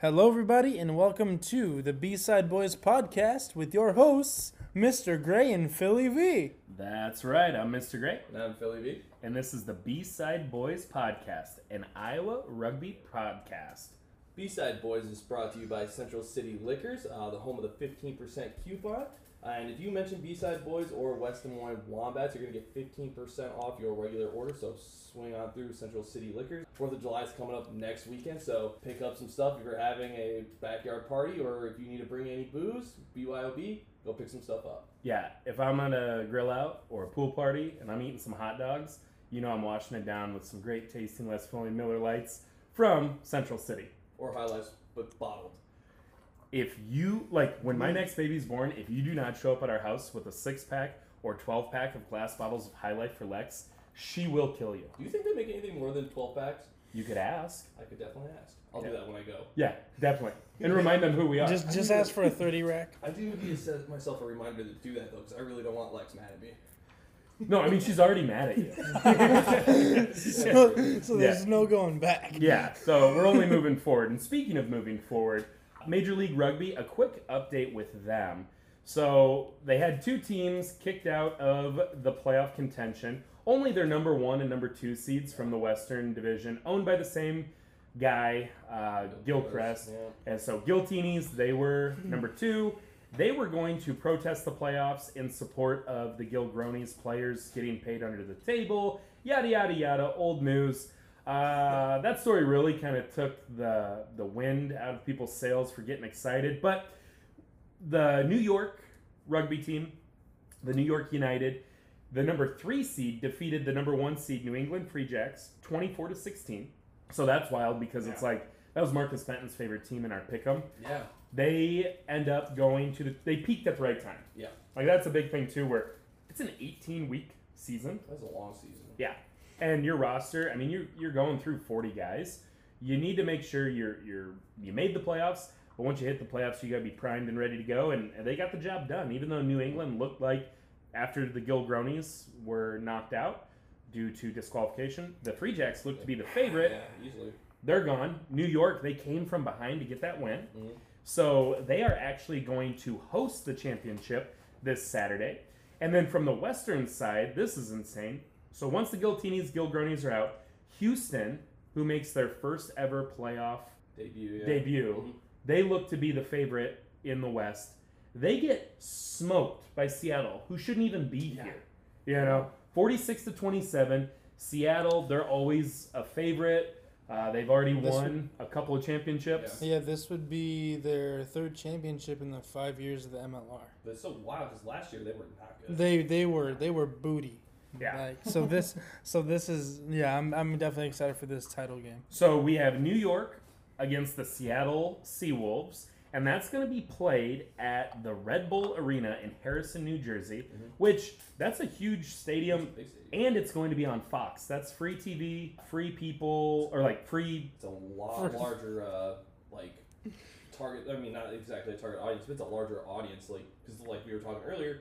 Hello, everybody, and welcome to the B Side Boys podcast with your hosts, Mr. Gray and Philly V. That's right. I'm Mr. Gray, And I'm Philly V. and this is the B Side Boys Podcast, an Iowa rugby podcast. B-Side Boys is brought to you by Central City Liquors, uh, the home of the 15% coupon. And if you mention B-Side Boys or West Des Moines Wombats, you're going to get 15% off your regular order. So swing on through Central City Liquors. 4th of July is coming up next weekend, so pick up some stuff if you're having a backyard party or if you need to bring any booze, BYOB, go pick some stuff up. Yeah, if I'm on a grill out or a pool party and I'm eating some hot dogs, you know I'm washing it down with some great tasting West Philly Miller Lites from Central City. Or highlights, but bottled. If you, like, when my next baby's born, if you do not show up at our house with a six pack or 12 pack of glass bottles of High Life for Lex, she will kill you. Do you think they make anything more than 12 packs? You could ask. I could definitely ask. I'll do Yeah. that when I go. Yeah, definitely. And remind them who we are. Just just ask for a 30 rack. I do need to set myself a reminder to do that though, because I really don't want Lex mad at me. No, I mean she's already mad at you. So, so there's Yeah. no going back. yeah, so we're only moving forward. And speaking of moving forward, Major League Rugby, a quick update with them. So they had two teams kicked out of the playoff contention. Only their number one and number two seeds from the Western Division, owned by the same guy, uh, Gilchrist. Yeah. And so Giltinis, they were number two. They were going to protest the playoffs in support of the Gilgronis players getting paid under the table, yada yada yada. Old news. Uh, that story really kind of took the the wind out of people's sails for getting excited. But the New York rugby team, the New York United, the number three seed defeated the number one seed New England Free Jacks, twenty four to sixteen. So that's wild because it's like that was Marcus Fenton's favorite team in our pick'em Yeah. they end up going to the they peaked at the right time Yeah. like that's a big thing too where it's an 18 week season That's a long season. yeah and your roster i mean you're you're going through 40 guys you need to make sure you're you're you made the playoffs but once you hit the playoffs you got to be primed and ready to go and, they got the job done even though new england looked like after the gilgronis were knocked out due to disqualification the free jacks looked to be the favorite Yeah, easily. they're gone. New York, they came from behind to get that win. Mhm. So they are actually going to host the championship this Saturday. And then from the Western side, this is insane. So once the Giltinis, Gilgronis are out, Houston, who makes their first ever playoff Debut. Yeah. debut, Mhm. they look to be the favorite in the West. They get smoked by Seattle, who shouldn't even be Yeah. here. You know, 46 to 27. Seattle, they're always a favorite. Uh, they've already This won a couple of championships. Yeah, this would be their third championship in the five years of the MLR. But it's so wild because last year they were not good. They they were they were booty. Yeah. Like, so this so this is yeah I'm I'm definitely excited for this title game. So we have New York against the Seattle Seawolves, and that's going to be played at the Red Bull Arena in Harrison, New Jersey, which that's a huge stadium, It's a stadium. and it's going to be on Fox. That's free TV, free people, or like free. It's a lot larger, uh, like target. I mean, not exactly a target audience, but it's a larger audience. Like because, like we were talking earlier,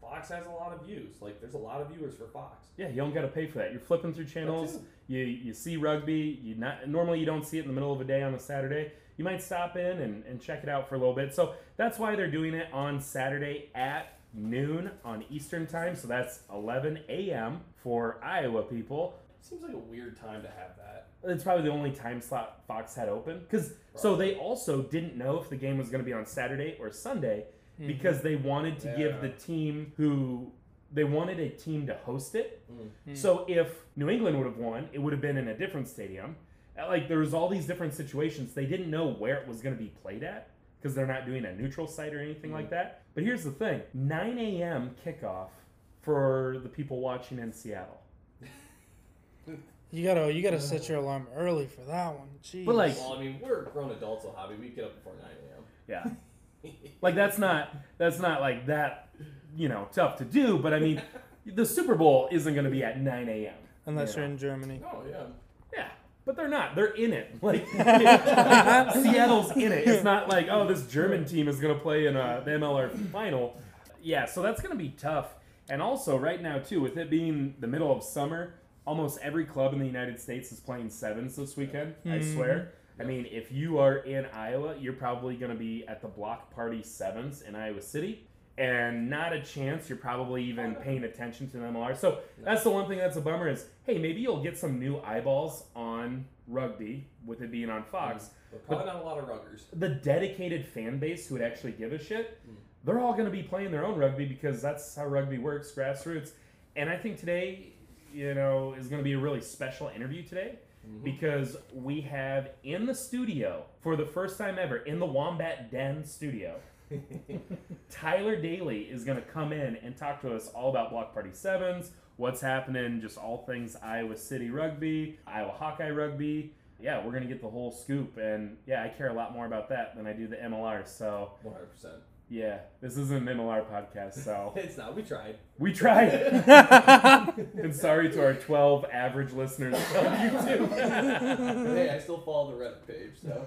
Fox has a lot of views. Like there's a lot of viewers for Fox. Yeah, you don't got to pay for that. You're flipping through channels. You you see rugby. You not normally you don't see it in the middle of a day on a Saturday. You might stop in and, and check it out for a little bit. So that's why they're doing it on Saturday at noon on Eastern time. So that's 11 a.m. for Iowa people. Seems like a weird time to have that. It's probably the only time slot Fox had open because so they also didn't know if the game was going to be on Saturday or Sunday because they wanted to give the team who they wanted a team to host it. Mm. So if New England would have won, it would have been in a different stadium. Uh, Like there was all these different situations. They didn't know where it was going to be played at because they're not doing a neutral site or anything like that. But here's the thing 9 a.m. kickoff for the people watching in Seattle. You gotta you gotta set your alarm early for that one. Jeez. But, like- Well, I mean, we're grown adults, so Hobby. We get up before 9 a.m. Yeah. like that's not that's not like that, you know, tough to do. But I mean, the Super Bowl isn't going to be at 9 a.m. unless you you're in Germany. Oh, yeah. Yeah, but they're not. They're in it. Like Seattle's in it. It's not like oh, this German team is going to play in a, the MLR final. Yeah, so that's going to be tough. And also, right now too, with it being the middle of summer, almost every club in the United States is playing sevens this weekend. I mm-hmm. swear. I mean, if you are in Iowa, you're probably going to be at the block party sevens in Iowa City. And not a chance you're probably even paying attention to the MLR. So that's the one thing that's a bummer is, hey, maybe you'll get some new eyeballs on rugby with it being on Fox. Mm. But probably not a lot of ruggers. The dedicated fan base who would actually give a shit, mm. they're all going to be playing their own rugby because that's how rugby works, grassroots. And I think today, you know, is going to be a really special interview today because we have in the studio for the first time ever in the Wombat Den studio. Tyler Dailey is going to come in and talk to us all about Block Party Sevens, what's happening, just all things Iowa City rugby, Iowa Hawkeye rugby. Yeah, we're going to get the whole scoop. And yeah, I care a lot more about that than I do the MLR. So 100%. Yeah, this isn't an MLR podcast. So It's not. We tried. we tried. and sorry to our 12 average listeners on YouTube. hey, I still follow the Reddit page, so.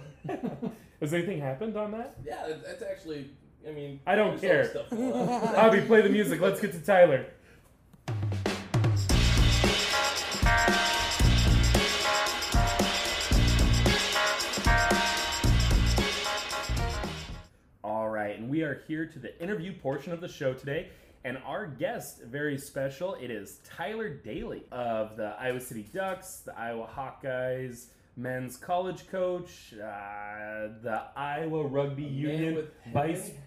Has anything happened on that? Yeah, that- that's actually, I mean. I don't care. Bobby, play the music. Let's get to Tyler. Right, and we are here to the interview portion of the show today. And our guest, very special, it is Tyler Dailey of the Iowa City Ducks, the Iowa Hawkeyes, men's college coach, uh, the Iowa Rugby Man Union vice. many-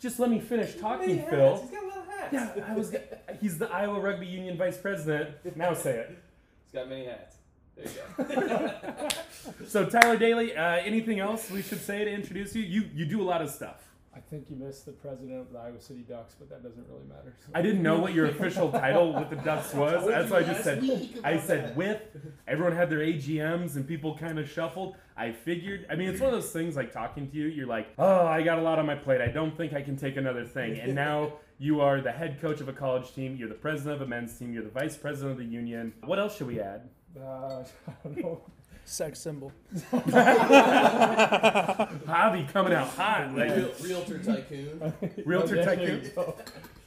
Just let me finish talking, hats. Phil. He's got a lot of hats. Yeah, I was. He's the Iowa Rugby Union vice president. Now say it. He's got many hats. There you go. So Tyler Dailey, uh, anything else we should say to introduce you? You you do a lot of stuff. I think you missed the president of the Iowa City Ducks, but that doesn't really matter. So. I didn't know what your official title with the Ducks was. That's why I just said. I said with. Everyone had their AGMs and people kind of shuffled. I figured. I mean, it's one of those things like talking to you. You're like, oh, I got a lot on my plate. I don't think I can take another thing. And now you are the head coach of a college team. You're the president of a men's team. You're the vice president of the union. What else should we add? Uh, I don't know. Sex symbol. Hobby coming out hot. Like, Real, realtor tycoon. Realtor Yeah, tycoon?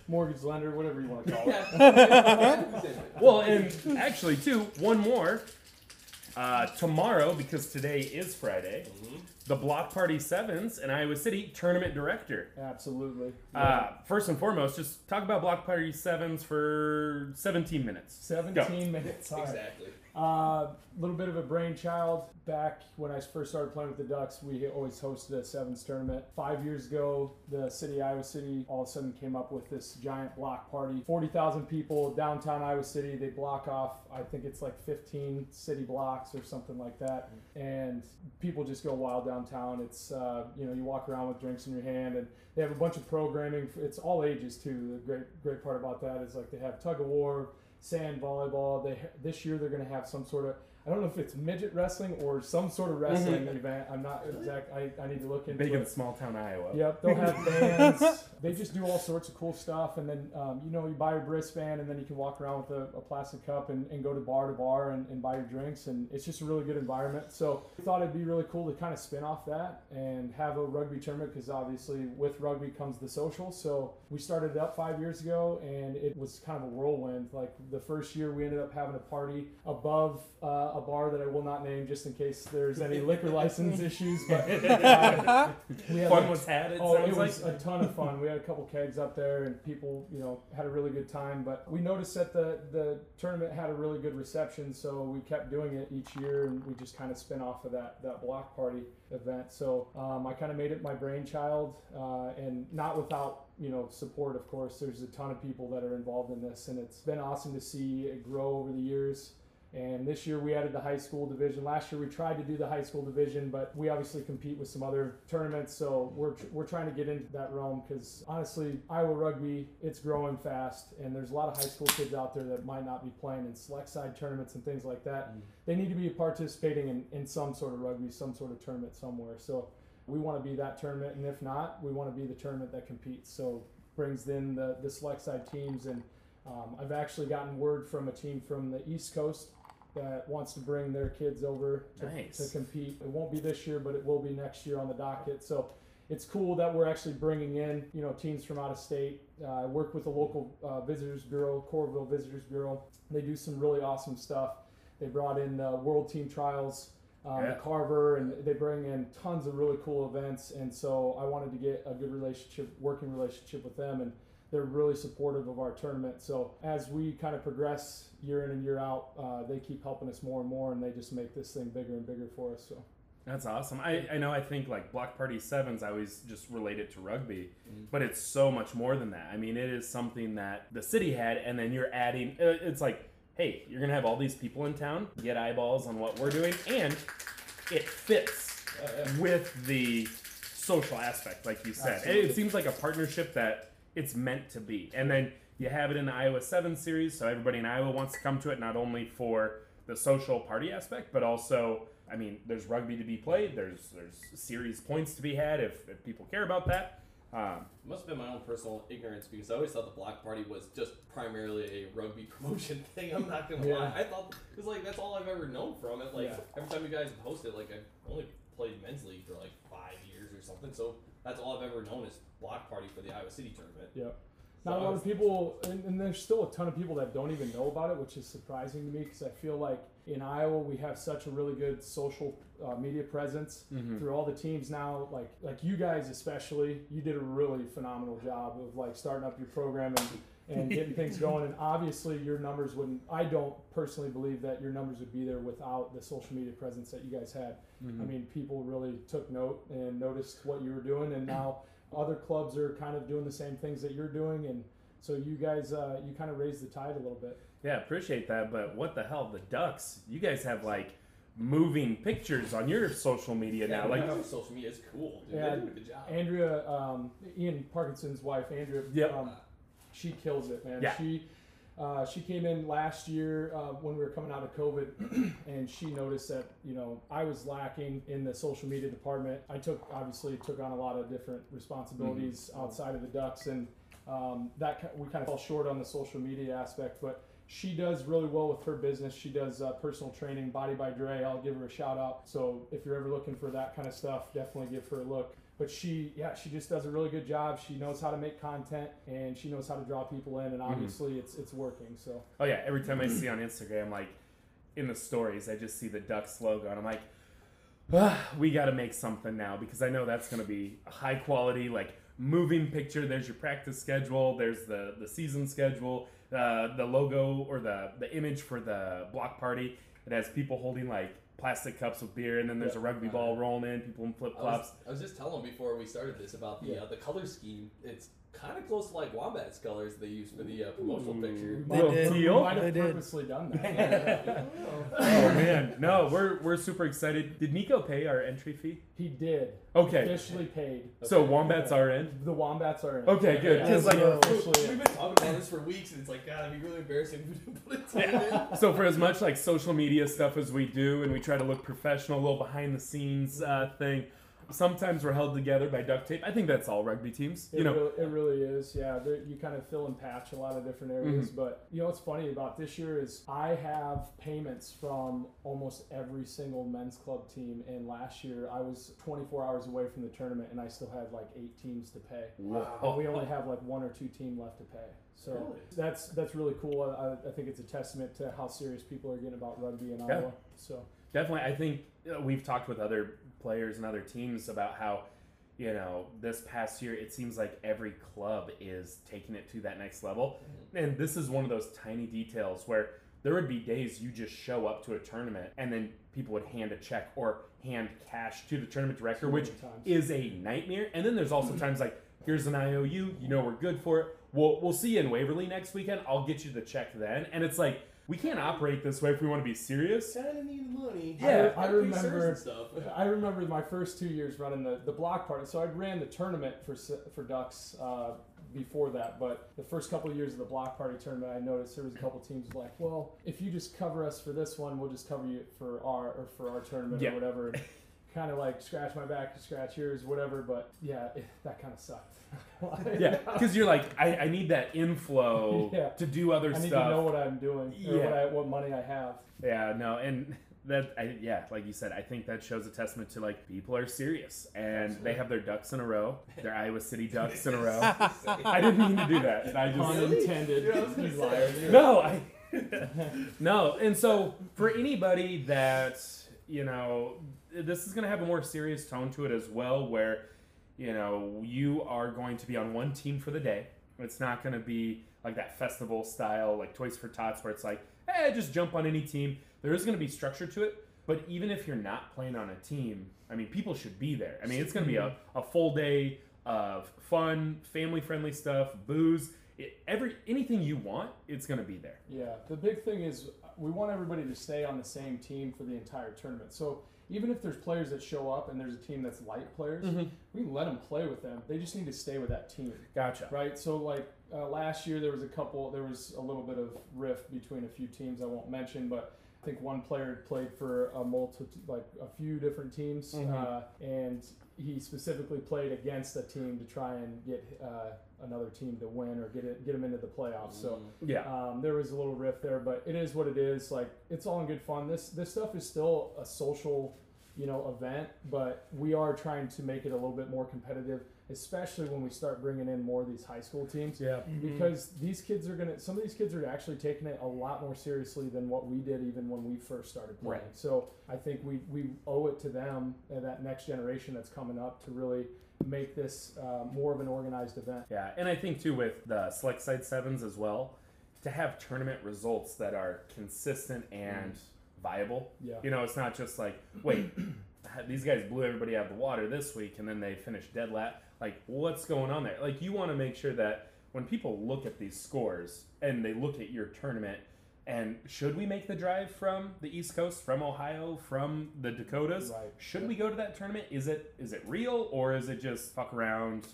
Mortgage lender, whatever you want to call it. Well, and actually, too, one more. Uh, tomorrow, because today is Friday, the Block Party Sevens and Iowa City tournament director. Absolutely. Uh, first and foremost, just talk about Block Party Sevens for 17 minutes. 17 minutes. All right. exactly. A uh, little bit of a brainchild. Back when I first started playing with the Ducks, we always hosted a sevens tournament. Five years ago, the city, Iowa City, all of a sudden came up with this giant block party. 40,000 people, downtown Iowa City. They block off, I think it's like 15 city blocks or something like that. And people just go wild downtown. It's, uh, you know, you walk around with drinks in your hand and they have a bunch of programming. It's all ages too. The great, great part about that is like they have tug of war, sand volleyball. They this year they're going to have some sort of I don't know if it's midget wrestling or some sort of wrestling event. I'm not exact. I, I need to look into Big it. in small town Iowa. Yep, they'll have bands. they just do all sorts of cool stuff, and then um, you know you buy your wristband, and then you can walk around with a, a plastic cup and, and go to bar to bar and, and buy your drinks, and it's just a really good environment. So I thought it'd be really cool to kind of spin off that and have a rugby tournament because obviously with rugby comes the social. So we started it up five years ago, and it was kind of a whirlwind. Like the first year, we ended up having a party above uh, a bar that I will not name, just in case there's any liquor license issues. But uh, we had Fun like- was had, it Oh, it was like. a ton of fun. We had a couple kegs up there, and people, you know, had a really good time. But we noticed that the the tournament had a really good reception, so we kept doing it each year, and we just kind of spin off of that that block party event. So um, I kind of made it my brainchild, uh, and not without you know support. Of course, there's a ton of people that are involved in this, and it's been awesome to see it grow over the years. And this year we added the high school division. Last year we tried to do the high school division, but we obviously compete with some other tournaments. So we're, we're trying to get into that realm because honestly, Iowa rugby, it's growing fast. And there's a lot of high school kids out there that might not be playing in select side tournaments and things like that. They need to be participating in, in some sort of rugby, some sort of tournament somewhere. So we want to be that tournament. And if not, we want to be the tournament that competes. So brings in the, the select side teams. And um, I've actually gotten word from a team from the East Coast that wants to bring their kids over to, Nice. to compete. It won't be this year, but it will be next year on the docket. So it's cool that we're actually bringing in, you know, teams from out of state. Uh, I work with the local uh, visitors bureau, Coralville Visitors Bureau. They do some really awesome stuff. They brought in uh, World Team Trials, um, Yeah. Carver, and they bring in tons of really cool events. And so I wanted to get a good relationship, working relationship with them, and they're really supportive of our tournament. So as we kind of progress year in and year out, uh, they keep helping us more and more, and they just make this thing bigger and bigger for us. So That's awesome. I, I know I think like Block Party Sevens, I always just relate it to rugby, but it's so much more than that. I mean, it is something that the city had, and then you're adding. uh, It's like, hey, you're gonna have all these people in town get eyeballs on what we're doing, and it fits with the social aspect, like you said. Absolutely. It seems like a partnership that it's meant to be, and then you have it in the Iowa Seven series, so everybody in Iowa wants to come to it not only for the social party aspect, but also, I mean, there's rugby to be played. There's there's series points to be had if, if people care about that. Um, It must have been my own personal ignorance because I always thought the block party was just primarily a rugby promotion thing. I'm not gonna Yeah. lie. I thought because like that's all I've ever known from it. Like Yeah. every time you guys have hosted, like I've only played men's league for like five years or something. So that's all I've ever known is block party for the Iowa City tournament. Yep. So Not a lot of people, and, and there's still a ton of people that don't even know about it, which is surprising to me because I feel like in Iowa we have such a really good social uh, media presence through all the teams now. Like like you guys especially, you did a really phenomenal job of like starting up your program and. And getting things going, and obviously your numbers wouldn't. I don't personally believe that your numbers would be there without the social media presence that you guys had. I mean, people really took note and noticed what you were doing, and now other clubs are kind of doing the same things that you're doing, and so you guys, uh, you kind of raised the tide a little bit. yeah, appreciate that. But what the hell, the Ducks? You guys have like moving pictures on your social media now. Yeah, Like, like social media is cool. Dude. Yeah, they do a good job. Andrea, um, Ian Parkinson's wife, Andrea, Yep. um, she kills it, man. Yeah. She uh, she came in last year uh, when we were coming out of COVID, and she noticed that you know I was lacking in the social media department. I took obviously took on a lot of different responsibilities outside of the Ducks, and um, that we kind of fell short on the social media aspect, but. She does really well with her business. She does uh, personal training, Body by Dre. I'll give her a shout out. So if you're ever looking for that kind of stuff, definitely give her a look but she yeah she just does a really good job she knows how to make content and she knows how to draw people in and obviously it's it's working so oh yeah, every time I see on Instagram, like in the stories, I just see the Ducks logo, and I'm like, ah, we got to make something now because I know that's going to be a high quality, like moving picture. There's your practice schedule. There's the the season schedule. Uh, the logo or the the image for the block party. It has people holding like plastic cups with beer, and then there's a rugby ball rolling in. People in flip flops. was, I was just telling before we started this about the Yeah. uh, the color scheme. It's kind of close to like Wombat's colors they use for the uh, promotional picture. They Little did. we teal. might They have did. purposely done that Oh man, no, we're we're super excited. Did Nico pay our entry fee? he did Okay, officially paid so Wombats are in. the wombats are in Okay, good. Yeah. Because like, Yeah. officially We've been talking about this for weeks, and it's like, God, it'd be really embarrassing if we didn't put a team in. so for as much like social media stuff as we do, and we try to look professional, a little behind the scenes uh, thing. Sometimes we're held together by duct tape. I think that's all rugby teams. It, You know, really, it really is. Yeah, there, you kind of fill and patch a lot of different areas. Mm-hmm. But you know what's funny about this year is I have payments from almost every single men's club team. And last year I was 24 hours away from the tournament, and I still had like eight teams to pay. And we only have like one or two team left to pay. So Really? that's that's really cool. I, I think it's a testament to how serious people are getting about rugby in Yeah. Iowa. So definitely. I think uh, we've talked with other players and other teams about how, you know, this past year it seems like every club is taking it to that next level, and this is one of those tiny details where there would be days you just show up to a tournament and then people would hand a check or hand cash to the tournament director, which is a nightmare. And then there's also times like, here's an IOU, you know we're good for it. We'll we'll see you in Waverly next weekend. I'll get you the check then. And it's like we can't operate this way if we want to be serious. Kind of need money. Yeah, I Gotta remember- stuff. I remember my first two years running the, the block party. So I ran the tournament for for ducks uh, before that, but the first couple of years of the block party tournament, I noticed there was a couple teams like, well, if you just cover us for this one, we'll just cover you for our or for our tournament Yeah. or whatever. kind of like scratch my back, to scratch yours, whatever. But yeah, it, that kind of sucked. Yeah, because you're like, I, I need that inflow Yeah. to do other I need stuff. to know what I'm doing or Yeah. what, I, what money I have. Yeah, no, and that I, yeah, like you said, I think that shows a testament to like people are serious and they have their ducks in a row, their Iowa City ducks in a row. I didn't mean to do that. I Pun just intended. Dude, I was gonna You liar. no, I no, and so for anybody that you know, this is going to have a more serious tone to it as well, where you know you are going to be on one team for the day. It's not going to be like that festival style, like Toys for Tots, where it's like, hey, just jump on any team. There is going to be structure to it, but even if you're not playing on a team, I mean, people should be there. I mean, it's going to be a, a full day of fun, family friendly stuff, booze. It, every anything you want, it's going to be there. Yeah, the big thing is we want everybody to stay on the same team for the entire tournament. So even if there's players that show up and there's a team that's light players, we can let them play with them. They just need to stay with that team, Gotcha. right? So like uh, last year, there was a couple. There was a little bit of rift between a few teams I won't mention, but. I think one player played for a multi, like a few different teams, uh, and he specifically played against a team to try and get uh, another team to win or get it, get him into the playoffs. So Yeah. um, there was a little rift there, but it is what it is. Like it's all in good fun. This this stuff is still a social, you know, event, but we are trying to make it a little bit more competitive, especially when we start bringing in more of these high school teams. Yeah. Mm-hmm. Because these kids are gonna, some of these kids are actually taking it a lot more seriously than what we did even when we first started playing. Right. So I think we, we owe it to them and that next generation that's coming up to really make this uh, more of an organized event. Yeah, and I think too with the select side sevens as well, to have tournament results that are consistent and mm. Viable. Yeah. You know, it's not just like, wait, these guys blew everybody out of the water this week and then they finished dead last. Like, what's going on there? Like, you want to make sure that when people look at these scores and they look at your tournament, and should we make the drive from the East Coast, from Ohio, from the Dakotas? Right. Should we go to that tournament? Is it is it real or is it just fuck around,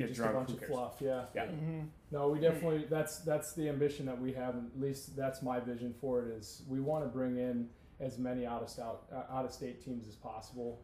get just drunk? a bunch who of cares? fluff, yeah. Yeah. No, we definitely that's that's the ambition that we have. At least that's my vision for it. Is we want to bring in as many out of state uh, out of state teams as possible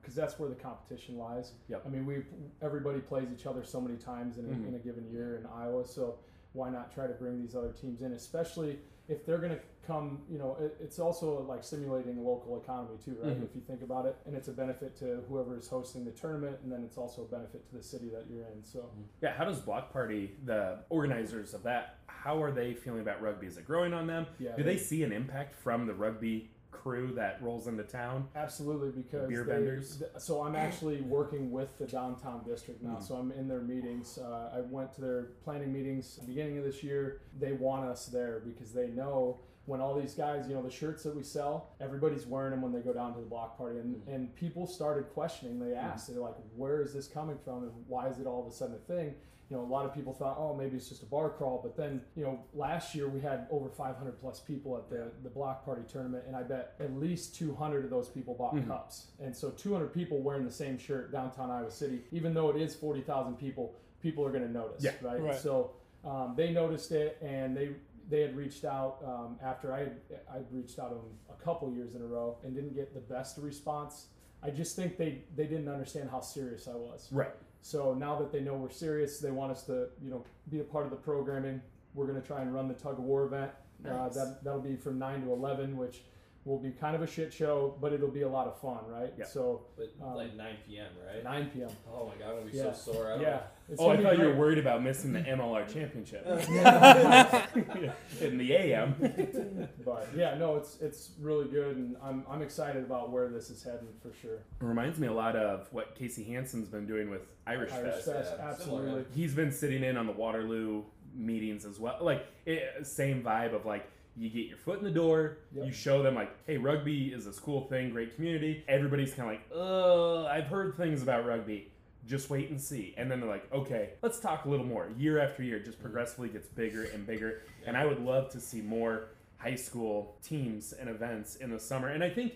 because that's where the competition lies. Yep. I mean, we everybody plays each other so many times in a, Mhm. in a given year in Iowa. So why not try to bring these other teams in, especially if they're going to come? You know, it, it's also like stimulating local economy too, right? Mhm. If you think about it, and it's a benefit to whoever is hosting the tournament, and then it's also a benefit to the city that you're in. So. Yeah, how does Block Party, the organizers of that, how are they feeling about rugby? Is it growing on them? Yeah, Do they- they see an impact from the rugby crew that rolls into town? Absolutely, because beer they- vendors? th- so I'm actually working with the downtown district now. Mhm. So I'm in their meetings. Uh, I went to their planning meetings the beginning of this year. They want us there because they know when all these guys, you know, the shirts that we sell, everybody's wearing them when they go down to the block party, and and people started questioning. They asked, they're like, "Where is this coming from, and why is it all of a sudden a thing?" You know, a lot of people thought, oh, maybe it's just a bar crawl. But then, you know, last year we had over 500 plus people at the, the block party tournament, and I bet at least 200 of those people bought Mhm. cups. And so 200 people wearing the same shirt downtown Iowa City, even though it is 40,000 people, people are going to notice, Yeah. right? Right. So um, they noticed it, and they they had reached out um, after I had, I'd reached out to them a couple years in a row and didn't get the best response. I just think they, they didn't understand how serious I was. Right. So now that they know we're serious, they want us to, you know, be a part of the programming. We're going to try and run the tug of war event. Uh, that that'll be from nine to eleven, which will be kind of a shit show, but it'll be a lot of fun, right? Yeah. So But Um, like 9 p.m., right? nine p.m. Oh my god, I'm gonna be Yeah. so sore. I don't Yeah. It's Oh, I thought you were worried about missing the MLR championship in the AM. But yeah, no, it's it's really good, and I'm I'm excited about where this is heading for sure. It reminds me a lot of what Casey Hansen's been doing with Irish, Irish Fest. Fest, yeah, absolutely. similar. He's been sitting in on the Waterloo meetings as well. Like it, same vibe of like you get your foot in the door, Yep. you show them like, hey, rugby is this cool thing, great community. Everybody's kind of like, uh, I've heard things about rugby. Just wait and see. And then they're like, okay, let's talk a little more. Year after year, just progressively gets bigger and bigger. And I would love to see more high school teams and events in the summer. And I think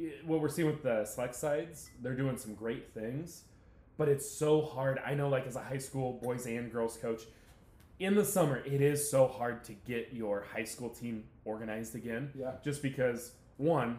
eh, what we're seeing with the select sides, they're doing some great things, but it's so hard. I know, like as a high school boys and girls coach, in the summer, it is so hard to get your high school team organized again. Yeah. Just because one,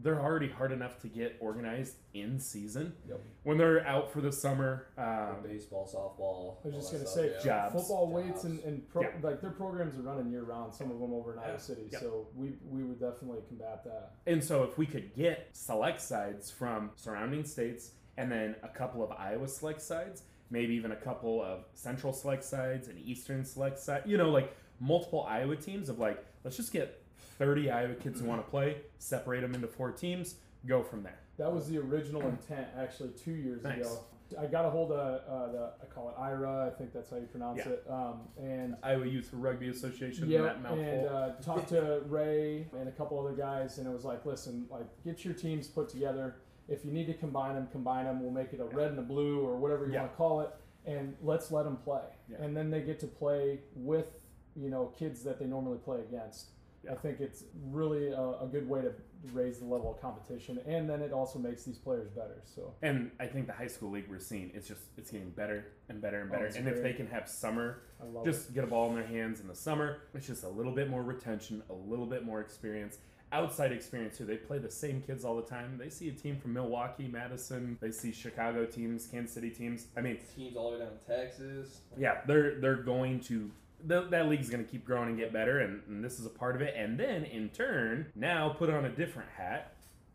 they're already hard enough to get organized in season. Yep. When they're out for the summer, um, Baseball, softball. I was just gonna that say stuff, yeah. Jobs. football weights and, and pro, Yeah. like their programs are running year round. Some of them over in Yeah. Iowa City, Yeah. so we we would definitely combat that. And so, if we could get select sides from surrounding states and then a couple of Iowa select sides, maybe even a couple of central select sides and eastern select side, you know, like multiple Iowa teams of like, let's just get 30 Iowa kids who want to play, separate them into four teams, go from there. That was the original intent, actually, two years Nice. ago. I got a hold of uh, the I call it IRA, I think that's how you pronounce Yeah. it, um, and Iowa Youth Rugby Association, yeah, and uh, talked to Ray and a couple other guys, and it was like, listen, like get your teams put together. If you need to combine them, combine them. We'll make it a red and a blue or whatever you Yeah. want to call it, and let's let them play. Yeah. And then they get to play with you know kids that they normally play against. I think it's really a, a good way to raise the level of competition, and then it also makes these players better. So and I think the high school league we're seeing, it's just it's getting better and better and Oh, better. it's and if they can have summer just get a ball in their hands in the summer. It's just a little bit more retention, a little bit more experience. Outside experience too. They play the same kids all the time. They see a team from Milwaukee, Madison. They see Chicago teams, Kansas City teams. I mean, Teams all the way down to Texas. yeah, they're they're going to th- that league's going to keep growing and get better, and, and this is a part of it. And then in turn, now put on a different hat,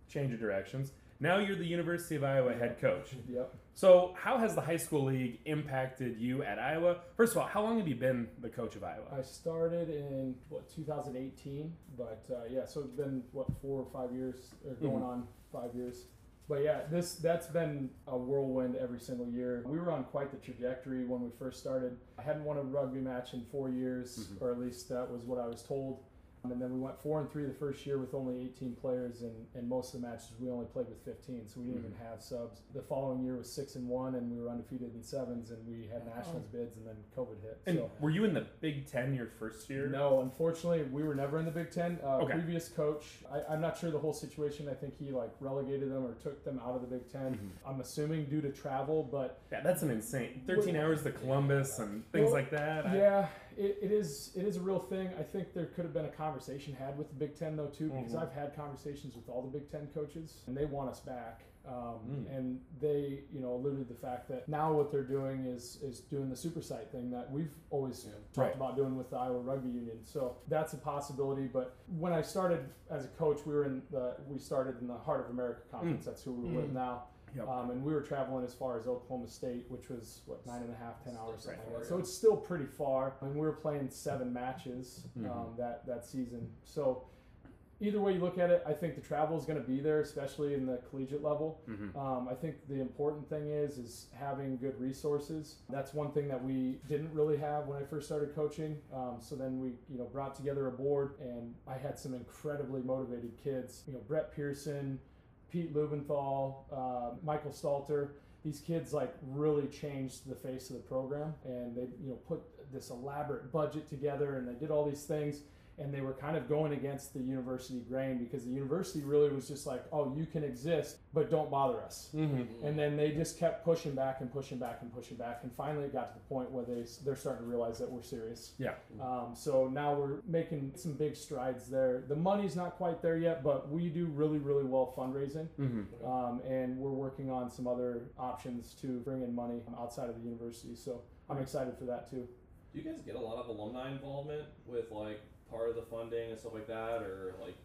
change of directions. Now you're the University of Iowa head coach. Yep. So, how has the high school league impacted you at Iowa? First of all, how long have you been the coach of Iowa? I started in what 2018, but uh, yeah, so it's been what four or five years, or going Mhm. on five years. But yeah, this that's been a whirlwind every single year. We were on quite the trajectory when we first started. I hadn't won a rugby match in four years, Mhm. or at least that was what I was told. And then we went four and three the first year with only 18 players, and, and most of the matches we only played with 15, so we didn't even have subs. The following year was six and one, and we were undefeated in sevens, and we had nationals bids, and then COVID hit. And so. were you in the Big Ten your first year? No, unfortunately, we were never in the Big Ten. Uh, Okay. Previous coach, I, I'm not sure the whole situation. I think he like relegated them or took them out of the Big 10 Mhm. I'm assuming due to travel, but Yeah, that's an insane. 13 hours to Columbus and things Well, like that. I- yeah, it, it is. It is a real thing. I think there could have been a conversation had with the Big Ten though too, because Mhm. I've had conversations with all the Big Ten coaches, and they want us back. Um, Mm. And they, you know, alluded to the fact that now what they're doing is is doing the super site thing that we've always Yeah. talked Right. about doing with the Iowa Rugby Union. So that's a possibility. But when I started as a coach, we were in the we started in the Heart of America conference. That's who we're with Mm. now. Yep. Um, and we were traveling as far as Oklahoma State, which was what nine and a half, ten hours, Still something like that. So it's still pretty far. And we were playing seven matches um, Mhm. that that season. So either way you look at it, I think the travel is going to be there, especially in the collegiate level. Mhm. Um, I think the important thing is is having good resources. That's one thing that we didn't really have when I first started coaching. Um, so then we, you know, brought together a board, and I had some incredibly motivated kids. You know, Brett Pearson, Pete Lubenthal, uh, Michael Stalter. These kids like really changed the face of the program, and they, you know, put this elaborate budget together, and they did all these things and they were kind of going against the university grain because the university really was just like, oh, you can exist, but don't bother us. Mhm. And then they just kept pushing back and pushing back and pushing back, and finally it got to the point where they they're starting to realize that we're serious. Yeah. Um, so now we're making some big strides there. The money's not quite there yet, but we do really really well fundraising, Mhm. um, and we're working on some other options to bring in money outside of the university. So I'm excited for that too. Do you guys get a lot of alumni involvement with like part of the funding and stuff like that, or like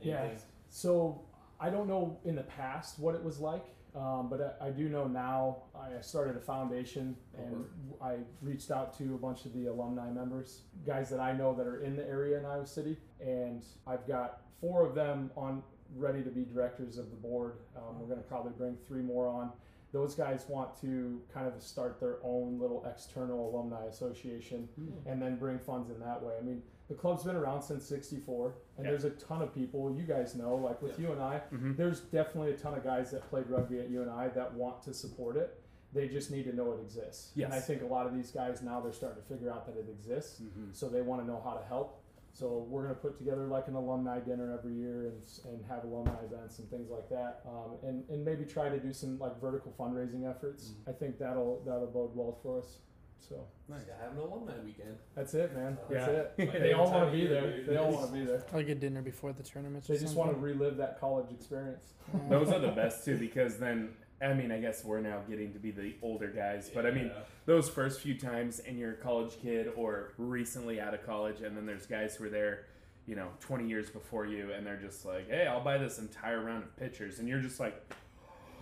Yeah. So I don't know in the past what it was like, um, but I, I do know now. I started a foundation and I reached out to a bunch of the alumni members, guys that I know that are in the area in Iowa City, and I've got four of them on ready to be directors of the board. Um, we're going to probably bring three more on. Those guys want to kind of start their own little external alumni association and then bring funds in that way. I mean, the club's been around since 64 and Yeah. there's a ton of people you guys know like with you and i Mhm. there's definitely a ton of guys that played rugby at U of I that want to support it they just need to know it exists and i think a lot of these guys now they're starting to figure out that it exists Mhm. so they want to know how to help So we're gonna put together like an alumni dinner every year and, and have alumni events and things like that, um, and and maybe try to do some like vertical fundraising efforts. Mhm. I think that'll that'll bode well for us. So Nice. Yeah, have an alumni weekend. that's it, man. Uh, that's Yeah. it. They all want to be year, there. They all want to be there. Like a dinner before the tournament. They just want to relive that college experience. Those are the best too because then I mean I guess we're now getting to be the older guys, but I mean those first few times and you're a college kid or recently out of college and then there's guys who are there you know 20 years before you and they're just like hey i'll buy this entire round of pitchers and you're just like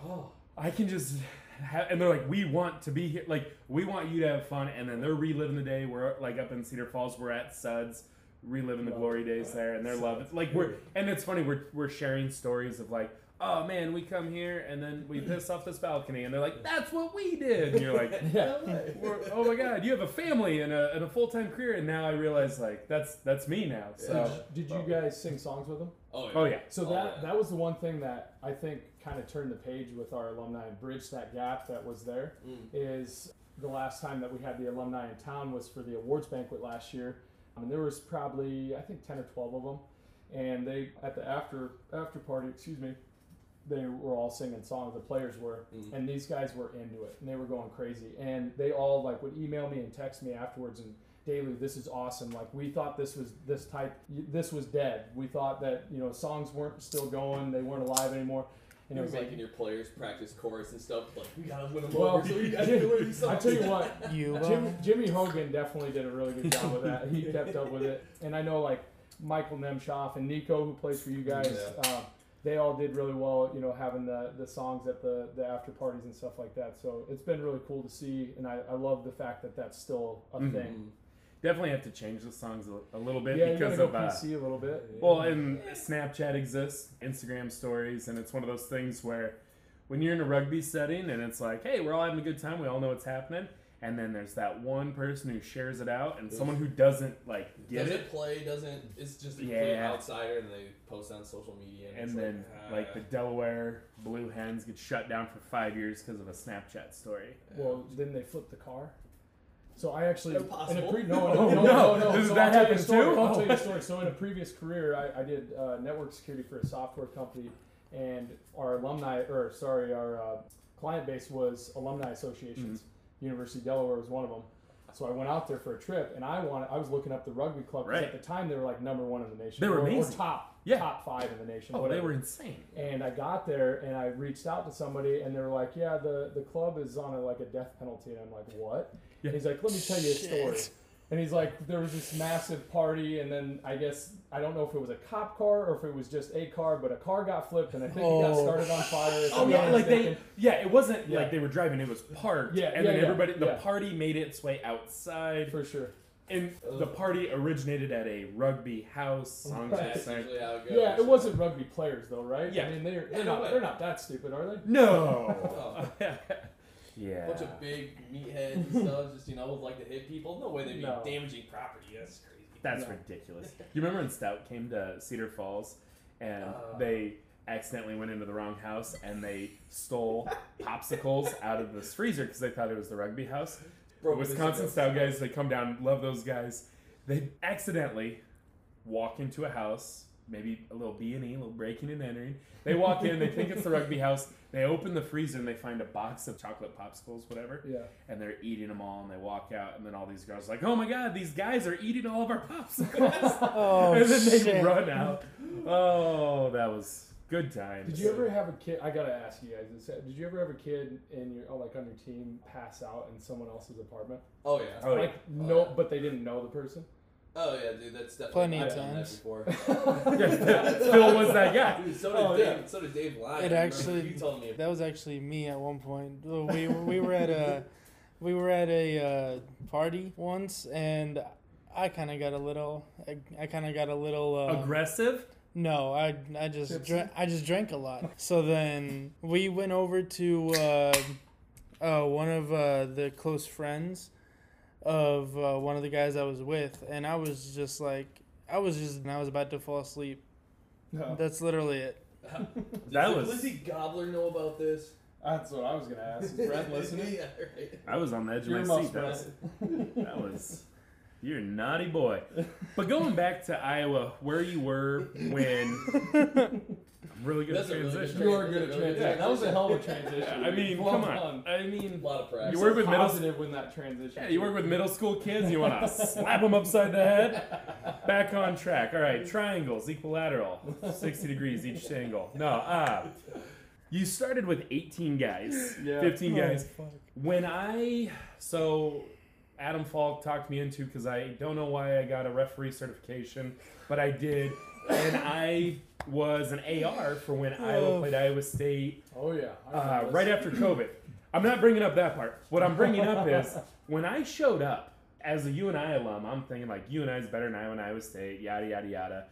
Oh, i can just have and they're like we want to be here like we want you to have fun and then they're reliving the day we're like up in cedar falls we're at suds reliving the glory days there and they're loving like we're and it's funny we're, we're sharing stories of like oh man we come here and then we piss off this balcony and they're like that's what we did and you're like Yeah. oh my god, you have a family and a, and a full time career, and now I realize like that's that's me now. So Did you guys sing songs with them? Oh, yeah. oh yeah, So Oh, that yeah. that was the one thing that I think kind of turned the page with our alumni and bridged that gap that was there. Mm. Is the last time that we had the alumni in town was for the awards banquet last year, I and there was probably I think ten or twelve of them, and they at the after after party, excuse me, they were all singing songs. The players were, Mm. and these guys were into it, and they were going crazy, and they all like would email me and text me afterwards and. Dailey, this is awesome. Like we thought this was this type, this was dead. We thought that you know songs weren't still going, they weren't alive anymore, and it You're was like making your players practice chorus and stuff. Like we gotta win them Well, over, so you guys can learn these I songs. tell you what, You. Jim, Uh, Jimmy Hogan definitely did a really good job with that. He kept up with it, and I know like Michael Nemshoff and Nico, who plays for you guys, uh, they all did really well. You know, having the the songs at the the after parties and stuff like that. So it's been really cool to see, and I, I love the fact that that's still a Mhm. thing. Definitely have to change the songs a, a little bit Yeah, because gotta go of uh, PC a little bit. well, and Snapchat exists, Instagram stories, and it's one of those things where when you're in a rugby setting and it's like, hey, we're all having a good time, we all know what's happening. And then there's that one person who shares it out, and someone who doesn't like get doesn't it, play, doesn't. It's just a Yeah. outsider, and they post on social media. And, and it's then like, like the ah. Delaware Blue Hens get shut down for five years because of a Snapchat story. Well, didn't they flip the car? So I actually, in a pre- no, no, Oh, no, no. no. Does So that I'll tell you a happen too? I'll tell you Oh. a story. So in a previous career, I, I did uh, network security for a software company, and our alumni, or sorry, our uh, client base was alumni associations. Mm-hmm. University of Delaware was one of them. So I went out there for a trip, and I wanted. I was looking up the rugby club 'cause Right. at the time they were like number one in the nation. They were or, or amazing. top, Yeah. top five in the nation. Oh, they were insane. And I got there and I reached out to somebody and they were like, "Yeah, the the club is on a, like a death penalty." And I'm like, "What?" Yeah. He's like, "Let me tell you a story." Shit. And he's like, "There was this massive party, and then I guess I don't know if it was a cop car or if it was just a car, but a car got flipped and I think it got Oh. started on fire." if Oh I'm yeah, not like they yeah, it wasn't Yeah. like they were driving; it was parked. Yeah, and yeah, then yeah, everybody, the yeah. party made its way outside, for sure. and the party originated at a rugby house. Songs were That's sang. usually how it goes. Yeah, it wasn't rugby players though, right? Yeah. I mean, they're they're no not way. they're not that stupid, are they? No. Oh. yeah. Bunch of big meatheads and stuff, just you know, would like to hit people. No way they'd be No. damaging property. That's crazy. That's No. ridiculous. You remember when Stout came to Cedar Falls and Uh. they accidentally went into the wrong house and they stole popsicles out of this freezer because they thought it was the rugby house. Broke Wisconsin this- Stout guys, they come down, love those guys. They accidentally walk into a house, maybe a little B and E, a little breaking and entering. They walk in, they think it's the rugby house. They open the freezer and they find a box of chocolate popsicles, whatever Yeah. and they're eating them all and they walk out and then all these girls are like oh my god these guys are eating all of our popsicles Oh, and then they shit. run out oh that was good times Did you ever have a kid? I gotta ask you guys. This, did you ever have a kid in your, oh, like on your team, pass out in someone else's apartment? Oh yeah. Oh, yeah. like no, but they didn't know the person. Oh yeah, dude. That's definitely Plenty I've of done that times. before. Yeah, Phil was that guy Dude, so did Oh, Dave. yeah. So did Dave Lyon. It I remember actually- You told me. That was actually me at one point. We we were at a we were at a uh, party once, and I kind of got a little. I, I kind of got a little. Uh, aggressive No, I I just Tipsy? drank, I just drank a lot. So then we went over to uh, uh, one of uh, the close friends of uh, one of the guys I was with, and I was just like, I was just, I was about to fall asleep. No. That's literally it. That Does was- Lizzie Gobbler know about this? That's what I was gonna ask. Is Brett listening? yeah, right. I was on the edge of Earmuffs, my seat that was, that was You're a naughty boy. But going back to Iowa, where you were when I'm really good That's a really good transition. You are good at Really good transition. That was a hell of a transition. I mean, Well come done. on. I mean, A lot of practice. You work with middle- positive when that transition. yeah, you work with middle school kids. You want to slap them upside the head. Back on track. All right, triangles, equilateral, 60 degrees each angle. No, ah. You started with 18 guys, Yeah. 15 Oh, guys. fuck. When I so Adam Falk talked me into because I don't know why I got a referee certification, but I did, and I was an AR for when Iowa Oh. played Iowa State Oh yeah. Uh, right after COVID. I'm not bringing up that part. What I'm bringing up is when I showed up as a UNI alum, I'm thinking like UNI is better than Iowa and Iowa State, yada yada yada.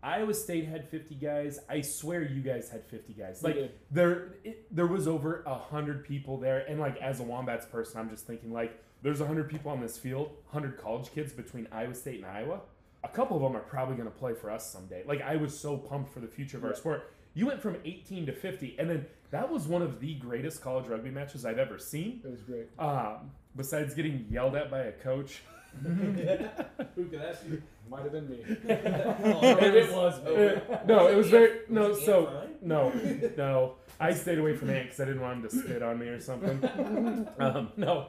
Iowa State had 50 guys. I swear you guys had 50 guys. Like there, it, there was over a hundred people there, and like as a Wombats person, I'm just thinking like there's a hundred people on this field, hundred college kids between Iowa State and Iowa. A couple of them are probably going to play for us someday. Like I was so pumped for the future of our sport. You went from 18 to 50, and then that was one of the greatest college rugby matches I've ever seen. It was great. Um, besides getting yelled at by a coach. Who can ask you? Might have been me. Oh, Maybe it was. me. No, it was very no. Was So Ant Ryan? no, no. I stayed away from Ant because I didn't want him to spit on me or something. Um, no,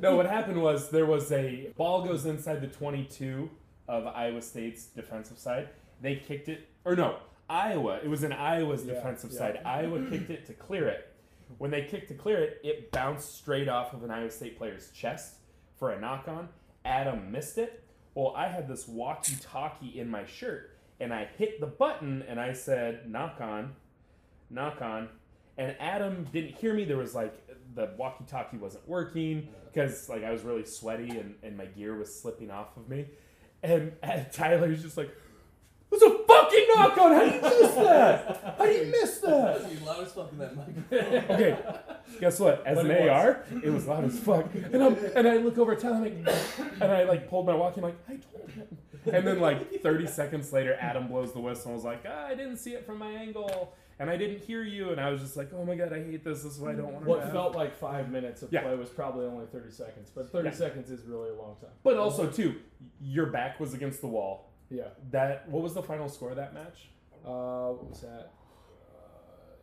no. What happened was there was a ball goes inside the 22 of Iowa State's defensive side. They kicked it, or no, Iowa. It was in Iowa's Yeah, defensive yeah. side. Iowa kicked it to clear it. When they kicked to clear it, it bounced straight off of an Iowa State player's chest for a knock on. Adam missed it. Well, I had this walkie talkie in my shirt and I hit the button and I said, knock on, knock on. And Adam didn't hear me. There was like the walkie talkie wasn't working because like I was really sweaty and, and my gear was slipping off of me. And, and Tyler's just like, it was a fucking knock on. How do you miss that? How do you miss that? That's the loudest fuck in that microphone. Okay, guess what? As But an it was. AR, it was loud as fuck. And I'm and I look over at Tyler, I'm like, and I like pulled my walkie. I'm like, I told him. And then like 30 seconds later, Adam blows the whistle and was like, ah, I didn't see it from my angle, and I didn't hear you. And I was just like, oh my god, I hate this. This is why I don't want to. What felt like five minutes of Yeah. play was probably only 30 seconds, but 30 Yeah. seconds is really a long time. But also too, your back was against the wall. Yeah. That what was the final score of that match? Uh, what was that? Uh,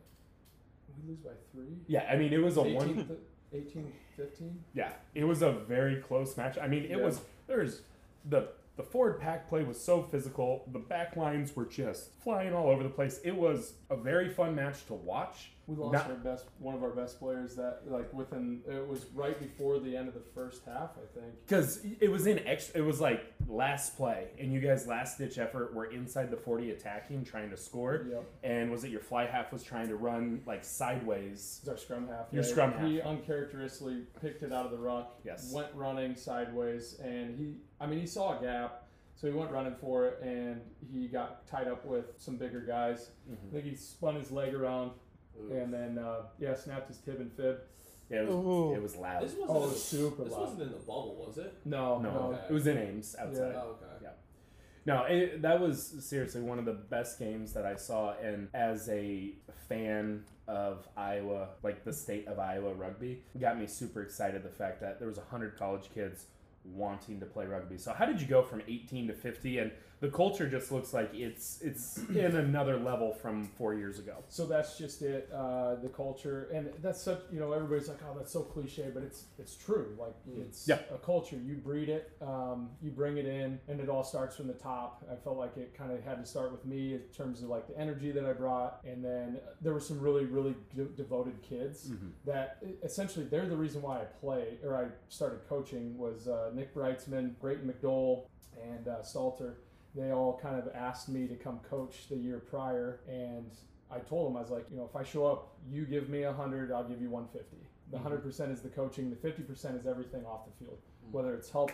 we lose by three? Yeah, I mean it was a 18, one. th- 18, 15? Yeah, it was a very close match. I mean, it Yeah. was there's the the forward pack play was so physical. The back lines were just flying all over the place. It was a very fun match to watch. We lost Not- our best, one of our best players that, like, within, it was right before the end of the first half, I think. Because it was in extra, it was like last play, and you guys last ditch effort were inside the forty attacking, trying to score. Yep. And was it your fly half was trying to run like sideways? Is our scrum half. Your Yeah, scrum He half. uncharacteristically picked it out of the ruck. Yes. Went running sideways, and he, I mean, he saw a gap, so he went running for it, and he got tied up with some bigger guys. Mm-hmm. I think he spun his leg around, and then, uh, yeah, snapped his tib and fib. Yeah, it was, Ooh. it was loud. This wasn't, Oh, in the, super this loud. wasn't in the bubble, was it? No, No, no. Okay. it was in Ames outside. Yeah. Oh, okay. Yeah. No, it, that was seriously one of the best games that I saw. And as a fan of Iowa, like the state of Iowa rugby, got me super excited. The fact that there was hundred college kids wanting to play rugby. So how did you go from 18 to 50? And the culture just looks like it's it's in another level from four years ago. So that's just it, uh, the culture, and that's such you know everybody's like, oh, that's so cliche, but it's it's true. Like it's Yeah. a culture. You breed it, um, you bring it in, and it all starts from the top. I felt like it kind of had to start with me in terms of like the energy that I brought, and then there were some really really de- devoted kids that e, essentially they're the reason why I play or I started coaching was uh, Nick Breitzman, Brayton McDowell, and uh, Stalter they all kind of asked me to come coach the year prior and i told them i was like you know if i show up you give me 100 i'll give you 150 the 100% is the coaching the 50% is everything off the field. Whether it's help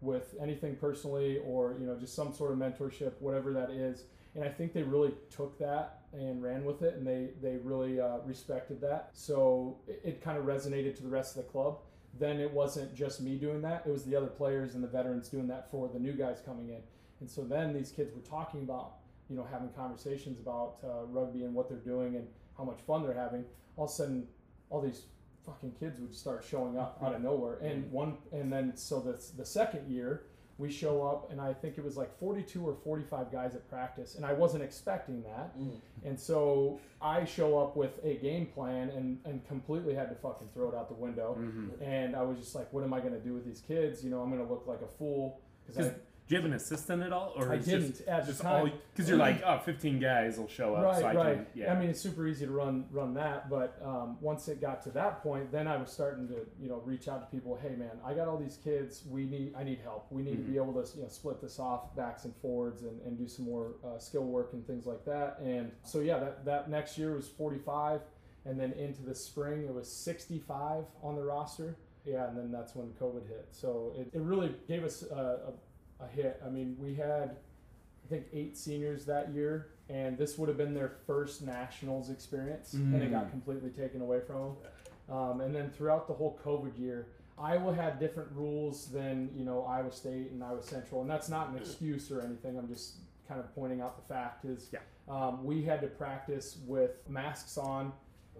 with anything personally or you know just some sort of mentorship whatever that is. And i think they really took that and ran with it and they they really uh, respected that. So it, it kind of resonated to the rest of the club. Then it wasn't just me doing that. It was the other players and the veterans doing that for the new guys coming in and so then these kids were talking about, you know, having conversations about uh, rugby and what they're doing and how much fun they're having. All of a sudden, all these fucking kids would start showing up out of nowhere. And one, and then so the the second year, we show up, and I think it was like 42 or 45 guys at practice, and I wasn't expecting that. Mm. And so I show up with a game plan and, and completely had to fucking throw it out the window. Mm-hmm. And I was just like, what am I going to do with these kids? You know, I'm going to look like a fool. Because do you have an assistant at all, or I didn't just, at the just time. all because you're like, oh, 15 guys will show up, right, so I right. can, yeah. I mean, it's super easy to run run that, but um, once it got to that point, then I was starting to you know reach out to people. Hey, man, I got all these kids. We need I need help. We need to be able to you know split this off backs and forwards and, and do some more uh, skill work and things like that. And so yeah, that that next year was 45, and then into the spring it was 65 on the roster. Yeah, and then that's when COVID hit. So it, it really gave us a, a, a hit. I mean, we had I think eight seniors that year, and this would have been their first nationals experience, and it got Mm. completely taken away from them. Um, and then throughout the whole COVID year, Iowa had different rules than you know Iowa State and Iowa Central, and that's not an excuse or anything. I'm just kind of pointing out the fact is Yeah. um, we had to practice with masks on,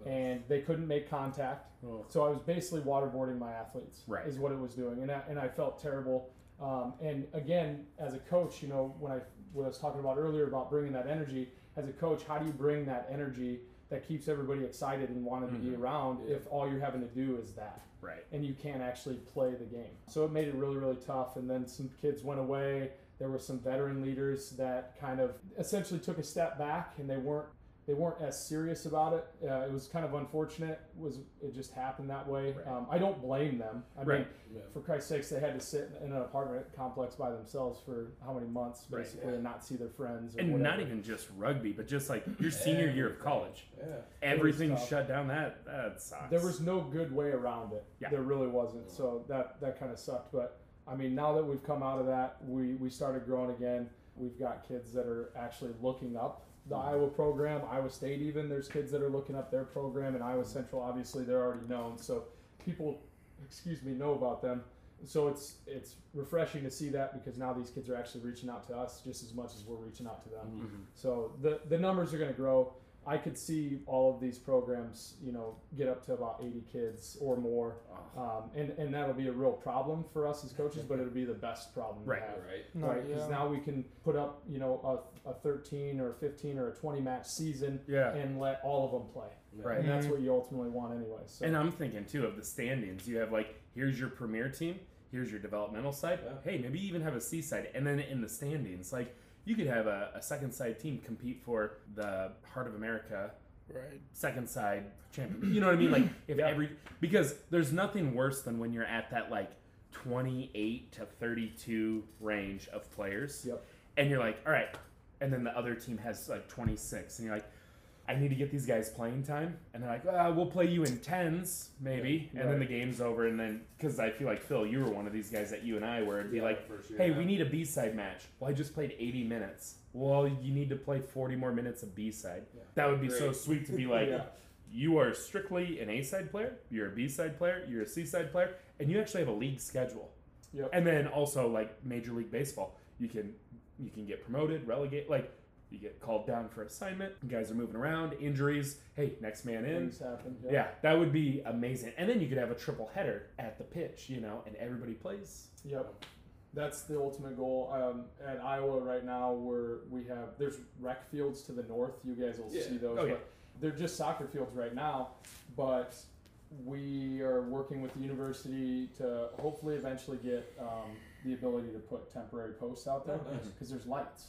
and they couldn't make contact. Oh. So I was basically waterboarding my athletes, Right. is what it was doing, and I, and I felt terrible. Um, and again, as a coach, you know, when I what I was talking about earlier about bringing that energy, as a coach, how do you bring that energy that keeps everybody excited and wanting to be around if all you're having to do is that? right. and you can't actually play the game. So it made it really, really tough. And then some kids went away. There were some veteran leaders that kind of essentially took a step back, and they weren't they weren't as serious about it. Uh, it was kind of unfortunate. Was it just happened that way? Right. Um, I don't blame them. I mean, Yeah. for Christ's sakes, they had to sit in an apartment complex by themselves for how many months, Right. basically, and not see their friends. Or And whatever. not even just rugby, but just like your senior year of college, Yeah. everything shut down. That that sucks. There was no good way around it. Yeah. There really wasn't. So that that kind of sucked. But I mean, now that we've come out of that, we we started growing again. We've got kids that are actually looking up the Iowa program, Iowa State even. There's kids that are looking up their program, and Iowa Central obviously they're already known. So people, excuse me, know about them. So it's it's refreshing to see that because now these kids are actually reaching out to us just as much as we're reaching out to them. Mhm. So the the numbers are going to grow. I could see all of these programs, you know, get up to about 80 kids or more, Oh, um, and and that'll be a real problem for us as coaches, but it'll be the best problem Right. to have. Right. No, Right, because yeah. now we can put up, you know, a, a 13 or a 15 or a 20 match season yeah. and let all of them play, Right. and that's Mhm. what you ultimately want anyway. So And I'm thinking too of the standings. You have like here's your premier team, here's your developmental side. Yeah. Hey, maybe you even have a C side, and then in the standings, like you could have a, a second side team compete for the Heart of America Right. second side champion. You know what I mean? Like if Yeah. every because there's nothing worse than when you're at that like 28 to 32 range of players, Yep. and you're like, all right, and then the other team has like 26, and you're like. I need to get these guys playing time, and they're like, "Well, we'll play you in tens, maybe," and then the game's over, and then because I feel like Phil, you were one of these guys that you and I were, it'd be Yeah, like, sure, "Hey, yeah. we need a B side match." Well, I just played 80 minutes. Well, you need to play 40 more minutes of B side. Yeah. That would be so sweet to be like, Yeah. you are strictly an A side player, you're a B side player, you're a C side player, and you actually have a league schedule. Yep. And then also like Major League Baseball, you can you can get promoted, relegate, like you get called down for assignment. You guys are moving around, injuries. Hey, next man in. Things happen. Yeah, that would be amazing. And then you could have a triple header at the pitch, you know, and everybody plays. Yep. That's the ultimate goal. Um, at Iowa right now, where we have there's rec fields to the north. You guys will Yeah. see those. Oh, yeah. but they're just soccer fields right now. But we are working with the university to hopefully eventually get um, the ability to put temporary posts out there Oh, nice. because there's lights.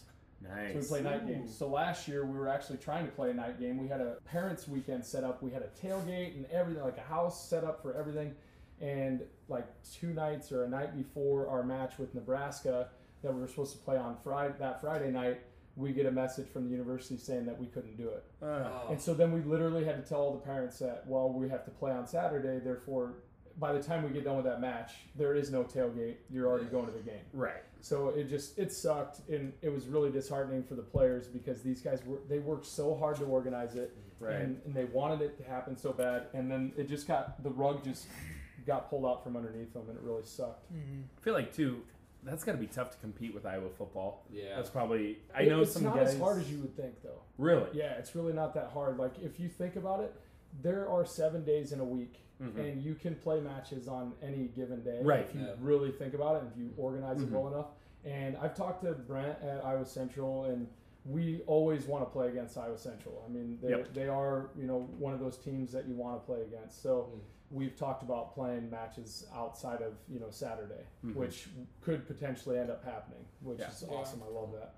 Nice. So we play night games. So last year we were actually trying to play a night game. We had a parents' weekend set up. We had a tailgate and everything, like a house set up for everything. And like two nights or a night before our match with Nebraska that we were supposed to play on Friday that Friday night, we get a message from the university saying that we couldn't do it. Oh. And so then we literally had to tell all the parents that, well, we have to play on Saturday, therefore by the time we get done with that match, there is no tailgate. You're already going to the game. right. So it just it sucked, and it was really disheartening for the players because these guys were they worked so hard to organize it, Right. and, and they wanted it to happen so bad, and then it just got the rug just got pulled out from underneath them, and it really sucked. Mm-hmm. I feel like too. That's got to be tough to compete with Iowa football. Yeah. That's probably. I It- know it's some not guys. as hard as you would think, though. Really. Yeah, it's really not that hard. Like if you think about it, there are seven days in a week and you can play matches on any given day Right. if you Yeah. really think about it and if you organize it well enough. And I've talked to Brent at Iowa Central, and we always want to play against Iowa Central. I mean, they Yep. they are you know one of those teams that you want to play against. So Mm. we've talked about playing matches outside of you know Saturday, Mhm. which could potentially end up happening, which Yeah. is Yeah. awesome. I love that.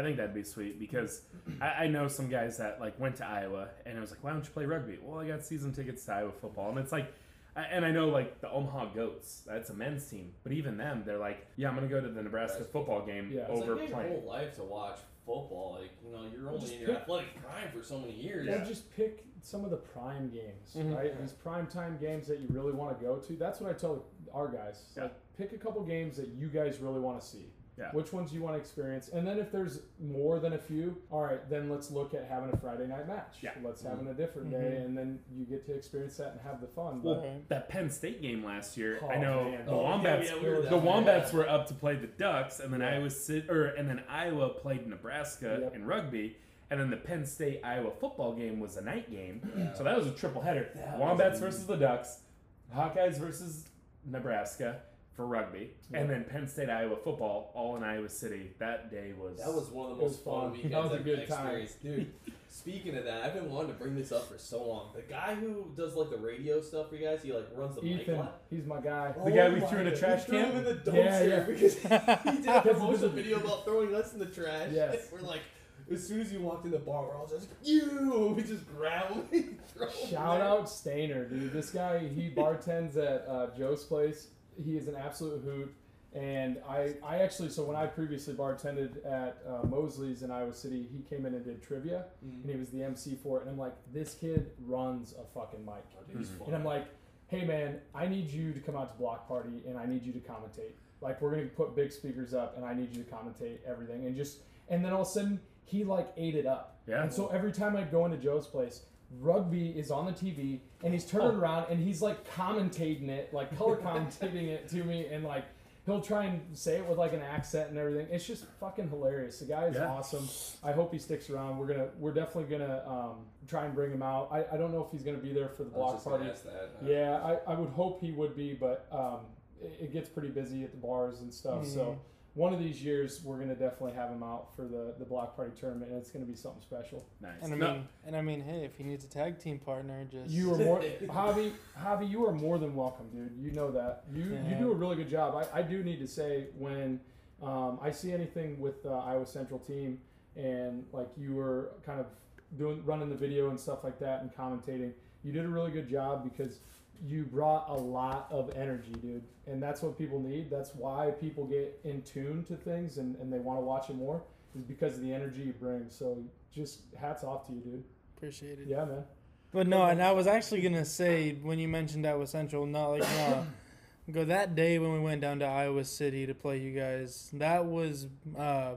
I think that'd be sweet because I, I know some guys that like went to Iowa and it was like, why don't you play rugby? Well, I got season tickets to Iowa football, and it's like, I- and I know like the Omaha Goats, that's a men's team, but even them, they're like, yeah, I'm gonna go to the Nebraska Nebraska. football game Yeah. It's It's over like your playing. whole life to watch football. Like you know, you're only Just in your pick- athletic prime for so many years. Or just pick some of the prime games, Mhm. right? These prime time games that you really want to go to. That's what I tell our guys. Yeah. Like, pick a couple games that you guys really want to see. Yeah. Which ones you want to experience, and then if there's more than a few, all right, then let's look at having a Friday night match. Yeah. Let's having a different day, Mhm. and then you get to experience that and have the fun. Well, But that Penn State game last year, Oh, I know man. the Oh, yeah, Wombats. yeah, we were the the down. Wombats were up to play the Ducks, and then Yeah. Iowa City, or and then Iowa played Nebraska Yep. in rugby, and then the Penn State Iowa football game was a night game. Yeah. So that was a triple header. That Wombats versus the Ducks, Hawkeyes versus Nebraska for rugby, and then Penn State Iowa football all in Iowa City. That day was That was one of the most fun fun. weekends That was a I've good time. dude. Speaking of that, I've been wanting to bring this up for so long. The guy who does like the radio stuff for you guys, he like runs the mic Ethan, lot. he's my guy. The guy we my threw in a trash we threw can? him in the dumpster Yeah, yeah. because he did a promotional video about throwing us in the trash. Yes. We're like, as soon as you walked in the bar, we're all just you. We just grab him. and throw him Shout out Stainer, dude. This guy, he bartends at uh, Joe's place. He is an absolute hoot. And I, I actually, so when I previously bartended at uh, Mosley's in Iowa City, he came in and did trivia, Mhm. and he was the MC for it. And I'm like, this kid runs a fucking mic. Dude, he's And. I'm like, hey man, I need you to come out to Block Party and I need you to commentate. Like we're gonna put big speakers up and I need you to commentate everything and just and then all of a sudden he like ate it up. Yeah. And so every time I'd go into Joe's place, rugby is on the TV and he's turning around and he's like commentating it, like color commentating it to me and like he'll try and say it with like an accent and everything. It's just fucking hilarious. The guy is Yeah. awesome. I hope he sticks around. We're gonna we're definitely gonna um, try and bring him out. I, I don't know if he's gonna be there for the I was block just party. ask that. Uh, Yeah, I, I would hope he would be, but um, it, it gets pretty busy at the bars and stuff. So Mhm. One of these years, we're gonna definitely have him out for the the block party tournament, and it's gonna be something special. nice. And I No, mean, and I mean, hey, if he needs a tag team partner, just You are more, Javi. Javi, you are more than welcome, dude. You know that. You you do a really good job. I, I do need to say when um, I see anything with the Iowa Central team, and like you were kind of doing running the video and stuff like that and commentating, you did a really good job because you brought a lot of energy, dude. And that's what people need. That's why people get in tune to things and, and they want to watch it more is because of the energy you bring. So just hats off to you, dude. appreciate it. Yeah, man. But no, and I was actually gonna say when you mentioned that Iowa Central, not like no, go that day when we went down to Iowa City to play you guys. That was uh,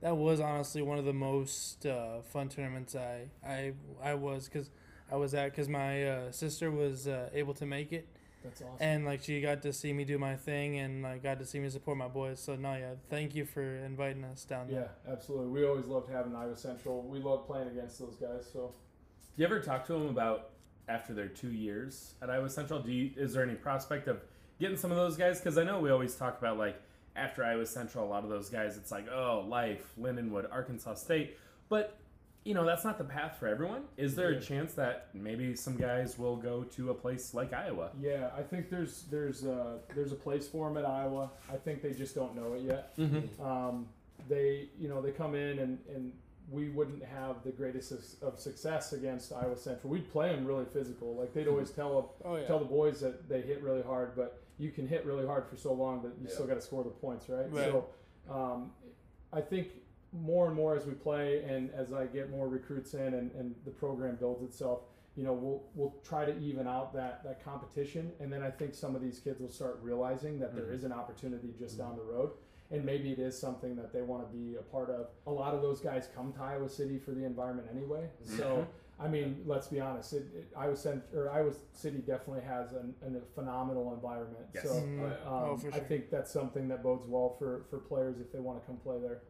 that was honestly one of the most uh, fun tournaments I I I was because I was at because my uh, sister was uh, able to make it That's awesome. and like she got to see me do my thing and like got to see me support my boys. So no, yeah, thank you for inviting us down there. Yeah, absolutely. We always loved having Iowa Central. We love playing against those guys. So Do you ever talk to them about after their two years at Iowa Central? Do you, is there any prospect of getting some of those guys? Because I know we always talk about like after Iowa Central, a lot of those guys, it's like oh, Life, Lindenwood, Arkansas State, but you know that's not the path for everyone. Is there a chance that maybe some guys will go to a place like Iowa? yeah, I think there's there's uh, there's a place for them at Iowa. I think they just don't know it yet. Mm-hmm. Um, they you know they come in and and we wouldn't have the greatest of- of success against Iowa Central. We'd play them really physical. Like they'd always tell Oh yeah. tell the boys that they hit really hard, but you can hit really hard for so long that you Yeah. still got to score the points, right? Right. So um, I think more and more as we play and as I get more recruits in and, and the program builds itself, you know, we'll we'll try to even out that that competition, and then I think some of these kids will start realizing that there Mhm. is an opportunity just down the road. And maybe it is something that they want to be a part of. A lot of those guys come to Iowa City for the environment anyway. So, I mean, let's be honest. It, it, Iowa Cent- or Iowa City definitely has an, an, a phenomenal environment. Yes. So, Mm, Oh, yeah. um, Oh, for I think that's something that bodes well for, for players if they want to come play there.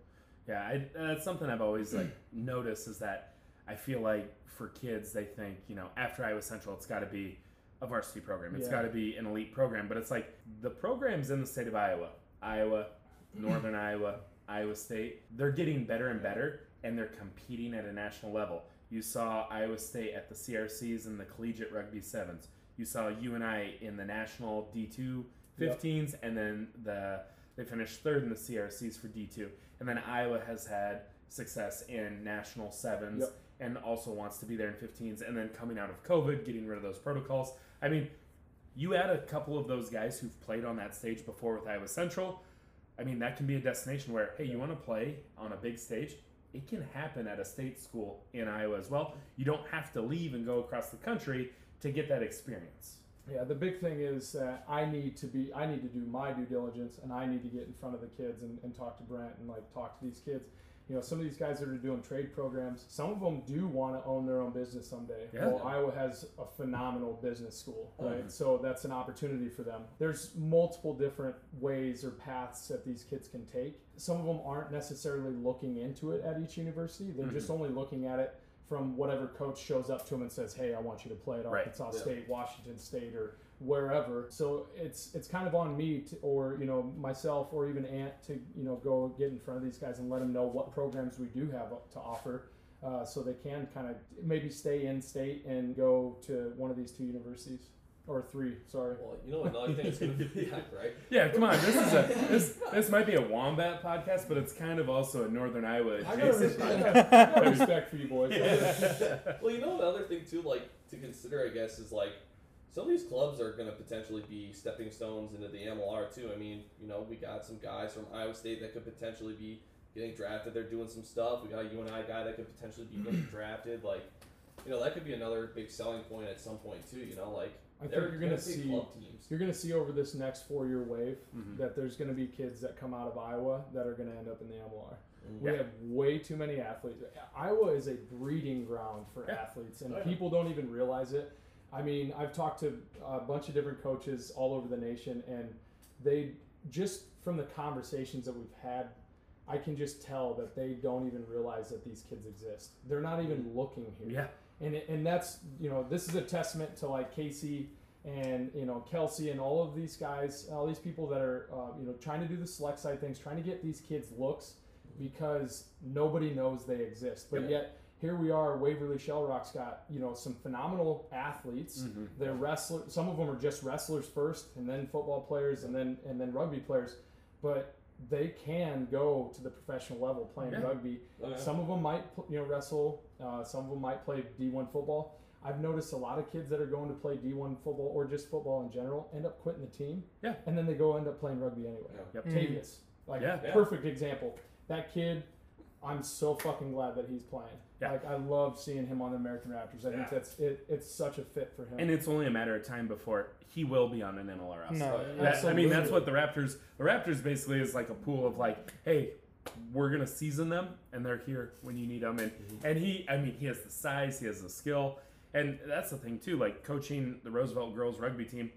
Yeah, I, that's something I've always like noticed is that I feel like for kids they think you know after Iowa Central it's got to be a varsity program. It's Yeah. got to be an elite program. But it's like the programs in the state of Iowa, Iowa, Northern Iowa, Iowa State, they're getting better and better, and they're competing at a national level. You saw Iowa State at the CRCs and the collegiate rugby sevens. You saw UNI in the national D2 Yep. 15s, and then the they finished third in the CRCs for D2. And then Iowa has had success in national sevens Yep. and also wants to be there in 15s. And then coming out of COVID, getting rid of those protocols. I mean, you add a couple of those guys who've played on that stage before with Iowa Central. I mean, that can be a destination where, hey, you want to play on a big stage? It can happen at a state school in Iowa as well. You don't have to leave and go across the country to get that experience. Yeah, the big thing is that I need to be, I need to do my due diligence, and I need to get in front of the kids and, and talk to Brent and like talk to these kids. You know, some of these guys that are doing trade programs, some of them do want to own their own business someday. Yeah. Well, Iowa has a phenomenal business school, right? Mhm. So that's an opportunity for them. There's multiple different ways or paths that these kids can take. Some of them aren't necessarily looking into it at each university. They're just only looking at it from whatever coach shows up to him and says, "Hey, I want you to play at Right. Arkansas Yeah. State, Washington State, or wherever." So it's it's kind of on me to, or you know myself or even Ant to you know go get in front of these guys and let them know what programs we do have to offer, uh, so they can kind of maybe stay in state and go to one of these two universities or three. Sorry. Well, you know what? another thing is going to be yeah, right. Yeah, come on. This is a this this might be a wombat podcast, but it's kind of also a Northern Iowa I got, adjacent. respect, I got respect for you boys. well, you know another thing too, like to consider, I guess, is like some of these clubs are going to potentially be stepping stones into the MLR too. I mean, you know, we got some guys from Iowa State that could potentially be getting drafted. They're doing some stuff. We got a UNI guy that could potentially be getting drafted. Like, you know, that could be another big selling point at some point too. You know, like I think they're you're gonna see teams. you're gonna see over this next four year wave Mhm. that there's gonna be kids that come out of Iowa that are gonna end up in the MLR. Mm. We Yeah. have way too many athletes. Iowa is a breeding ground for Yeah. athletes, and Oh, yeah. people don't even realize it. I mean, I've talked to a bunch of different coaches all over the nation, and they just from the conversations that we've had, I can just tell that they don't even realize that these kids exist. They're not even looking here Yeah. And it, and that's you know this is a testament to like Casey and you know Kelsey and all of these guys, all these people that are uh, you know trying to do the select side things, trying to get these kids looks because nobody knows they exist. But Yeah. yet here we are, Waverly Shell Rock's got you know some phenomenal athletes. Mhm. They're wrestlers. Some of them are just wrestlers first, and then football players, and then and then rugby players. But they can go to the professional level playing Yeah. rugby. Oh, yeah. Some of them might, you know, wrestle. Uh, some of them might play D1 football. I've noticed a lot of kids that are going to play D1 football or just football in general end up quitting the team. Yeah. And then they go end up playing rugby anyway. Yeah. Yep. Tavius, like Yeah. Yeah. perfect example. That kid, I'm so fucking glad that he's playing. Yeah. Like I love seeing him on the American Raptors. I Yeah. think that's it. It's such a fit for him. And it's only a matter of time before he will be on an MLR roster. No, That- I mean, that's what the Raptors. The Raptors basically is like a pool of like, hey, we're gonna season them, and they're here when you need them. And mm-hmm. and he, I mean, he has the size, he has the skill, and that's the thing too. Like coaching the Roosevelt girls rugby team,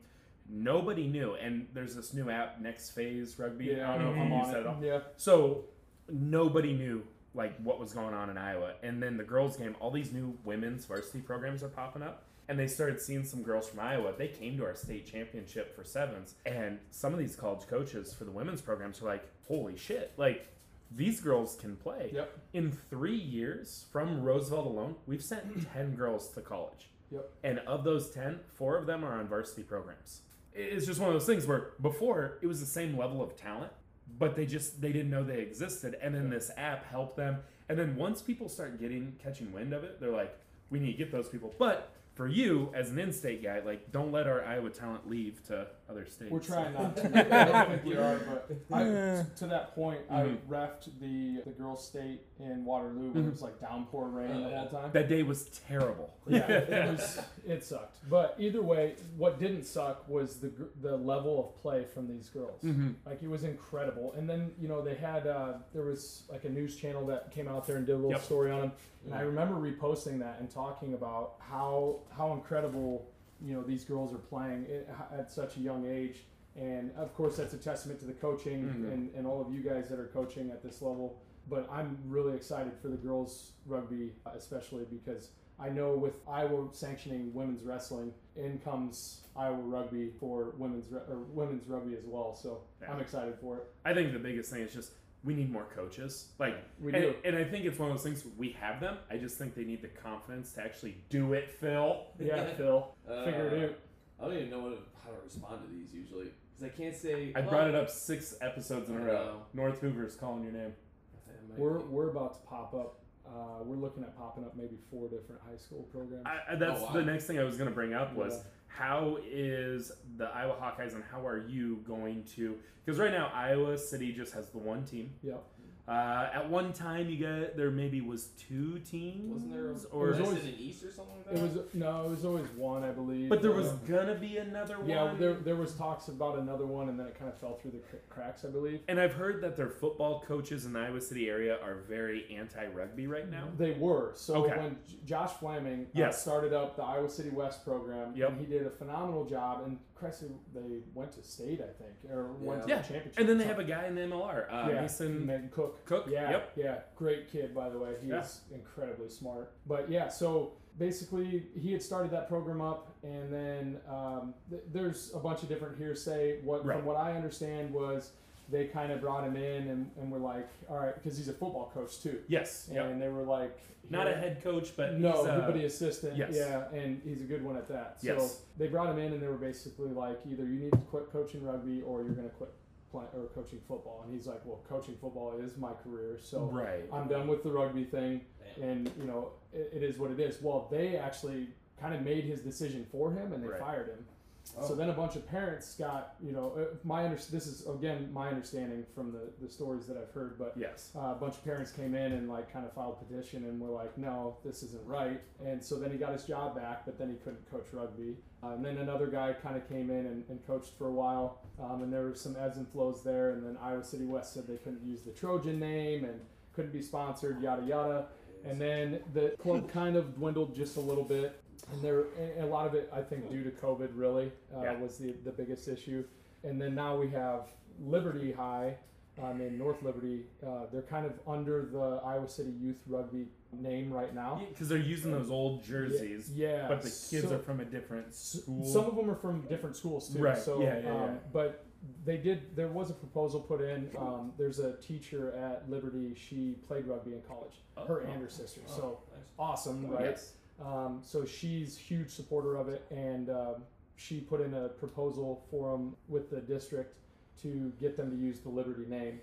nobody knew. And there's this new app, Next Phase Rugby. yeah, I don't know if mm-hmm. I'm on it. at all. Yeah. So nobody knew like what was going on in Iowa. And then the girls game, all these new women's varsity programs are popping up. And they started seeing some girls from Iowa. They came to our state championship for sevens. And some of these college coaches for the women's programs were like, holy shit, like these girls can play. Yep. In three years from Roosevelt alone, we've sent 10 girls to college. Yep. And of those 10, four of them are on varsity programs. It's just one of those things where before it was the same level of talent, but they just they didn't know they existed. And then this app helped them. And then once people start getting catching wind of it, they're like, we need to get those people. But for you as an in-state guy, like don't let our Iowa talent leave to other states. We're trying not to. I don't think we are, but I, Yeah. to that point, Mhm. I refed the the girls' state in Waterloo when it was like downpour rain the whole time. That day was terrible. yeah, it was. It sucked. But either way, what didn't suck was the gr- the level of play from these girls. Mhm. Like it was incredible. And then you know they had uh, there was like a news channel that came out there and did a little Yep. story on them. And I remember reposting that and talking about how how incredible you know these girls are playing at such a young age. And of course, that's a testament to the coaching Mhm. and, and all of you guys that are coaching at this level. But I'm really excited for the girls rugby, uh, especially because I know with Iowa sanctioning women's wrestling, in comes Iowa rugby for women's or women's rugby as well. So Yeah. I'm excited for it. I think the biggest thing is just we need more coaches. Like We and, do. and I think it's one of those things we have them. I just think they need the confidence to actually do it, Phil. Yeah, Phil, Uh, figure it out. I don't even know what, how to respond to these usually because I can't say. I well, brought it up six episodes in a row. know. North Hoover's calling your name. We're we're about to pop up. Uh, we're looking at popping up maybe four different high school programs. I, I, that's Oh, wow. the next thing I was going to bring up was Yeah. How is the Iowa Hawkeyes and how are you going to? Because right now Iowa City just has the one team. Yep. Uh, at one time, you got there maybe was two teams, Wasn't there a or was West always- and East or something like that? It was no, it was always one, I believe. but there was Um, gonna be another one. yeah, there there was talks about another one, and then it kind of fell through the cracks, I believe. and I've heard that their football coaches in the Iowa City area are very anti-rugby right now. They were. So Okay. when J- Josh Flaming uh, started up the Iowa City West program, Yep. and he did a phenomenal job. And Cressy, they went to state, I think, or went to Yeah, the championship. and then they have a guy in the MLR, uh, yeah, Mason Mason Cook. Cook. Yeah, Yep. yeah, great kid by the way. He Yeah. is incredibly smart. But yeah, so basically he had started that program up, and then um, th- there's a bunch of different hearsay. What Right. from what I understand was they kind of brought him in and, and were like, all right, because he's a football coach too, Yes. Yep. and they were like, Not a head coach, but no, uh, but assistant. yes. Yeah, and he's a good one at that. So Yes. they brought him in, and they were basically like, either you need to quit coaching rugby or you're going to quit play, or coaching football. And he's like, well, coaching football is my career, so right. I'm done with the rugby thing, Damn. and you know it, it is what it is. Well, they actually kind of made his decision for him, and they Right. fired him. Oh. So then a bunch of parents got, you know, uh, my under- this is again my understanding from the, the stories that I've heard, but yes. uh, a bunch of parents came in and like kind of filed a petition and were like, no, this isn't right. And so then he got his job back, but then he couldn't coach rugby. Uh, and then another guy kind of came in and, and coached for a while, um, and there were some ebbs and flows there. And then Iowa City West said they couldn't use the Trojan name and couldn't be sponsored, yada yada. And then the club kind of dwindled just a little bit. And there, and a lot of it, I think, due to COVID, really uh, Yeah. was the the biggest issue. And then now we have Liberty High, um, in North Liberty. Uh, they're kind of under the Iowa City Youth Rugby name right now. Because they're using those old jerseys, Yeah, but the kids so- are from a different school. Some of them are from different schools too. Right, So, yeah, yeah, um, yeah. but they did. There was a proposal put in. Um, there's a teacher at Liberty. She played rugby in college. Her Oh. and her sister. Oh, So nice. awesome, Oh, right? yes. Um, so she's huge supporter of it, and um, she put in a proposal for them with the district to get them to use the Liberty name.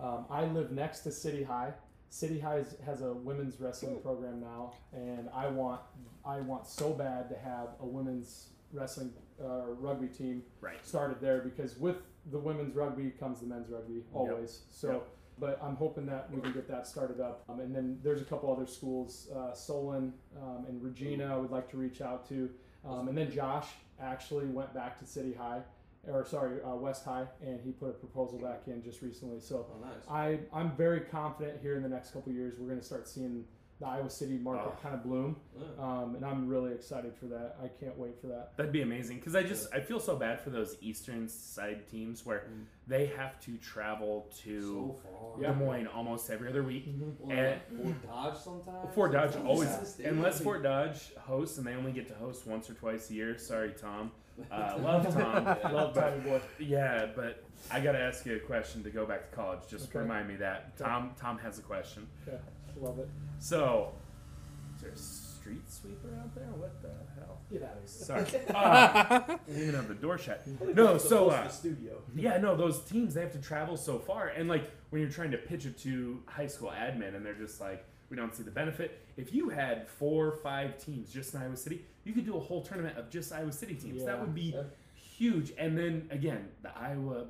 Um, I live next to City High. City High has, has a women's wrestling program now, and I want I want so bad to have a women's wrestling uh, rugby team Right. started there because with the women's rugby comes the men's rugby always. So, Yep. But I'm hoping that we can get that started up. Um, and then there's a couple other schools, uh, Solon um, and Regina. I would like to reach out to. Um, and then Josh actually went back to City High, or sorry, uh, West High, and he put a proposal back in just recently. So Oh, nice. I I'm very confident here in the next couple years we're going to start seeing the Iowa City market Oh. kind of bloom. Yeah. Um, and I'm really excited for that. I can't wait for that. That'd be amazing because I just I feel so bad for those eastern side teams where Mm. they have to travel to so far. Des Moines almost every other week. Well, And- Fort Dodge sometimes. Fort Dodge Sometimes always, it's the unless stadium. Fort Dodge hosts and they only get to host once or twice a year. Sorry, Tom. Uh, love Tom. Yeah. Love Tommy boy. Yeah, but I gotta ask you a question to go back to college. Just Okay. remind me that Tom Tom has a question. Yeah, love it. So, is there a street sweeper out there? What the hell? Get out of here. Sorry. Ah, we even have the door shut. No, so uh, the studio. yeah, no, those teams they have to travel so far, and like when you're trying to pitch it to high school admin, and they're just like, we don't see the benefit. If you had four, or five teams just in Iowa City, you could do a whole tournament of just Iowa City teams. That would be huge. And then again, the Iowa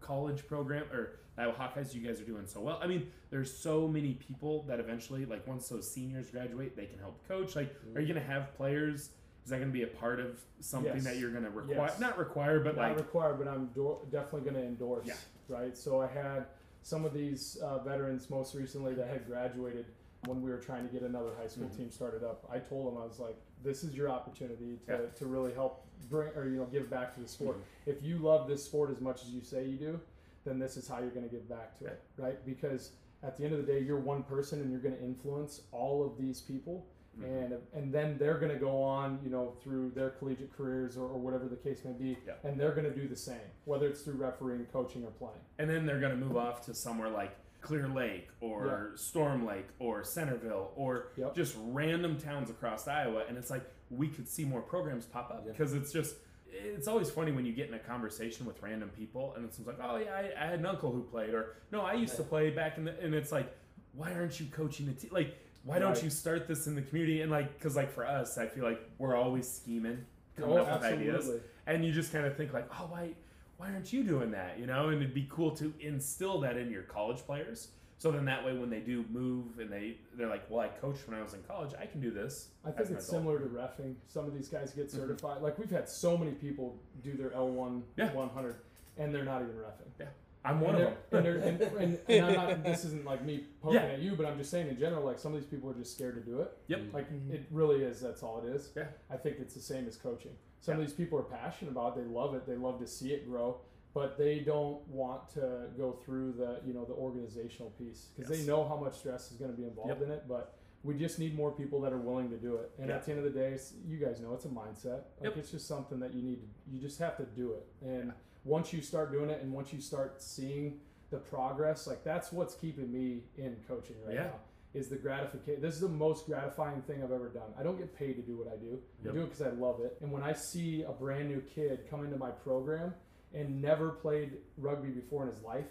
college program or Iowa Hawkeyes, you guys are doing so well. I mean, there's so many people that eventually, like once those seniors graduate, they can help coach. Like, are you gonna have players? Is that gonna be a part of something Yes. that you're gonna require? Yes. Not require, but Not like required, but I'm do- definitely going to endorse. Yeah. Right. So I had some of these uh, veterans most recently that had graduated when we were trying to get another high school Mhm. team started up. I told them I was like, "This is your opportunity to, Yeah. to really help bring or you know give back to the sport. Mhm. If you love this sport as much as you say you do, then this is how you're going to give back to it, right? Because at the end of the day, you're one person and you're going to influence all of these people. Mm-hmm. and and then they're going to go on, you know, through their collegiate careers or, or whatever the case may be, Yeah. and they're going to do the same, whether it's through refereeing, coaching, or playing. and then they're going to move off to somewhere like Clear Lake or Storm Lake or Centerville or Yep. just random towns across Iowa. And it's like we could see more programs pop up Yeah. because it's just. It's always funny when you get in a conversation with random people and it's like, oh yeah, I, I had an uncle who played, or no, I used to play back in the, and it's like, why aren't you coaching the team? Like, why don't you start this in the community? And like, because like for us, I feel like we're always scheming, coming Oh, up with ideas and you just kind of think like, oh, why, why aren't you doing that? You know, and it'd be cool to instill that in your college players. So then that way, when they do move and they they're like, well, I coached when I was in college, I can do this. I think it's adult." similar to refing. Some of these guys get Mhm. certified. Like we've had so many people do their L1 Yeah. 100, and they're not even refing. I'm one and of them. And, and, and, and I'm not, this isn't like me poking Yeah. at you, but I'm just saying in general, like some of these people are just scared to do it. Yep. Like Mhm. it really is. That's all it is. Yeah. I think it's the same as coaching. Some Yeah. of these people are passionate about it. They love it. They love to see it grow, but they don't want to go through the you know the organizational piece because Yes. they know how much stress is going to be involved Yep. in it. But we just need more people that are willing to do it. And Yeah. at the end of the day, it's, you guys know it's a mindset. Like Yep. it's just something that you need. To, you just have to do it. And once you start doing it, and once you start seeing the progress, like that's what's keeping me in coaching right Yeah. now is the gratification. This is the most gratifying thing I've ever done. I don't get paid to do what I do. Yep. I do it because I love it. And when I see a brand new kid come into my program and never played rugby before in his life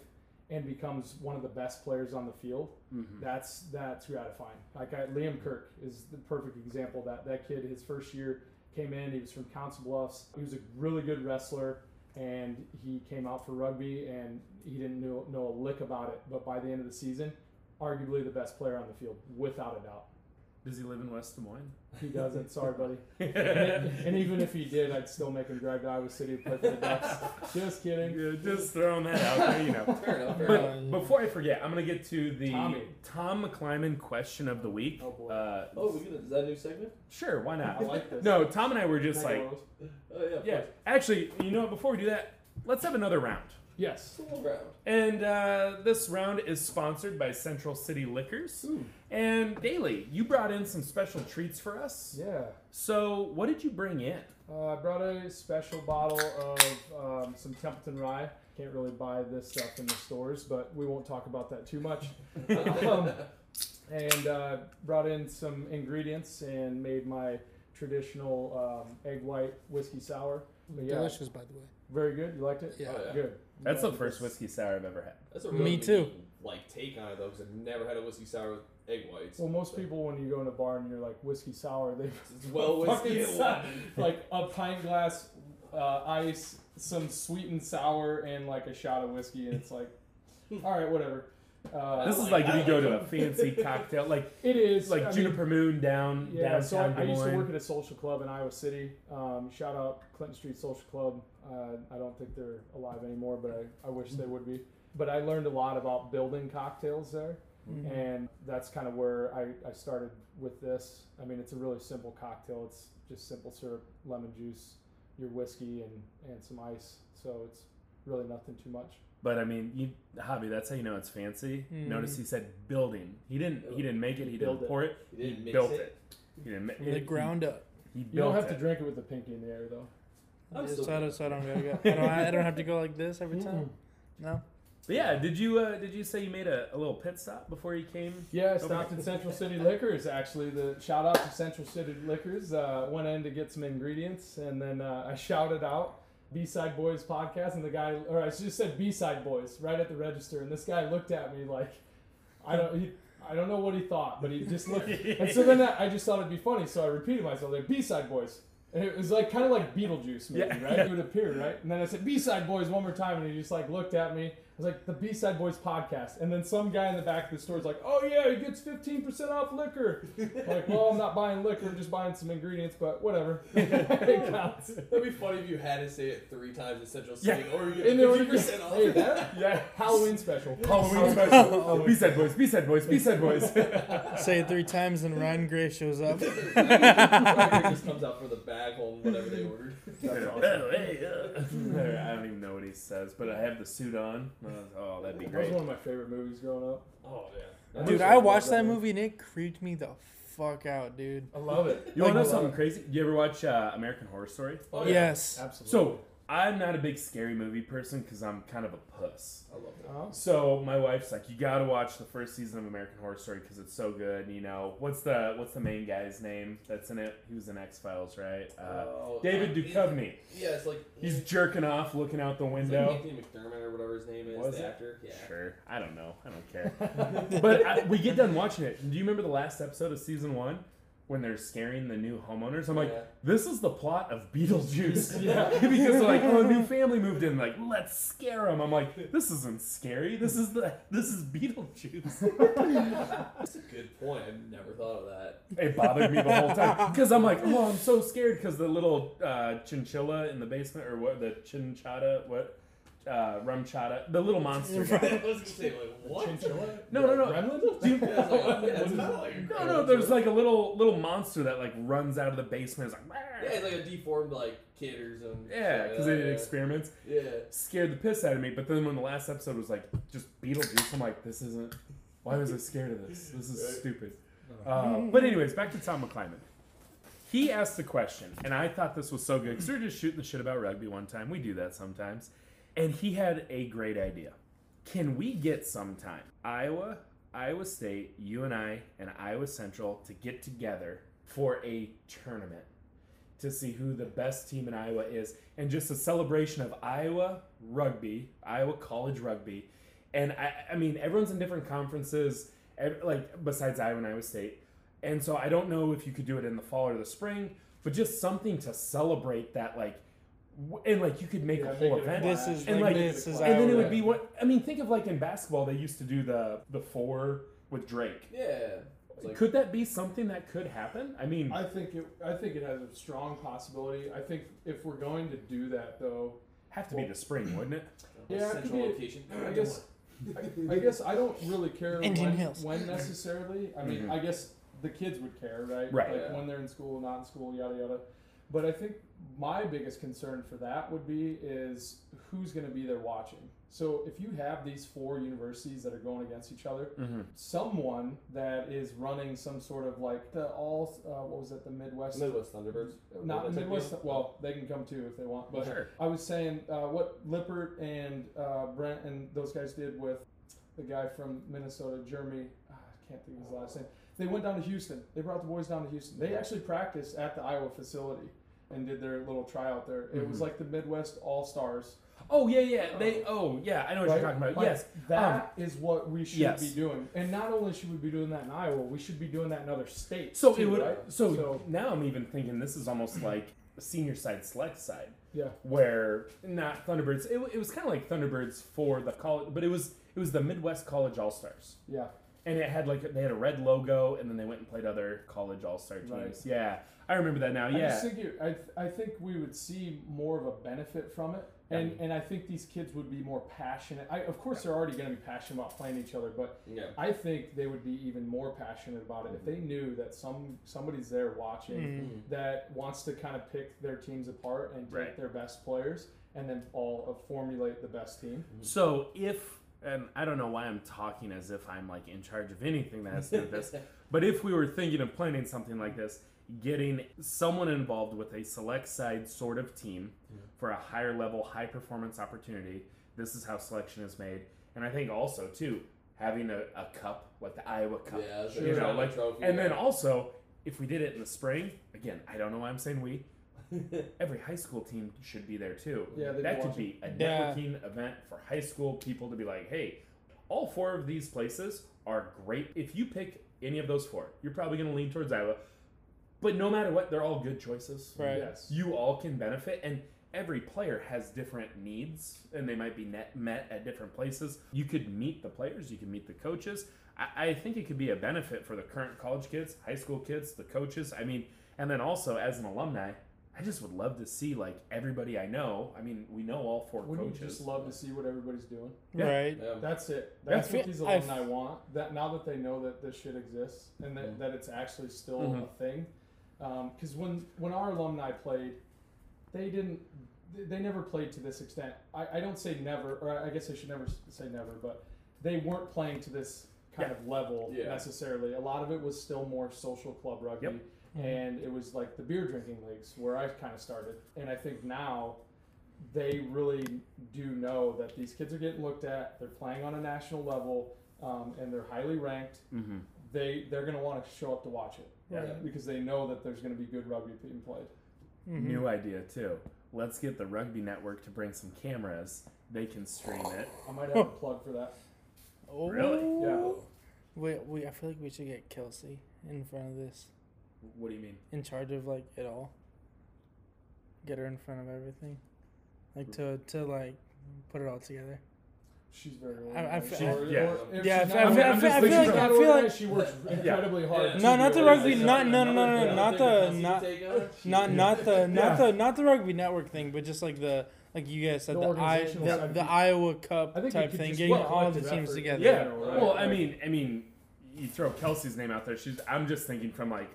and becomes one of the best players on the field, Mhm. that's that's gratifying. Like I, Liam Kirk is the perfect example of that. That kid, his first year came in. He was from Council Bluffs. He was a really good wrestler, and he came out for rugby, and he didn't know, know a lick about it. But by the end of the season, arguably the best player on the field, without a doubt. Does he live in West Des Moines? He doesn't. Sorry, buddy. And, and even if he did, I'd still make him drive to Iowa City to play for the Ducks. Just kidding. Yeah, just throwing that out there, you know. Fair enough. Fair But enough. before I forget, I'm gonna get to the Tommy. Tom McClyman question of the week. Oh, boy. Uh, Oh, we can, is that a new segment? sure, why not? I like this. No, Tom and I were just Can I like, go those? Oh yeah. yeah. course. Actually, you know what? Before we do that, let's have another round. Yes. Little round. And uh, this round is sponsored by Central City Liquors. Ooh. And Dailey, you brought in some special treats for us. Yeah. So, what did you bring in? Uh, I brought a special bottle of um, some Templeton Rye. Can't really buy this stuff in the stores, but we won't talk about that too much. um, and uh, brought in some ingredients and made my traditional um, egg white whiskey sour. But yeah, Delicious, by the way. very good. You liked it? Yeah. Oh, yeah. Good. That's Yeah, the first it's- whiskey sour I've ever had. That's a Me really too. unique, Like take on it though, because I've never had a whiskey sour with egg whites. Well, most So, people when you go in a bar and you're like whiskey sour, they It's well whiskey. Fucking sa- like a pint glass uh, ice, some sweet and sour, and like a shot of whiskey, and it's like, all right, whatever. Uh, This is like if you go to a fancy cocktail, like it is like I mean, Juniper Moon down Yeah, so I, downtown I used to work at a social club in Iowa City. Um, shout out Clinton Street Social Club. Uh, I don't think they're alive anymore, but I, I wish they would be. But I learned a lot about building cocktails there, Mhm. and that's kind of where I, I started with this. I mean, it's a really simple cocktail. It's just simple syrup, lemon juice, your whiskey, and, and some ice. So it's really nothing too much. But I mean, you, Javi, that's how you know it's fancy. Mm. Notice he said building. He didn't. He didn't make it. He Build didn't pour it. He didn't he mix built it. it. He didn't. ma- From the it- ground up. He, he You don't built have to drink it with the pinky in the air, though. I'm so, I don't, so I don't gotta go. I don't, I don't have to go like this every time. No. But yeah, did you uh, did you say you made a, a little pit stop before you came? Yeah, I stopped at Central City Liquors. Actually, the shout out to Central City Liquors. Uh, went in to get some ingredients, and then uh, I shouted out B Side Boys podcast, and the guy, or I just said B Side Boys right at the register, and this guy looked at me like, I don't, he, I don't know what he thought, but he just looked. and so then I, I just thought it'd be funny, so I repeated myself like B Side Boys. And it was like kind of like Beetlejuice movie, Yeah. right? It would appear, right? And then I said B Side Boys one more time, and he just like looked at me. I was like, the B Side Boys podcast. And then some guy in the back of the store is like, oh yeah, he gets 15% off liquor. I'm like, well, I'm not buying liquor, I'm just buying some ingredients, but whatever. it counts. That'd be funny if you had to say it three times in Central Yeah. City, or you get there fifty would- percent off. Hey, that Yeah. Halloween special. Halloween special. B side boys. B side boys. B side boys. Say it three times and Ryan Gray shows up. It just comes out from the bag hole, whatever they ordered. Oh, hey, uh. I don't even know what he says, but I have the suit on. Oh, that'd be great. That was great. one of my favorite movies growing up. Oh yeah. Dude, I watched that movie and it creeped me the fuck out, dude. I love it. You Like- want to know something crazy? You ever watch uh, American Horror Story? Oh, yeah. Yes. Absolutely. So I'm not a big scary movie person because I'm kind of a puss. I love that. Uh, So my wife's like, you got to watch the first season of American Horror Story because it's so good. You know, what's the what's the main guy's name that's in it? He was in X Files, right? Uh, Oh, David uh, Duchovny. Yeah, it's like He's jerking off, looking out the it's like window. Anthony McDermott or whatever his name is, Was the it? actor. Yeah. Sure, I don't know. I don't care. but I, we get done watching it. Do you remember the last episode of season one when they're scaring the new homeowners? I'm like, Yeah. this is the plot of Beetlejuice. Yeah. because they're like, oh, a new family moved in. Like, let's scare them. I'm like, this isn't scary. This is the this is Beetlejuice. That's a good point. I've never thought of that. it bothered me the whole time because I'm like, oh, I'm so scared because the little uh, chinchilla in the basement or what the chinchada what. Uh, rum chata, the little monster. guy. I was gonna say like what? Chinchilla? No, no, no. Gremlin? Do you- Yeah, it's like, yeah, it's kind of like a No, no, there's like a little little monster that like runs out of the basement. It's like, yeah, it's like a deformed like kid or something. yeah, because they did yeah. experiments. Yeah. Scared the piss out of me. But then when the last episode was like just Beetlejuice, I'm like, this isn't. Why was I scared of this? This is Right. stupid. Uh, but anyways, back to Tom McClyman. He asked the question, and I thought this was so good because we were just shooting the shit about rugby one time. We do that sometimes. And he had a great idea. Can we get sometime Iowa, Iowa State, you and I, and Iowa Central to get together for a tournament to see who the best team in Iowa is and just a celebration of Iowa rugby, Iowa college rugby. And I, I mean, everyone's in different conferences, like besides Iowa and Iowa State. And so I don't know if you could do it in the fall or the spring, but just something to celebrate that, like, and like you could make Yeah, a whole make it a event. This is And like like- this is and then it would be what I mean. Think of like in basketball, they used to do the the four with Drake. Yeah. Like, Could that be something that could happen? I mean, I think it. I think it has a strong possibility. I think if we're going to do that, though, have to be the spring, wouldn't it? Yeah, central be- location. I guess. I, I guess I don't really care when, when necessarily. I mean, Mhm. I guess the kids would care, right? Right. Like Yeah. when they're in school, not in school, yada yada. But I think my biggest concern for that would be is who's going to be there watching. So if you have these four universities that are going against each other, Mm-hmm. someone that is running some sort of like the all uh, what was it the Midwest Midwest Thunderbirds. not the Midwest Midwest. Well, they can come too if they want. But Sure. I was saying uh, what Lippert and uh, Brent and those guys did with the guy from Minnesota, Jeremy. ah, I can't think of his last name. They went down to Houston. They brought the boys down to Houston. They actually practiced at the Iowa facility and did their little tryout there. It was Mhm. like the Midwest All Stars. Oh yeah, yeah. They. Oh yeah, I know what Right? you're talking about. Like, yes. that is what we should yes. be doing. And not only should we be doing that in Iowa, we should be doing that in other states. So too, it would. right? So, So- now I'm even thinking this is almost like a senior side, select side, yeah. where not Thunderbirds. It, it was kind of like Thunderbirds for the college, but it was it was the Midwest College All Stars, Yeah. and it had like they had a red logo, and then they went and played other college All Star teams. Right. Yeah, I remember that now. I Yeah. just think it, I, th- I think we would see more of a benefit from it, and Yeah. and I think these kids would be more passionate. I, of course, they're already going to be passionate about playing each other, but Yeah. I think they would be even more passionate about it if they knew that some somebody's there watching Mhm. that wants to kind of pick their teams apart and take Right. their best players and then all uh, formulate the best team. So if and I don't know why I'm talking as if I'm like in charge of anything that has to do with this, but if we were thinking of planning something like this, getting someone involved with a select side sort of team for a higher level, high performance opportunity, this is how selection is made. And I think also too having a, a cup like the Iowa Cup, Yeah, Sure. you know, like, trophy. and then also if we did it in the spring, again, I don't know why I'm saying we. Every high school team should be there too. Yeah, that could be a Yeah. networking event for high school people to be like, hey, all four of these places are great. If you pick any of those four, you're probably going to lean towards Iowa. But no matter what, they're all good choices. Right. Yes. You all can benefit, and every player has different needs, and they might be net, met at different places. You could meet the players, you can meet the coaches. I, I think it could be a benefit for the current college kids, high school kids, the coaches. I mean, and then also as an alumni, I just would love to see like everybody I know. I mean, we know all 4 Wouldn't you coaches. just love to see what everybody's doing? Yeah. Right. Yeah. That's it. That's feel- what these I f- alumni want. That now that they know that this shit exists and that, Mhm. that it's actually still Mhm. a thing. Because when when our alumni played, they didn't. they- They never played to this extent. I, I don't say never, or I guess I should never say never, but they weren't playing to this kind of level Yeah. necessarily. A lot of it was still more social club rugby, Yep. and it was like the beer drinking leagues where I kind of started. And I think now they really do know that these kids are getting looked at. They're playing on a national level, um, and they're highly ranked. Mm-hmm. They they're going to want to show up to watch it Yeah. because they know that there's going to be good rugby being played. Mhm. New idea too. Let's get the rugby network to bring some cameras. They can stream it. I might have a plug for that. Oh. Really? Yeah. We, we I feel like we should get Kelsey in front of this, What do you mean? in charge of like it all. Get her in front of everything, like to to like put it all together. She's very I- I Or- yeah. or Yeah, I she's fe- I not- fe- I I'm I feel like- I feel like- she works incredibly hard. Yeah. to No, not the organized. rugby- not- no, no, no, no, not the- not- Not not the not the not the rugby network thing, but just like the like you guys said The the, I, the, the Iowa Cup I think it type thing, getting be a all the teams effort. together. Yeah. right? Well, I mean, I mean, you throw Kelsey's name out there. She's. I'm just thinking from like,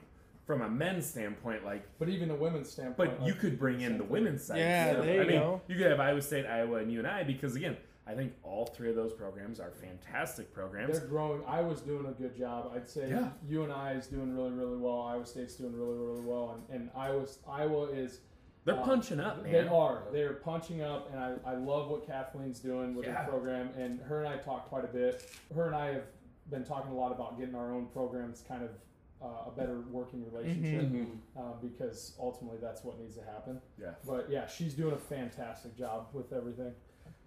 from a men's standpoint, like. But even the women's standpoint. But you could bring in the same women's side. Yeah, too. there you I mean, go. You could have Iowa State, Iowa, and you and I, because again, I think all three of those programs are fantastic programs. They're growing. I was doing a good job. I'd say Yeah. UNI is doing really, really well. Iowa State's doing really, really well. And, and Iowa's, Iowa is. They're um, punching up, man. They are. They're punching up, and I, I love what Kathleen's doing with Yeah. her program. And her and I talk quite a bit. Her and I have been talking a lot about getting our own programs kind of uh, a better working relationship Mm-hmm. Mhm. uh, because ultimately that's what needs to happen. Yeah. But yeah, she's doing a fantastic job with everything.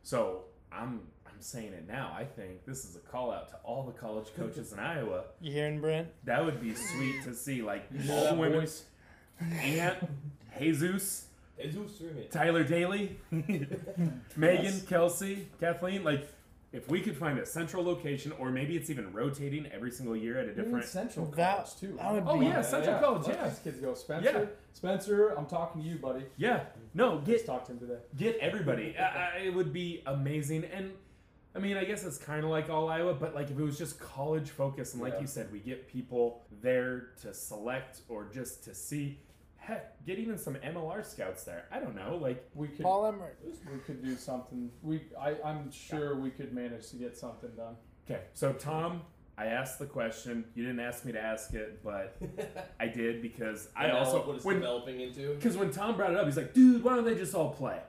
So I'm I'm saying it now. I think this is a call out to all the college coaches in Iowa. You hearing Brent? That would be sweet to see, like all the women. voice? Aunt, Jesus, Jesus Tyler Dailey, Megan, Yes. Kelsey, Kathleen. Like, if we could find a central location, or maybe it's even rotating every single year at a Even different. Central That- College too. that would Oh be- yeah, Central College. Let Yeah, these kids go. Spencer, Yeah. Spencer, I'm talking to you, buddy. yeah. No, Just get talked to him today. get everybody. I, I, it would be amazing. And I mean, I guess it's kind of like all Iowa, but like if it was just college focused, and like Yeah. you said, we get people there to select or just to see. Heck, get even some MLR scouts there. I don't know, like We could Paul Emerick. we could do something. We I, I'm sure we could manage to get something done. Okay, so Tom, I asked the question. You didn't ask me to ask it, but I did because I And now also look what it's when developing into. because when Tom brought it up, he's like, "Dude, why don't they just all play?"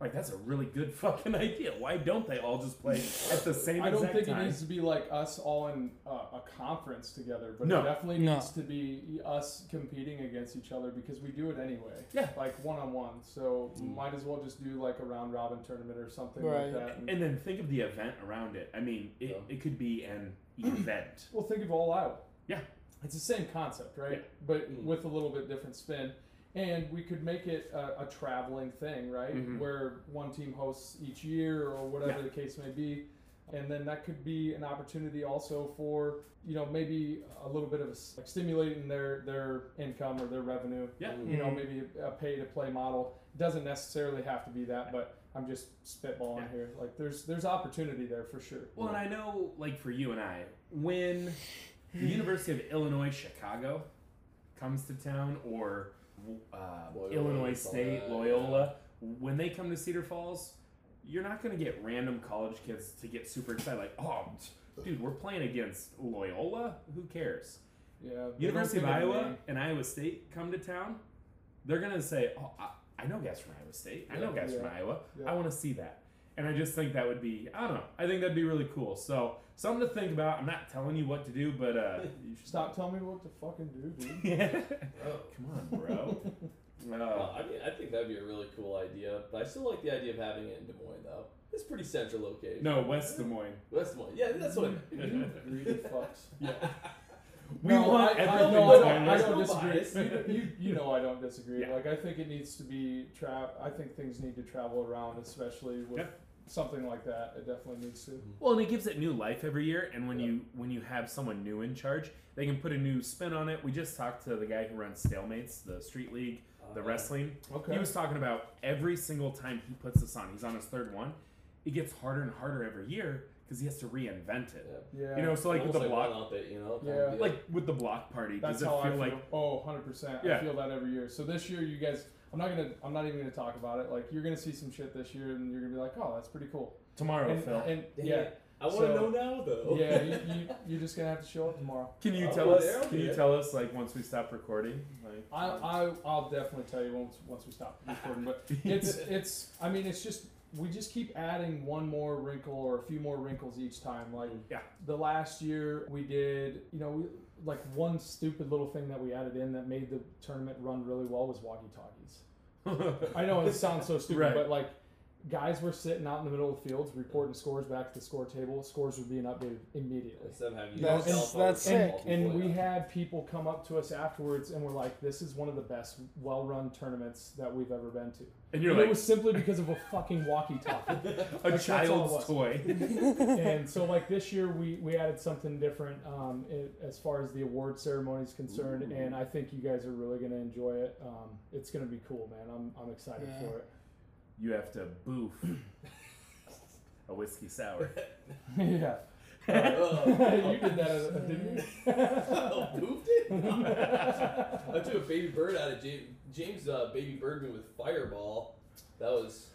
Like that's a really good fucking idea. Why don't they all just play at the same time? I don't exact think time? it needs to be like us all in uh, a conference together, but No. it definitely No. needs to be us competing against each other because we do it anyway. Yeah. like one on one. So Mm. might as well just do like a round robin tournament or something Right. like that. And, And then think of the event around it. I mean, it, Yeah. it could be an event. well, think of all out. Yeah. It's the same concept, right? Yeah. But Mm. with a little bit different spin. And we could make it a, a traveling thing, right? Mhm. Where one team hosts each year or whatever Yeah. the case may be. And then that could be an opportunity also for, you know, maybe a little bit of a, s- like stimulating their, their income or their revenue. Yeah. You know, Mhm. maybe a pay to play model. It Doesn't necessarily have to be that, but I'm just spitballing Yeah. here. Like there's there's opportunity there for sure. Well, and I know, like for you and I, when the University of Illinois Chicago comes to town, or uh, Loyola, Illinois State Loyola, when they come to Cedar Falls, you're not going to get random college kids to get super excited, like, oh, dude, we're playing against Loyola. Who cares? Yeah. University of Iowa and Iowa State come to town, they're gonna say, "Oh, I, I know guys from Iowa State. I know Yeah. guys from Iowa. Yeah. I want to see that." And I just think that would be, I don't know. I think that'd be really cool. So something to think about. I'm not telling you what to do, but uh, you should Stop telling me what to fucking do, dude. Yeah. Oh. Come on, bro. Well, Uh, I mean, I think that'd be a really cool idea, but I still like the idea of having it in Des Moines, though. It's pretty central location. no, West Des Moines. West Des Moines. Yeah, that's what I meant. You greedy fucks. Yeah. We No, want I, I, everything no, I Des don't, Moines. I don't disagree. You, you, you know I don't disagree. Yeah. Like I think it needs to be tra- I think things need to travel around, especially with Yeah. Something like that. It definitely needs to. Well, and it gives it new life every year. And when you when you have someone new in charge, they can put a new spin on it. We just talked to the guy who runs Stalemates, the street league, the Uh, wrestling. Okay. He was talking about every single time he puts this on. He's on his third one. It gets harder and harder every year because he has to reinvent it. Yeah. yeah. You know, so like with Almost the block, it, you know? Yeah. Kind of deal. like with the block party, That's does it how feel I feel. like oh, 100 percent. Yeah. I feel that every year. So this year, you guys, I'm not gonna, I'm not even gonna talk about it. Like you're gonna see some shit this year, and you're gonna be like, oh, that's pretty cool. tomorrow, and, Phil? and Dang yeah. I want to So- know now, though. Yeah, you, you, you're just gonna have to show up tomorrow. Can you Oh, tell well, us? there, Can you okay. tell us like once we stop recording? Like, I, I I'll definitely tell you once once we stop recording. But it's it's I mean it's just we just keep adding one more wrinkle or a few more wrinkles each time. Like Yeah. the last year we did, you know, we like one stupid little thing that we added in that made the tournament run really well was walkie talkies. I know it sounds so stupid, Right. but like guys were sitting out in the middle of the fields reporting scores back to the score table. Scores were being updated immediately. Instead of having That's- cell phone that's call And, sick. and we had people come up to us afterwards and were like, "This is one of the best, well-run tournaments that we've ever been to." and you're and it was simply because of a fucking walkie-talkie. a that's all it child's toy. and so, like this year, we we added something different um, i as far as the award ceremony is concerned, and I think you guys are really going to enjoy it. Um, it's going to be cool, man. I'm I'm excited Yeah. for it. You have to boof a whiskey sour. yeah. Oh. you did that, uh, didn't you? oh, pooped it? I took a baby bird out of James, James uh, baby bird with fireball. That was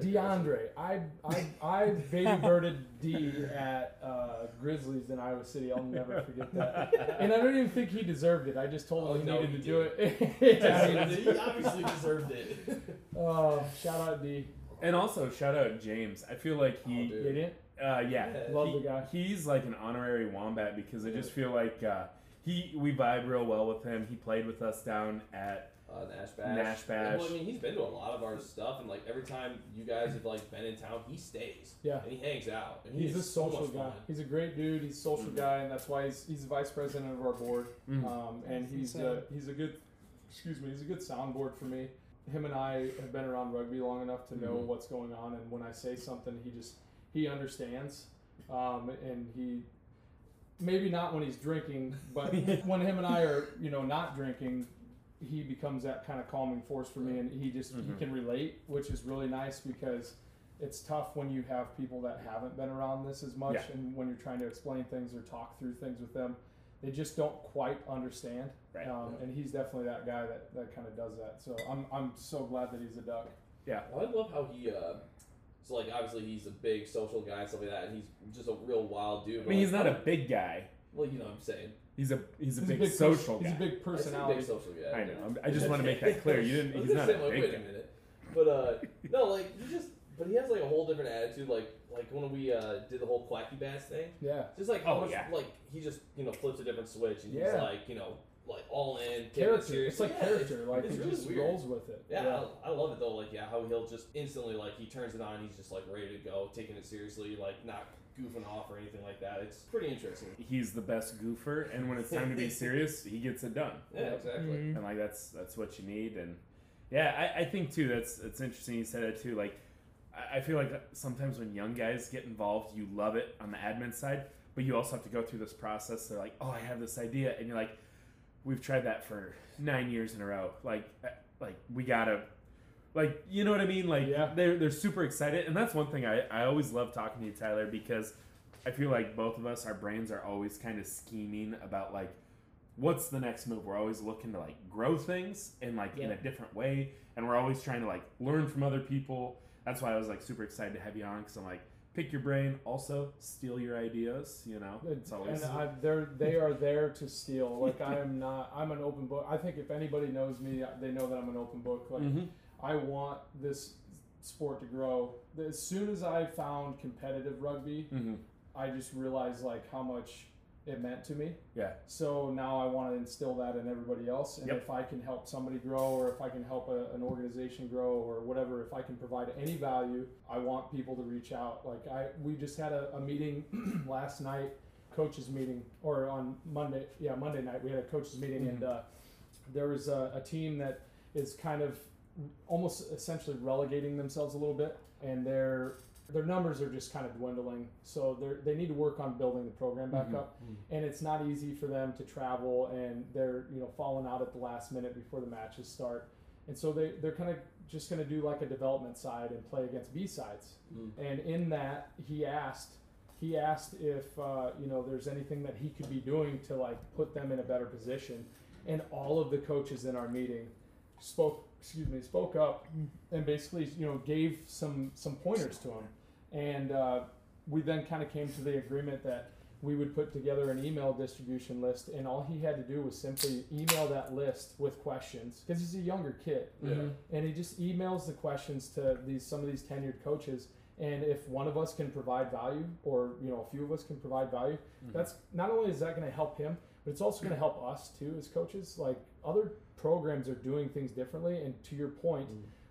DeAndre, I I I baby birded D at uh, Grizzlies in Iowa City. I'll never forget that. And I don't even think he deserved it. I just told him Oh, he no, needed he to do it. Yeah, Yeah, he- he obviously deserved it. oh, shout out D. And also shout out James. I feel like Oh, he, dude. You didn't? uh, yeah, Yeah. Love he- the guy. He's like an honorary wombat because I just feel like uh, he we vibe real well with him. He played with us down at Uh, Nash Bash. Nash Bash. Well, I mean, he's been to a lot of our stuff, and like every time you guys have like been in town, he stays. Yeah. And he hangs out. And He's a is so social much guy. fun. He's a great dude. He's a social Mhm. guy, and that's why he's he's the vice president of our board. Mhm. Um, and he's Insane. a, he's a good, excuse me, he's a good soundboard for me. Him and I have been around rugby long enough to know Mhm. what's going on, and when I say something, he just he understands, um, and he maybe not when he's drinking, but when him and I are you know not drinking, he becomes that kind of calming force for me, and he just he Mhm. can relate, which is really nice because. It's tough when you have people that haven't been around this as much, Yeah. and when you're trying to explain things or talk through things with them, they just don't quite understand. Right. Um, and he's definitely that guy that, that kind of does that. So I'm, I'm so glad that he's a duck. Yeah, well, I love how he. Uh, so like obviously he's a big social guy and stuff like that, and he's just a real wild dude. I but, mean, he's not a big guy. Well, you know what I'm saying. He's a he's a He's big, pers- social He's guy. a big I said personality. Big social guy. I know. I'm- I just want to make that clear. You didn't. I was He's gonna not say, a like, big wait guy. a minute. But uh, no, like he just, but he has like a whole different attitude. Like like when we uh did the whole quacky bass thing, Yeah. just like Oh, much yeah. like he just you know flips a different switch and he's Yeah. like you know like all in taking it Character. It's like Yeah, character. like it's he really just weird. rolls with it. Yeah, I, I love it though. Like, yeah, how he'll just instantly like he turns it on, he's just like ready to go, taking it seriously, like not goofing off or anything like that. It's pretty interesting. He's the best goofer, and when it's time to be serious, he gets it done. Yeah, exactly. Mhm. and like that's that's what you need and yeah I, I think too that's it's interesting you said it too like I, I feel like sometimes when young guys get involved you love it on the admin side but you also have to go through this process they're like oh i have this idea and you're like we've tried that for nine years in a row like uh, like we gotta like you know what i mean like Yeah. they're, they're super excited and that's one thing I, I always love talking to you tyler because i feel like both of us our brains are always kind of scheming about like what's the next move we're always looking to like grow things in like in a different way and we're always trying to like learn from other people that's why i was like super excited to have you on because i'm like pick your brain also steal your ideas you know it's always And I, they're they are there to steal. Like I am not. I'm an open book. I think if anybody knows me, they know that I'm an open book. Like Mhm. I want this sport to grow. As soon as I found competitive rugby, Mhm. I just realized like how much it meant to me. yeah So now I want to instill that in everybody else. And Yep. if I can help somebody grow, or if I can help a, an organization grow, or whatever, if I can provide any value, I want people to reach out. Like I, we just had a, a meeting last night, coaches meeting, or on Monday, yeah, Monday night we had a coaches meeting, and uh, there was a, a team that is kind of almost essentially relegating themselves a little bit, and their their numbers are just kind of dwindling. So they they need to work on building the program back Mhm. up, and it's not easy for them to travel, and they're you know falling out at the last minute before the matches start, and so they they're kind of just going to do like a development side and play against B sides. Mm. And in that, he asked he asked if uh, you know there's anything that he could be doing to like put them in a better position, and all of the coaches in our meeting spoke excuse me spoke up and basically you know gave some some pointers to him and uh, we then kind of came to the agreement that we would put together an email distribution list, and all he had to do was simply email that list with questions because he's a younger kid, Yeah. and he just emails the questions to these some of these tenured coaches. And if one of us can provide value, or you know, a few of us can provide value, that's not only is that going to help him, but it's also going to help us too as coaches. Like other programs are doing things differently, and to your point,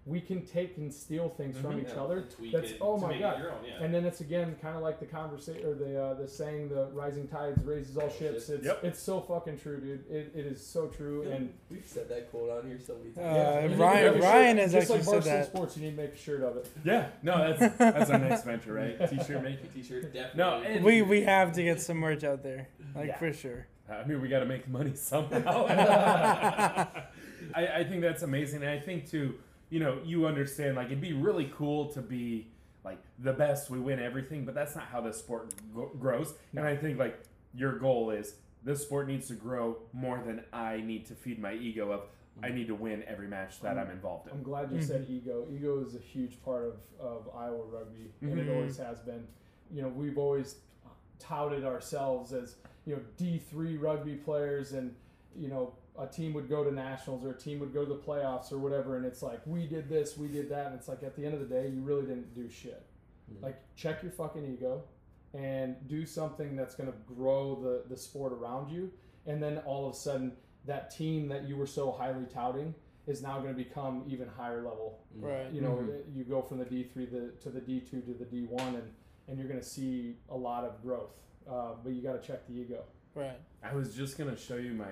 we can take and steal things from each Yeah, other. tweak That's it oh my god. own, yeah. And then it's again kind of like the conversation or the uh, the saying, the rising tides raises all ships. It's Yep. it's so fucking true, dude. It, it is so true. And We've said that quote on here so many times. Uh, you need to Ryan- make a shirt- Ryan has just like actually said that. Sports, you need to make a shirt of it. Yeah, no, that's that's our next venture, right? T-shirt making. T-shirt definitely. No, and- We we have to get some merch out there, like Yeah. for sure. I mean, we got to make money somehow. I, I think that's amazing, and I think too, you know, you understand. Like, it'd be really cool to be like the best. We win everything, but that's not how the sport go- grows. And I think like your goal is this sport needs to grow more than I need to feed my ego of I need to win every match that I'm involved in. I'm glad you said ego. Ego is a huge part of, of Iowa rugby, and it Mhm. always has been. You know, we've always touted ourselves as you know D three rugby players, and you know a team would go to nationals or a team would go to the playoffs or whatever, and it's like we did this, we did that, and it's like at the end of the day, you really didn't do shit. Like check your fucking ego, and do something that's going to grow the the sport around you, and then all of a sudden that team that you were so highly touting is now going to become even higher level. Right. You know, Mhm. you go from the D three the, to the D two to the D one, and and you're going to see a lot of growth. Uh, but you got to check the ego. Right. I was just gonna show you my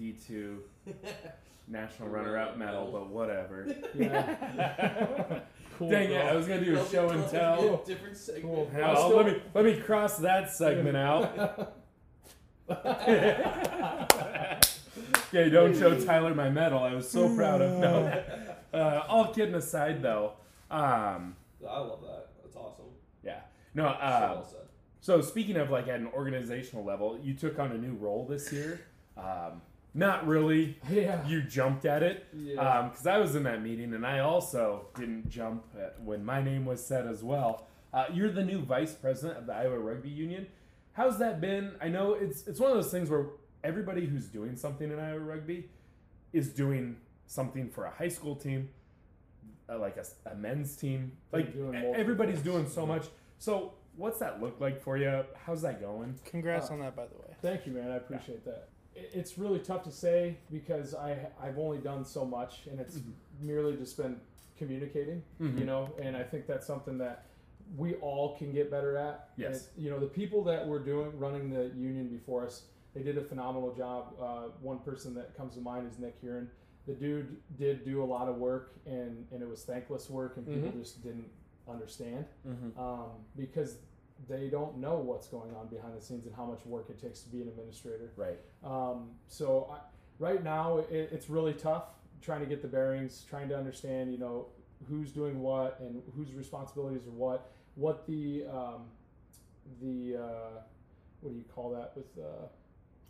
D2 national runner-up medal, but whatever. Yeah. cool. Dang bro. it! I was gonna do a show and tell. Different segment. Cool. Hell, I'll still- let me let me cross that segment out. okay, don't show Tyler my medal. I was so proud of. No, uh, all kidding aside, though. Um, I love that. That's awesome. yeah, no. So Uh, well said. So speaking of like at an organizational level, you took on a new role this year. Um, not really. Yeah. You jumped at it. Yeah. Because I was in that meeting and I also didn't jump at when my name was said as well. Uh, you're the new vice president of the Iowa Rugby Union. How's that been? I know it's it's one of those things where everybody who's doing something in Iowa Rugby is doing something for a high school team, uh, like a, a men's team. Like doing everybody's doing so much. So what's that look like for you? How's that going? Congrats Uh, on that, by the way. Thank you, man. I appreciate that. It's really tough to say because I I've only done so much, and it's merely just been communicating, Mhm. you know. And I think that's something that we all can get better at. Yes. And, you know, the people that were doing running the union before us, they did a phenomenal job. Uh, one person that comes to mind is Nick Huron. The dude did do a lot of work, and and it was thankless work, and people Mhm. just didn't understand Mm-hmm. um, because they don't know what's going on behind the scenes and how much work it takes to be an administrator. Right. Um, so I, right now it, it's really tough trying to get the bearings, trying to understand, you know, who's doing what and whose responsibilities are what, what the um, the uh, what do you call that with uh,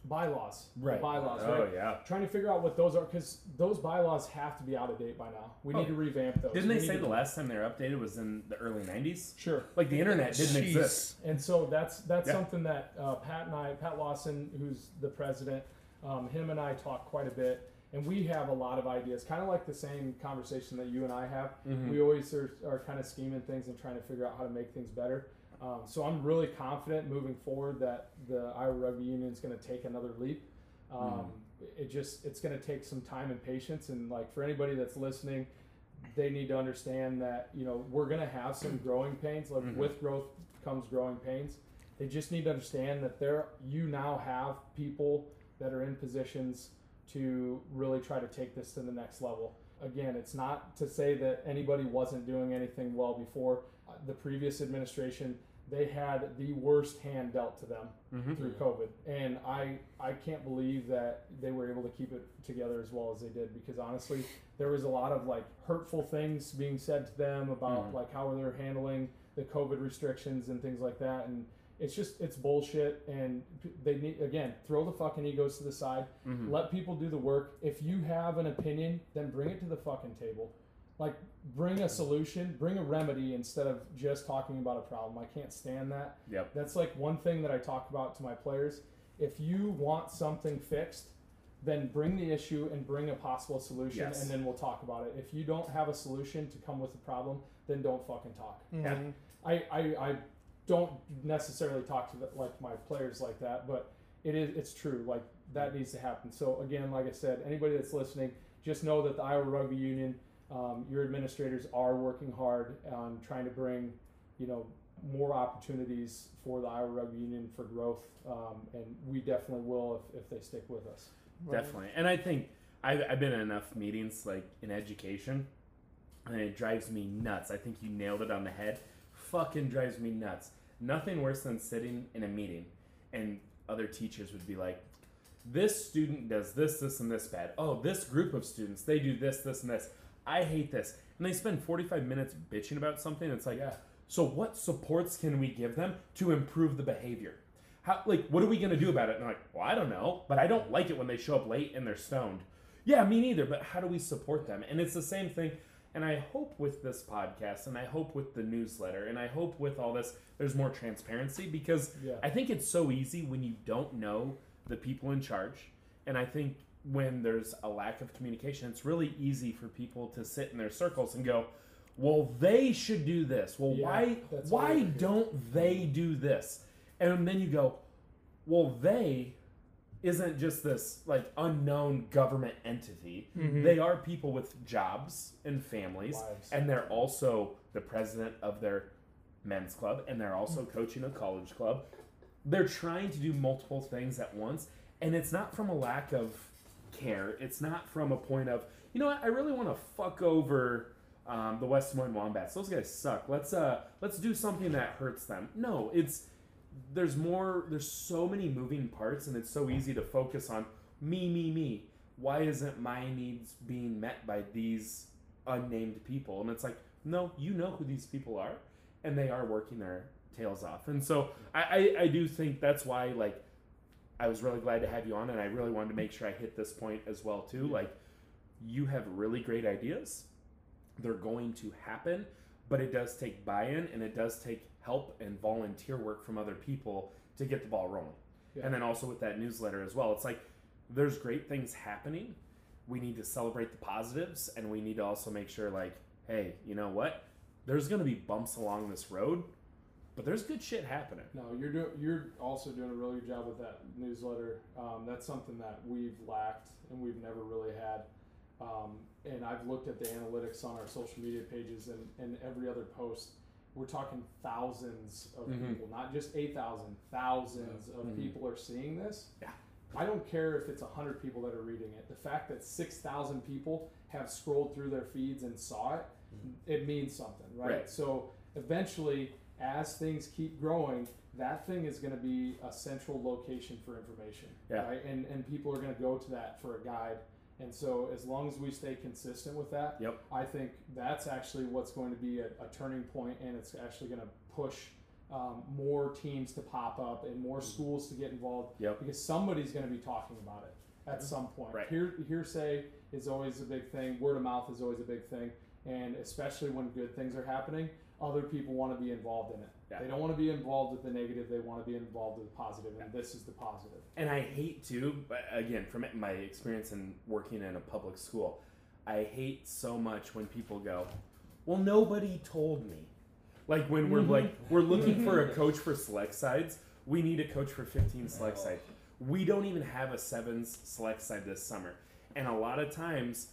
bylaws, Right. bylaws, Oh right? Oh yeah. Trying to figure out what those are because those bylaws have to be out of date by now. We Oh. need to revamp those. Didn't We they say the last time they were updated was in the early '90s? Sure. Like the internet didn't Jeez. exist. And so that's that's Yeah. something that uh, Pat and I, Pat Lawson, who's the president, um, him and I talk quite a bit, and we have a lot of ideas, kind of like the same conversation that you and I have. Mhm. We always are, are kind of scheming things and trying to figure out how to make things better. Um, so I'm really confident moving forward that the Iowa Rugby Union is going to take another leap. Um, It just it's going to take some time and patience, and like for anybody that's listening, they need to understand that you know we're going to have some growing pains. Like Mhm. with growth comes growing pains. They just need to understand that there you now have people that are in positions to really try to take this to the next level. Again, it's not to say that anybody wasn't doing anything well before. Uh, The previous administration, they had the worst hand dealt to them Mhm. through COVID, and I I can't believe that they were able to keep it together as well as they did. Because honestly, there was a lot of like hurtful things being said to them about Mhm. like how they're handling the COVID restrictions and things like that, and it's just it's bullshit. And they need again throw the fucking egos to the side. Mhm. Let people do the work. If you have an opinion, then bring it to the fucking table. Like bring a solution, bring a remedy instead of just talking about a problem. I can't stand that. Yep. That's like one thing that I talk about to my players. If you want something fixed, then bring the issue and bring a possible solution, Yes. and then we'll talk about it. If you don't have a solution to come with the problem, then don't fucking talk. Mm-hmm. Yeah. I, I, I don't necessarily talk to the, like my players like that, but it is it's true. Like that mm. needs to happen. So again, like I said, anybody that's listening, just know that the Iowa Rugby Union, um, your administrators are working hard on trying to bring, you know, more opportunities for the Iowa Rugby Union for growth, um, and we definitely will if, if they stick with us. Right. Definitely. And I think I've, I've been in enough meetings like in education, and it drives me nuts. I think you nailed it on the head. Fucking drives me nuts. Nothing worse than sitting in a meeting and other teachers would be like, this student does this, this, and this bad. Oh, this group of students, they do this, this, and this. I hate this. And they spend 45 minutes bitching about something. It's like, Yeah. so what supports can we give them to improve the behavior? How, like, what are we going to do about it? And they're like, well, I don't know, but I don't like it when they show up late and they're stoned. Yeah, me neither, but how do we support them? And it's the same thing. And I hope with this podcast, and I hope with the newsletter, and I hope with all this, there's more transparency because Yeah. I think it's so easy when you don't know the people in charge. And I think when there's a lack of communication, it's really easy for people to sit in their circles and go, well, they should do this. Well, Yeah, why that's what I why don't they do this? And then you go, well, they isn't just this like unknown government entity. Mm-hmm. They are people with jobs and families, Lives. and they're also the president of their men's club, and they're also mm. coaching a college club. They're trying to do multiple things at once, and it's not from a lack of care. It's not from a point of you know what I really want to fuck over um, the West Des Moines Wombats. Those guys suck. Let's uh let's do something that hurts them. No, it's there's more there's so many moving parts and it's so easy to focus on me me me why isn't my needs being met by these unnamed people and it's like no you know who these people are and they are working their tails off and so i i, I do think that's why like i was really glad to have you on and i really wanted to make sure i hit this point as well too. Mm-hmm. Like you have really great ideas. They're going to happen but it does take buy-in and it does take help and volunteer work from other people to get the ball rolling. Yeah. and then also with that newsletter as well it's like there's great things happening. We need to celebrate the positives and we need to also make sure like hey you know what? There's going to be bumps along this road but there's good shit happening No, you're doing. You're also doing a really good job with that newsletter. Um, that's something that we've lacked and we've never really had. Um, and I've looked at the analytics on our social media pages and, and every other post. We're talking thousands of Mhm. people, not just eight thousand. Thousands of Mhm. people are seeing this. Yeah. I don't care if it's hundred people that are reading it. The fact that six thousand people have scrolled through their feeds and saw it, it means something, right? Right. So eventually, as things keep growing, that thing is going to be a central location for information, Yeah. right? And and people are going to go to that for a guide. And so, as long as we stay consistent with that, Yep. I think that's actually what's going to be a, a turning point, and it's actually going to push um, more teams to pop up and more schools to get involved. Yep. Because somebody's going to be talking about it at some point. Right. Hear, hearsay is always a big thing. Word of mouth is always a big thing, and especially when good things are happening, other people want to be involved in it. Yeah. They don't want to be involved with the negative. They want to be involved with the positive, and this is the positive. and I hate to, again, from my experience in working in a public school, I hate so much when people go, "Well, nobody told me." Like when we're like mm-hmm. we're looking for a coach for select sides, we need a coach for 15 select oh. side. We don't even have a sevens select side this summer, and a lot of times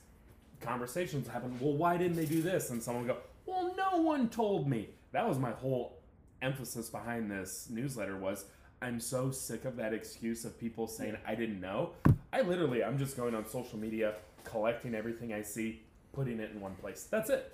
conversations happen. Well, why didn't they do this? And someone will go, "Well, no one told me." That was my whole emphasis behind this newsletter was I'm so sick of that excuse of people saying I didn't know. I literally I'm just going on social media, collecting everything I see, putting it in one place. That's it.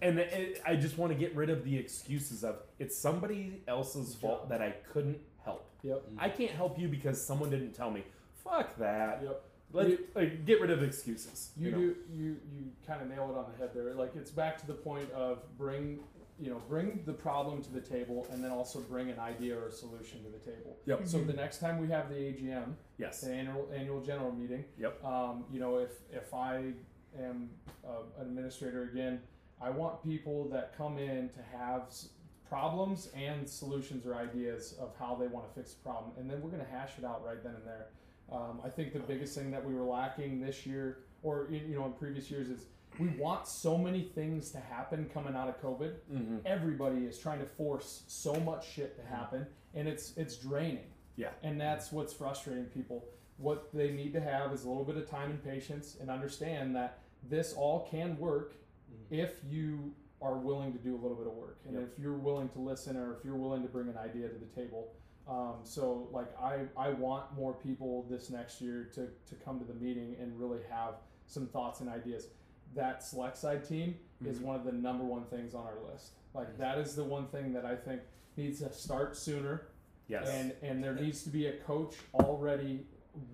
And it, I just want to get rid of the excuses of it's somebody else's fault that I couldn't help. Yep. I can't help you because someone didn't tell me. Fuck that. Yep. Let You- like, get rid of excuses. You, know? do you you kind of nail it on the head there. Like it's back to the point of bring you know bring the problem to the table and then also bring an idea or a solution to the table. Yep. So the next time we have the AGM, Yes. the annual annual general meeting, Yep. um, you know if if I am uh, an administrator again, I want people that come in to have s- problems and solutions or ideas of how they want to fix the problem, and then we're going to hash it out right then and there. Um, I think the biggest thing that we were lacking this year, or in- you know, in previous years, is we want so many things to happen coming out of COVID. Mm-hmm. Everybody is trying to force so much shit to happen, and it's it's draining. Yeah. And that's what's frustrating people. What they need to have is a little bit of time and patience and understand that this all can work if you are willing to do a little bit of work and Yep. if you're willing to listen or if you're willing to bring an idea to the table. Um, so like I, I want more people this next year to, to come to the meeting and really have some thoughts and ideas. That select side team is Mhm. one of the number one things on our list. Like that is the one thing that I think needs to start sooner Yes. and and there needs to be a coach already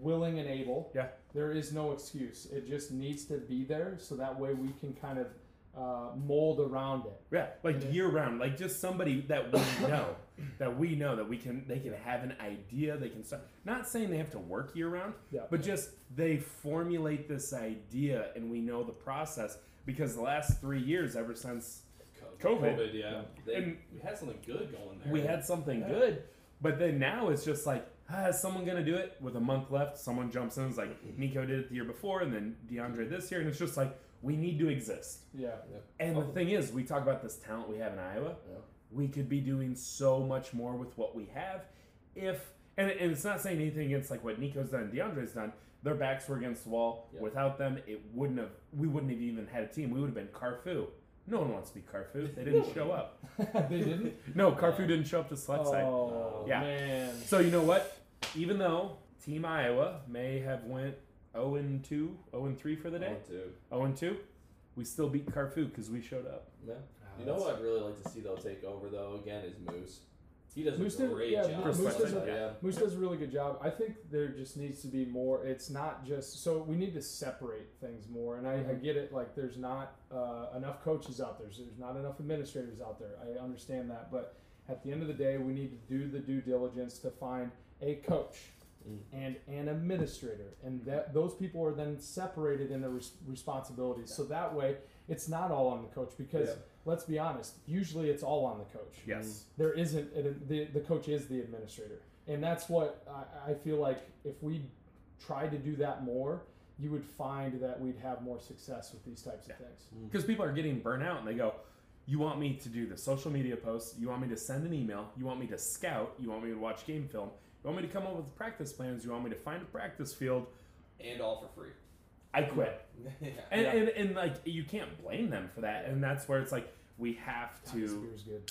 willing and able. Yeah. There is no excuse. It just needs to be there so that way we can kind of uh, mold around it. Yeah, like And it- year round, like just somebody that we know, that we know that we can, they can have an idea, they can start. Not saying they have to work year round, Yeah. but just they formulate this idea, and we know the process because the last three years, ever since COVID. yeah. They, And- we had something good going there. we had something good, but then now it's just like, ah, is someone gonna do it? With a month left, someone jumps in. It's like Nico did it the year before, and then DeAndre this year, and it's just like we need to exist. Yeah. And the thing is, we talk about this talent we have in Iowa. We could be doing so much more with what we have if, and, and it's not saying anything against like what Nico's done, DeAndre's done. Their backs were against the wall. Without them, it wouldn't have. We wouldn't have even had a team. We would have been Carfu. No one wants to be Carfu. They didn't show up. they didn't. No, Carfu didn't show up to select side. Oh Yeah. man. So you know what? Even though Team Iowa may have went 0 and 2, 0 and 3 for the day, One, two. 0 and 2, we still beat Carfu because we showed up. Yeah. You know what I'd really like to see though take over though again is Moose. He does Moose a did- great yeah, job. Moose does a- yeah. Moose does a really good job. I think there just needs to be more. It's not just so we need to separate things more. And I, I Mm-hmm. get it. Like there's not uh, enough coaches out there. So there's not enough administrators out there. I understand that. But at the end of the day, we need to do the due diligence to find a coach Mm. and an administrator, and that those people are then separated in their res- responsibilities. So that way, it's not all on the coach. Because Yeah. Let's be honest, usually it's all on the coach Yes. Mm-hmm. there isn't an, the the coach is the administrator, and that's what I, I feel like if we tried to do that more, you would find that we'd have more success with these types of things. Mm-hmm. Because people are getting burnt out and they go, You want me to do the social media posts? You want me to send an email? You want me to scout? You want me to watch game film? You want me to come up with practice plans? You want me to find a practice field? And all for free. I quit. yeah. And, Yeah. and, and like, you can't blame them for that. And that's where it's like, we have This to, beer's good.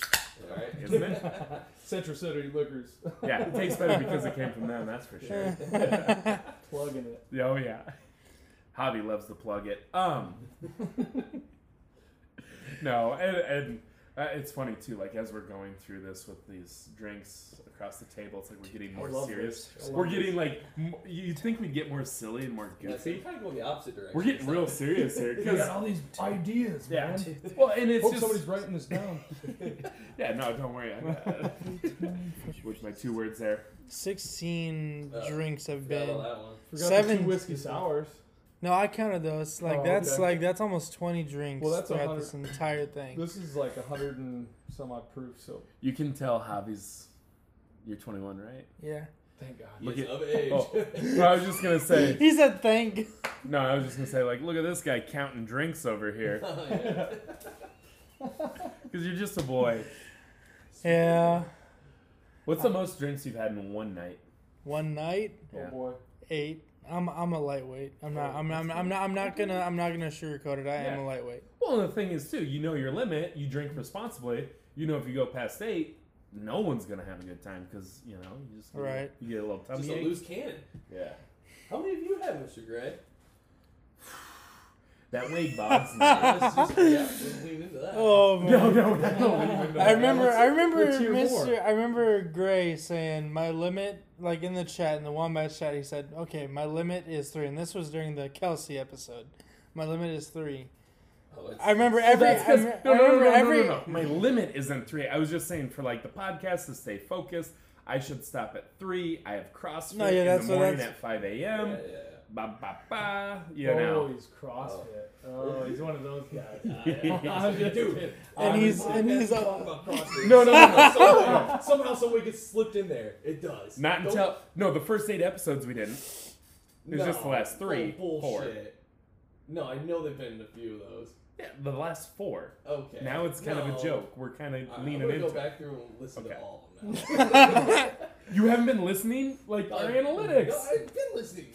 All right. isn't it? Central City Liquors, Yeah, it tastes better because it came from them, that's for sure. plugging it. Yeah, Oh yeah, Hobby loves to plug it. Um, no, and, and uh, it's funny too. Like as we're going through this with these drinks across the table, it's like we're getting more serious. We're love getting like m- you'd think we'd get more silly and more Yeah, so goofy. we're kind of going the opposite direction. We're getting real serious here You because got all these ideas, yeah. man. Well, and it's Hope just somebody's writing this down. yeah. No, don't worry. I got it. With my two words there. 16 Uh, drinks have been. about that one. Forgot the Seven. two whiskey sours. No, I counted those. Like Oh, that's okay. like that's almost 20 drinks Well, that's throughout hundred- this entire thing. This is like a hundred and some odd proof. So You can tell Hobby's. You're 21, right? Yeah. thank God. He Look is at- of age. Oh, well, I was just gonna say. He said thank. No, I was just gonna say, like, look at this guy counting drinks over here. Oh, because you're just a boy. Yeah. What's the most drinks you've had in one night? One night, Oh Yeah. boy. eight. I'm I'm a lightweight. I'm not. I'm, I'm, I'm not. I'm not gonna. I'm not gonna sugarcoat it. I am a lightweight. Well, the thing is, too, you know your limit. You drink responsibly. You know if you go past eight, no one's gonna have a good time because you know you just Right. You get a little tummy Just a ache. loose cannon. Yeah. How many of you had, Mr. Gray? That Wade Boggs. Yeah, let's just, yeah, let's lean into that. Oh man. no, no, no. I remember. I remember Mr. I remember Gray saying my limit, like in the chat in the Wombat chat. He said, "Okay, my limit is three. and this was during the Kelsey episode. My limit is three. Oh, I remember Well, every. that's me- no, no, no, remember no, no, every. no, no. My limit isn't three. I was just saying for like the podcast to stay focused, I should stop at three. I have CrossFit No, yeah, in that's the what- morning that's- at five a.m. yeah, yeah. Ba ba ba. You oh, know. he's CrossFit. Oh, he's one of those guys. Dude, And he's and he's talk uh, about CrossFit. No, no, no, no. somehow, somehow some way gets slipped in there. It does. Not Don't- until no, the first eight episodes we didn't. It was just the No. last three, Oh, four. bullshit. No, I know they've been in a few of those. Yeah, the last four. Okay. Now it's kind of a joke. We're kind of I- I'm leaning gonna into. go back through and listen Okay. to all of them now. You haven't been listening, like our I- analytics. No, I've been listening.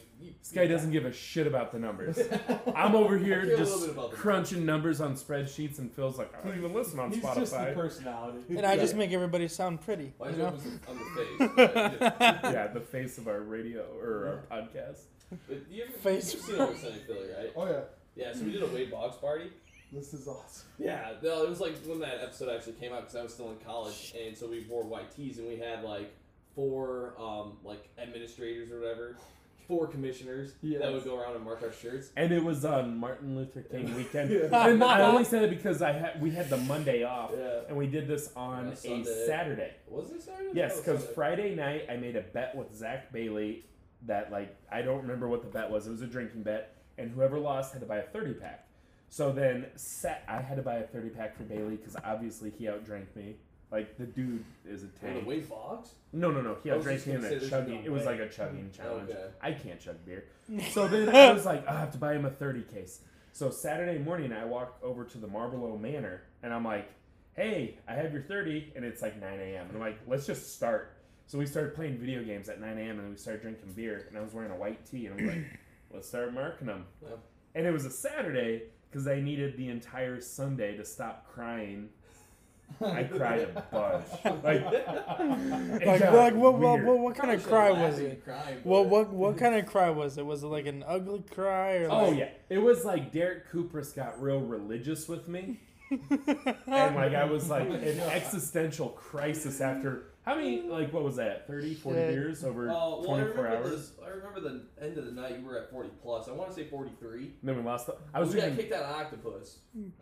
You- This guy doesn't give a shit about the numbers. I'm over here care a little just bit about the crunching numbers on spreadsheets, and Phil's like, I don't even listen on He's just the Spotify. personality. and I just make everybody sound pretty. My You joke know? was on the face. But, yeah. yeah, the face of our radio or our podcast. but you ever, Face. You've seen Always Sunny in Philly, right? Oh yeah, Yeah, so we did a Wade Boggs party. this is awesome. Yeah, no, it was like when that episode actually came out because I was still in college, and so we wore white tees, and we had like four um, like administrators or whatever, four commissioners that would go around and mark our shirts. And it was on Martin Luther King weekend. Yeah. And I only said it because I had we had the Monday off, Yeah. and we did this on Yeah, a Sunday. Saturday. Was it Saturday? Yes, because Friday night I made a bet with Zach Bailey that like I don't remember what the bet was. It was a drinking bet, and whoever lost had to buy a thirty pack. So then set I had to buy a thirty pack for Bailey because obviously he outdrank me. Like the dude is a Oh, the tank. Wade Boggs. No, no, no. He I was outdrank just me gonna a say there's chugging. no It was way. like a chugging challenge. Okay. I can't chug beer. So then I was like, I have to buy him a 30 case. So Saturday morning, I walk over to the Marlboro Manor and I'm like, hey, I have your 30. And it's like 9 a.m. And I'm like, let's just start. So we started playing video games at 9 a.m. and we started drinking beer. And I was wearing a white tee. And I'm like, let's start marking them. And it was a Saturday because I needed the entire Sunday to stop crying. I cried a bunch. Like, Like, like what, what, what, what kind of cry was it? Crying, What, what, what kind of cry was it? Was it like an ugly cry or Oh like, yeah, it was like Derek Cooper's got real religious with me, and like I was like an existential crisis after how many like what was that 30, 40 Shit. beers over Oh, well, twenty four remember, hours? this, I remember the end of the night you were at 40 plus. I want to say 43. And then we lost. The, I was we got kicked out of Octopus.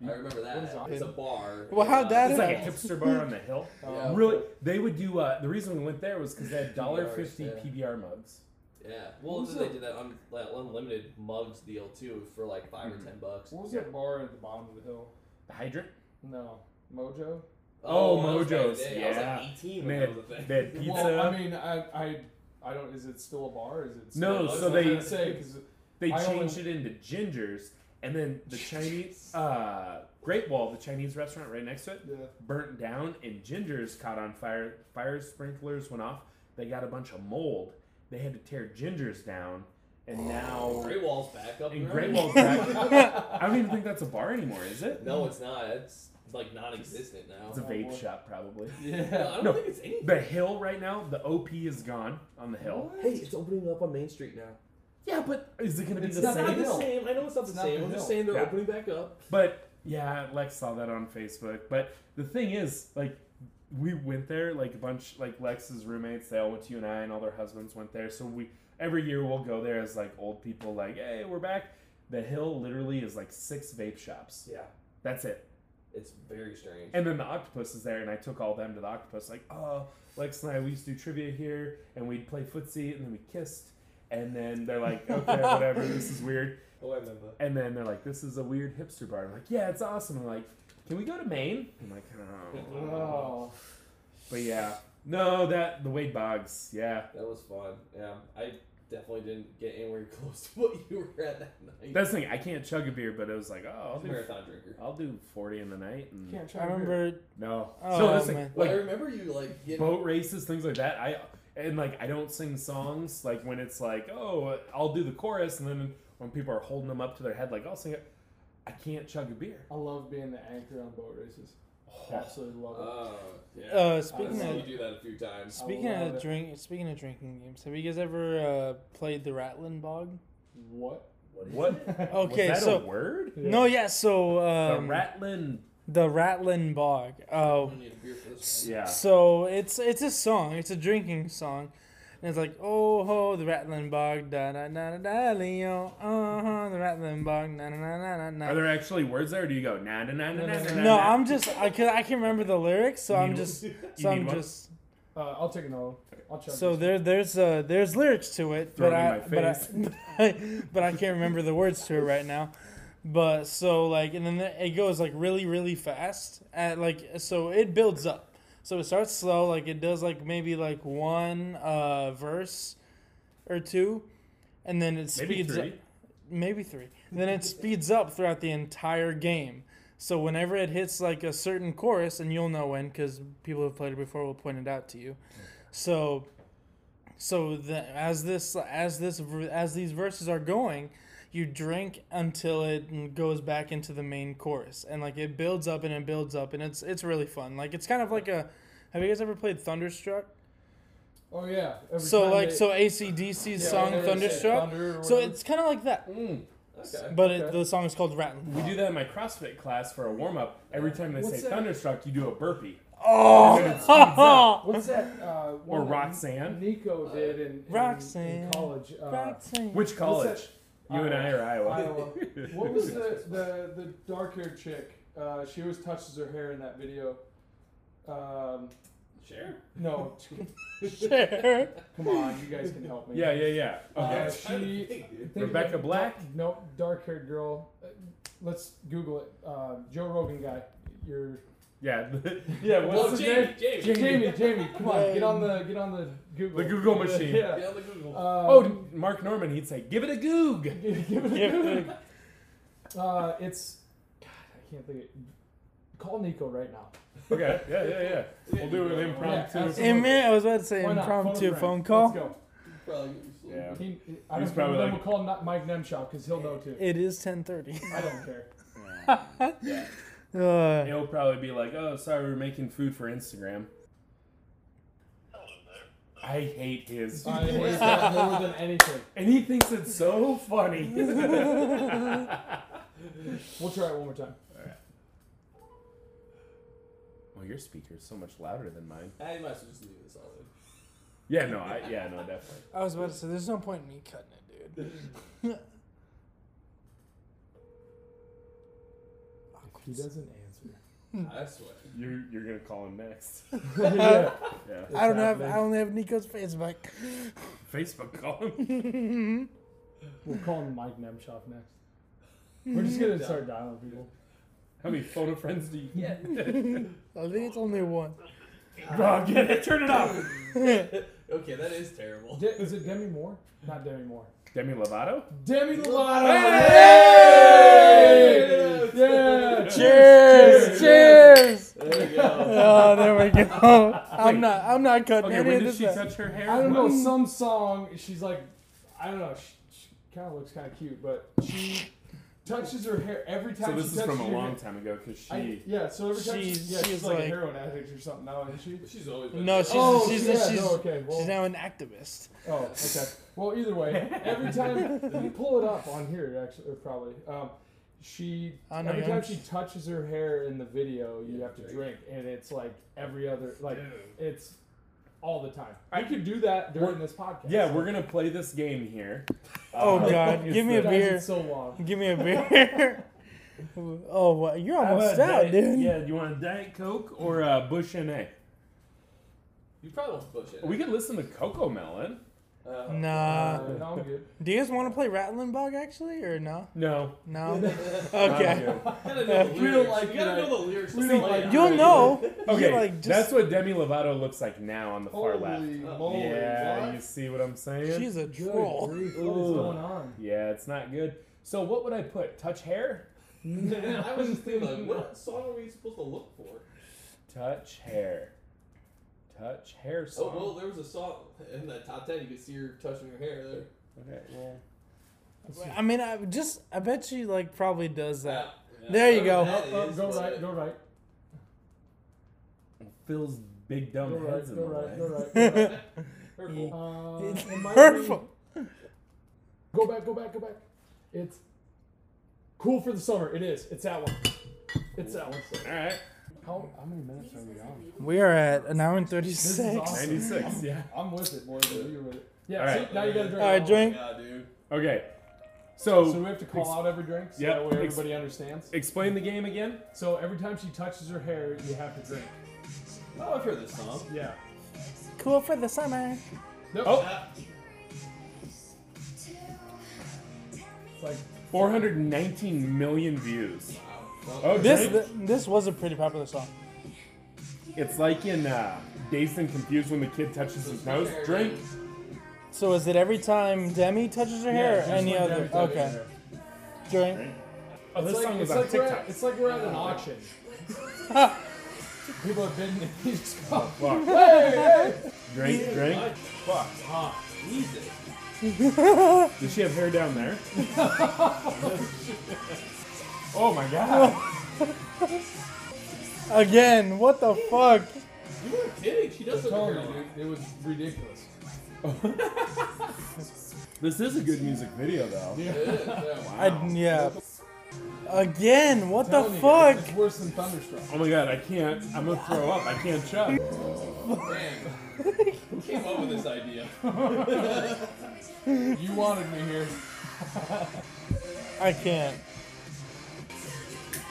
I remember that. What is Octopus? It's a bar. Well, how'd Uh, It's like a end? hipster bar on the hill. Yeah. Really, they would do. Uh, the reason we went there was because they had dollar fifty yeah. PBR mugs. Yeah. Well, then they did that un- that unlimited mugs deal too for like 5 or ten bucks. What was that bar at the bottom of the hill? The hydrant. No, Mojo. Oh, that was back Mojos, day. I was yeah. like 18 And when they that was a thing. they had pizza. Well, I mean, I, I, I don't. Is it still a bar? Is it? No, still, so that's they- say because they I only- changed it into Gingers, and then the Chinese uh, Great Wall, the Chinese restaurant right next to it, yeah. burnt down and gingers caught on fire. Fire sprinklers went off. They got a bunch of mold. They had to tear gingers down, and now Great Wall's back up. and and Great running. Wall's back. I don't even think that's a bar anymore, is it? No, it's not. It's like non-existent now. It's a vape shop probably. No, I don't No. think it's anything. The hill right now, the OP is gone on the hill. Hey, it's opening up on Main Street now. Yeah, but is it going to be It's the not same? Not the same. I know it's not It's the not same. the I'm just saying they're Yeah. opening back up. But yeah, Lex saw that on Facebook. But the thing is, like, we went there, like a bunch, like Lex's roommates, they all went to UNI, and I, and all their husbands went there. So we every year we'll go there as like old people, like, hey, we're back. The hill literally is like six vape shops. Yeah, That's it. It's very strange. And then the octopus is there, and I took all them to the octopus. Like, oh, Lex and I, we used to do trivia here, and we'd play footsie, and then we kissed. And then they're like, okay, whatever, this is weird. oh, I remember. And then they're like, this is a weird hipster bar. I'm like, yeah, it's awesome. I'm like, can we go to Main? I'm like, oh. Oh. But yeah, no, that the Wade Boggs, yeah. That was fun. Yeah, I definitely didn't get anywhere close to what you were at that night. That's the thing. I can't chug a beer, but it was like, oh, I I'll was a do, marathon drinker. I'll do 40 in the night. And Can't try I remember. no, Oh, so this thing, man. Well, I remember you like getting. boat races, things like that. I and like I don't sing songs like when it's like, oh, I'll do the chorus, and then when people are holding them up to their head, like I'll sing it. I can't chug a beer. I love being the anchor on boat races. Oh, Absolutely love it. Oh, yeah. Uh, I speaking saw you of do that a few times. speaking of it. drink, speaking of drinking games, have you guys ever uh, played the Rattling Bog? what? what? Okay, Was that so a word? no, yeah, so The um, rattling. the Rattling Bog. Oh, I need a beer for this. Yeah. So it's it's a song. It's a drinking song. And it's like, oh ho, the rattling bog, da da da da da, Leo, uh huh, the rattling bog, na na na na na. Are na. there actually words there, or do you go na na na na na na? No, I'm just I can I can remember the lyrics, so I'm need- just you so I'm need one? just Uh, I'll take another one. I'll check. So this. there, there's uh, there's lyrics to it, Throw but it in I, my but I, face. but I, but I can't remember the words to it right now. But so like, and then it goes like really, really fast. At like, so it builds up. So it starts slow, like it does like maybe like one uh, verse or two, and then it Maybe speeds three. up. Maybe three. then it speeds up throughout the entire game. So whenever it hits like a certain chorus, and you'll know when because people who've played it before will point it out to you. So, so the, as this as this as these verses are going, you drink until it goes back into the main chorus, and like it builds up and it builds up, and it's it's really fun. Like it's kind of like a. Have you guys ever played Thunderstruck? Oh yeah. Every So time like they- so ACDC's yeah, song whenever they say Thunderstruck. Thunder So it's kind of like that, Mm. Okay. but it, the song is called Rattlin'. We do that in my CrossFit class for a warm up. Every time they What's say that? thunderstruck, you do a burpee. Oh, What's that? Uh, Or Roxanne. Nico did in, in, Roxanne. in college. Uh, Roxanne. Which college? That? You and I are Iowa? Iowa. What was the the, the dark haired chick? Uh, she always touches her hair in that video. Um, Share. no, Sure. come on, you guys can help me. Yeah, yeah, yeah. Uh, Okay. she think Rebecca of- Black? No, dark haired girl. Uh, Let's Google it. Uh, Joe Rogan guy. You're yeah, yeah. Well, What's his Jamie, name? Jamie, Jamie. Jamie, come on, get on the get on the Google. The Google machine. Yeah. Get on the Google. Uh, Oh, Mark Normand. He'd say, "Give it a goog." give it a Give Google. it Uh, it's God, I can't think. Of, call Nico right now. Okay. Yeah, yeah, yeah. We'll do an Yeah, impromptu. absolutely. Hey man, I was about to say Why impromptu a phone call. Let's go. Probably. Yeah. He, I He's don't probably like- we'll call not Mike Nemshaw because he'll know too. It is ten thirty. I don't care. Yeah. Uh, He'll probably be like, "Oh, sorry, we're making food for Instagram." I hate his, I hate that more than anything. and he thinks it's so funny. We'll try it one more time. well, your speaker is so much louder than mine. I might as well just leave this all in. Yeah, no, I yeah, no, definitely. I was about to say, there's no point in me cutting it, dude. He doesn't answer. Hmm. I swear. You're you're gonna call him next. yeah. Yeah, I don't have, happening. I only have Nico's Facebook. Facebook call him. We'll call him Mike Nemshaw next. We're just gonna start dialing people. How many photo friends do you get? I think it's only one. Bro, get it. Turn it off. Okay, that is terrible. De- is it Demi Moore? Not Demi Moore. Demi Lovato. Demi Lovato. Hey! Yeah. Cheers! Cheers! There we go. Oh, there we go. I'm not, I'm not cutting Okay, any when of did this she out. touch her hair? I don't know some song. She's like, I don't know. She, she kind of looks kind of cute, but she touches her hair every time. So this she is touches from a your long hair. time ago because she. I, yeah, so every time She's- she's, yeah, she's, she's like, like- a heroin addict or something now, isn't she? She's always been No, there. she's, Oh, she's, yeah, she's, no, okay, well- she's now an activist. Oh, okay. Well, either way, every time you pull it up on here, actually, or probably, um, she I know, every yeah. time she touches her hair in the video, you have to drink, and it's like every other, like it's all the time. I could do that during this podcast. Yeah, we're gonna play this game here. Oh, Uh, God. Give me a Guys, beer. It's so long. Give me a beer. oh, well, you're How almost out, Diet- dude. Yeah, do you want a Diet Coke or a Busch NA? You probably won't push it. We could listen to Cocomelon. Uh, Nah. Uh, no, I'm good. Do you guys want to play Rattling Bug actually, or no? No. No. Okay. good. gotta know We don't like you gotta know the lyrics. We don't like. You'll know. Okay, like, just, that's what Demi Lovato looks like now on the far left. Holy Oh, moly! Yeah, what? you see what I'm saying? She's a Good troll. What is going on? Yeah, it's not good. So what would I put? Touch hair? I was just thinking, like, what song are we supposed to look for? Touch hair. Touch hair Oh, well, there was a song in that top ten. You could see her touching her hair there. Okay, well. I mean, I just, I bet she like probably does that. Yeah. There you go. That Oh, oh, go right, go right, Phil's big dumb go head's right, in go the right, way. go right, go right. Hurtful. Uh, It's it might hurtful. be- Go back, go back, go back. It's cool for the summer. It is. It's that one. It's that one. All right. How, how many minutes are we on? We are at an hour and This is 36. awesome. 96, yeah. I'm with it, boys. You're with it. Yeah. All right. See, now you got to drink. All right, drink. Yeah, dude. Okay. So So, we have to call out every drink so Yep. that way Ex- everybody understands. explain the game again. So every time she touches her hair, you have to drink. Oh, I've heard this song. Yeah. Cool for the summer. Nope. Oh, It's like 419 million views. Oh, This Drake. this was a pretty popular song. It's like in uh, Dazed and Confused when the kid touches his nose. Drink. So is it every time Demi touches her hair or just any other? Demi Okay. her. Drink. Oh, this It's like, song is it's, on like we're TikTok. at, it's like we're at an auction. People have been. You just go, Fuck. hey, hey. Drink, drink. Fuck. Ah, Jesus. Does she have hair down there? oh my god. Again, what the fuck? You weren't kidding. She does I'm look like you, it was ridiculous. This is a good music video though. It is, yeah. I, yeah. Again, what the Telling you, fuck? It's worse than Thunderstruck. Oh my god, I can't. I'm gonna throw up. I can't chug. Man, who came up with this idea? You wanted me here. I can't.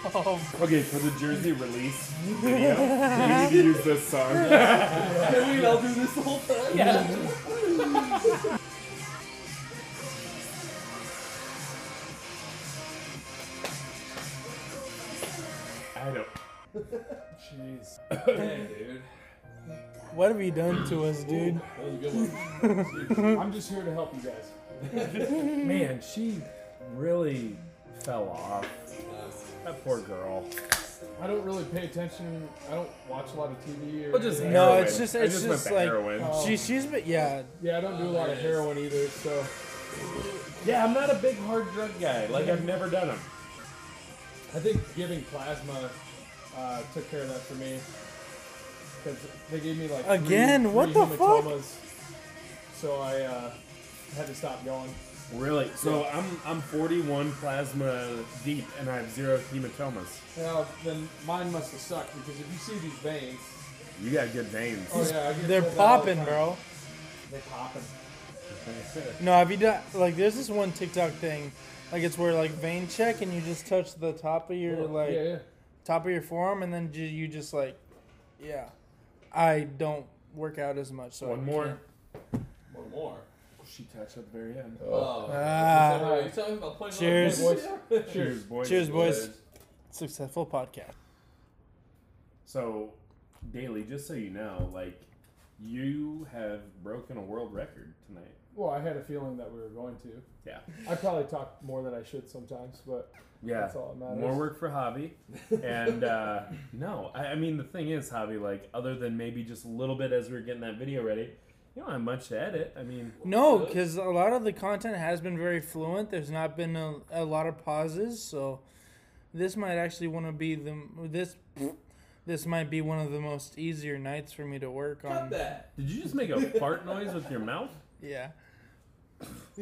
Oh, Okay, for the Jersey release video, we need to use this song. Can we all do this the whole time? Yeah. I don't. Jeez. Man, dude. what have you done to us, dude? That was a good one. I'm just here to help you guys. Man, she really fell off. That poor girl. I don't really pay attention. I don't watch a lot of TV. Or Well, just anything. No, heroin. it's just- I it's just, just went like- to heroin. Oh. She she's been yeah. Yeah, I don't do a lot of heroin either. So Yeah, I'm not a big hard drug guy. Like I've never done them. I think giving plasma uh, took care of that for me. Because they gave me like three- Again, what three the fuck? So I uh, had to stop going. Really? So I'm I'm 41 plasma deep and I have zero hematomas. Now then, mine must have sucked because if you see these veins, You got good veins. oh yeah, They're told that all the popping, bro. They're popping. No, have you done like there's this one TikTok thing, like it's where like vein check and you just touch the top of your like yeah, yeah. top of your forearm and then ju- you just like, yeah. I don't work out as much, so I One more. can't. One more. She touched at the very end. Oh. Ah. Are you talking about playing Cheers. Cheers. Cheers, boys. Cheers, boys. Successful podcast. So, Dailey, just so you know, like, you have broken a world record tonight. Well, I had a feeling that we were going to. Yeah. I probably talk more than I should sometimes, but Yeah. That's all that matters. More work for Javi. And, uh, no, I, I mean, the thing is, Javi, like, other than maybe just a little bit as we were getting that video ready, you don't have much to edit. I mean, No, because a lot of the content has been very fluent. There's not been a, a lot of pauses, so this might actually want to be the this this might be one of the most easier nights for me to work Cut on. that. did you just make a fart noise with your mouth? Yeah.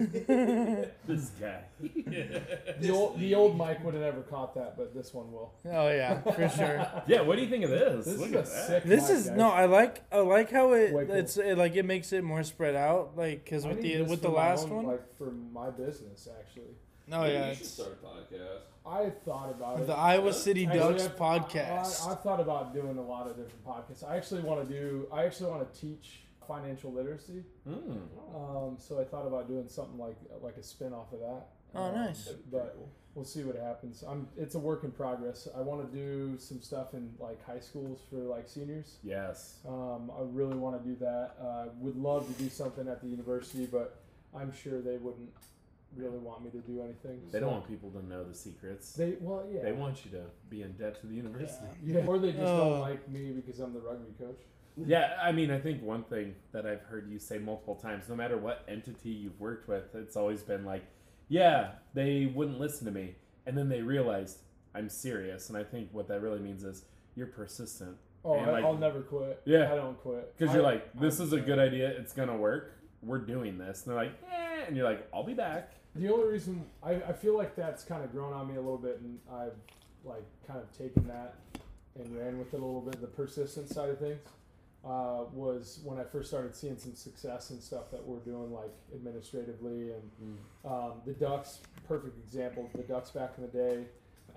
This guy. the old the old mic would have never caught that, but this one will. Oh yeah, for sure. Yeah, what do you think of this? This Look is a sick. This mic, is guys. no, I like I like how it Way cool. it's it, like it makes it more spread out, like because with the with the last own, one. like for my business, actually. oh Maybe yeah, you should start a podcast. I thought about it. the Iowa City Ducks I've- podcast. I, I, I've thought about doing a lot of different podcasts. I actually want to do. I actually want to teach financial literacy. Mm. Um, so I thought about doing something like like a spin off of that. Oh, Um, nice. But cool. we'll see what happens. I'm. It's a work in progress. I want to do some stuff in like high schools for like seniors. Yes. Um, I really want to do that. Uh, would love to do something at the university, but I'm sure they wouldn't really want me to do anything. They so- don't want people to know the secrets. They well, yeah. They want you to be in debt to the university. Yeah, or they just Oh. don't like me because I'm the rugby coach. Yeah, I mean, I think one thing that I've heard you say multiple times, no matter what entity you've worked with, it's always been like, yeah, they wouldn't listen to me. And then they realized I'm serious. And I think what that really means is you're persistent. Oh, And, I, like- I'll never quit. Yeah. I don't quit. Because you're like, this I'm- is a good idea. It's going to work. We're doing this. And they're like, eh. And you're like, I'll be back. The only reason I, I feel like that's kind of grown on me a little bit, and I've like kind of taken that and ran with it a little bit. The persistent side of things uh, was when I first started seeing some success and stuff that we're doing, like administratively, and um, the Ducks. Perfect example. The Ducks back in the day,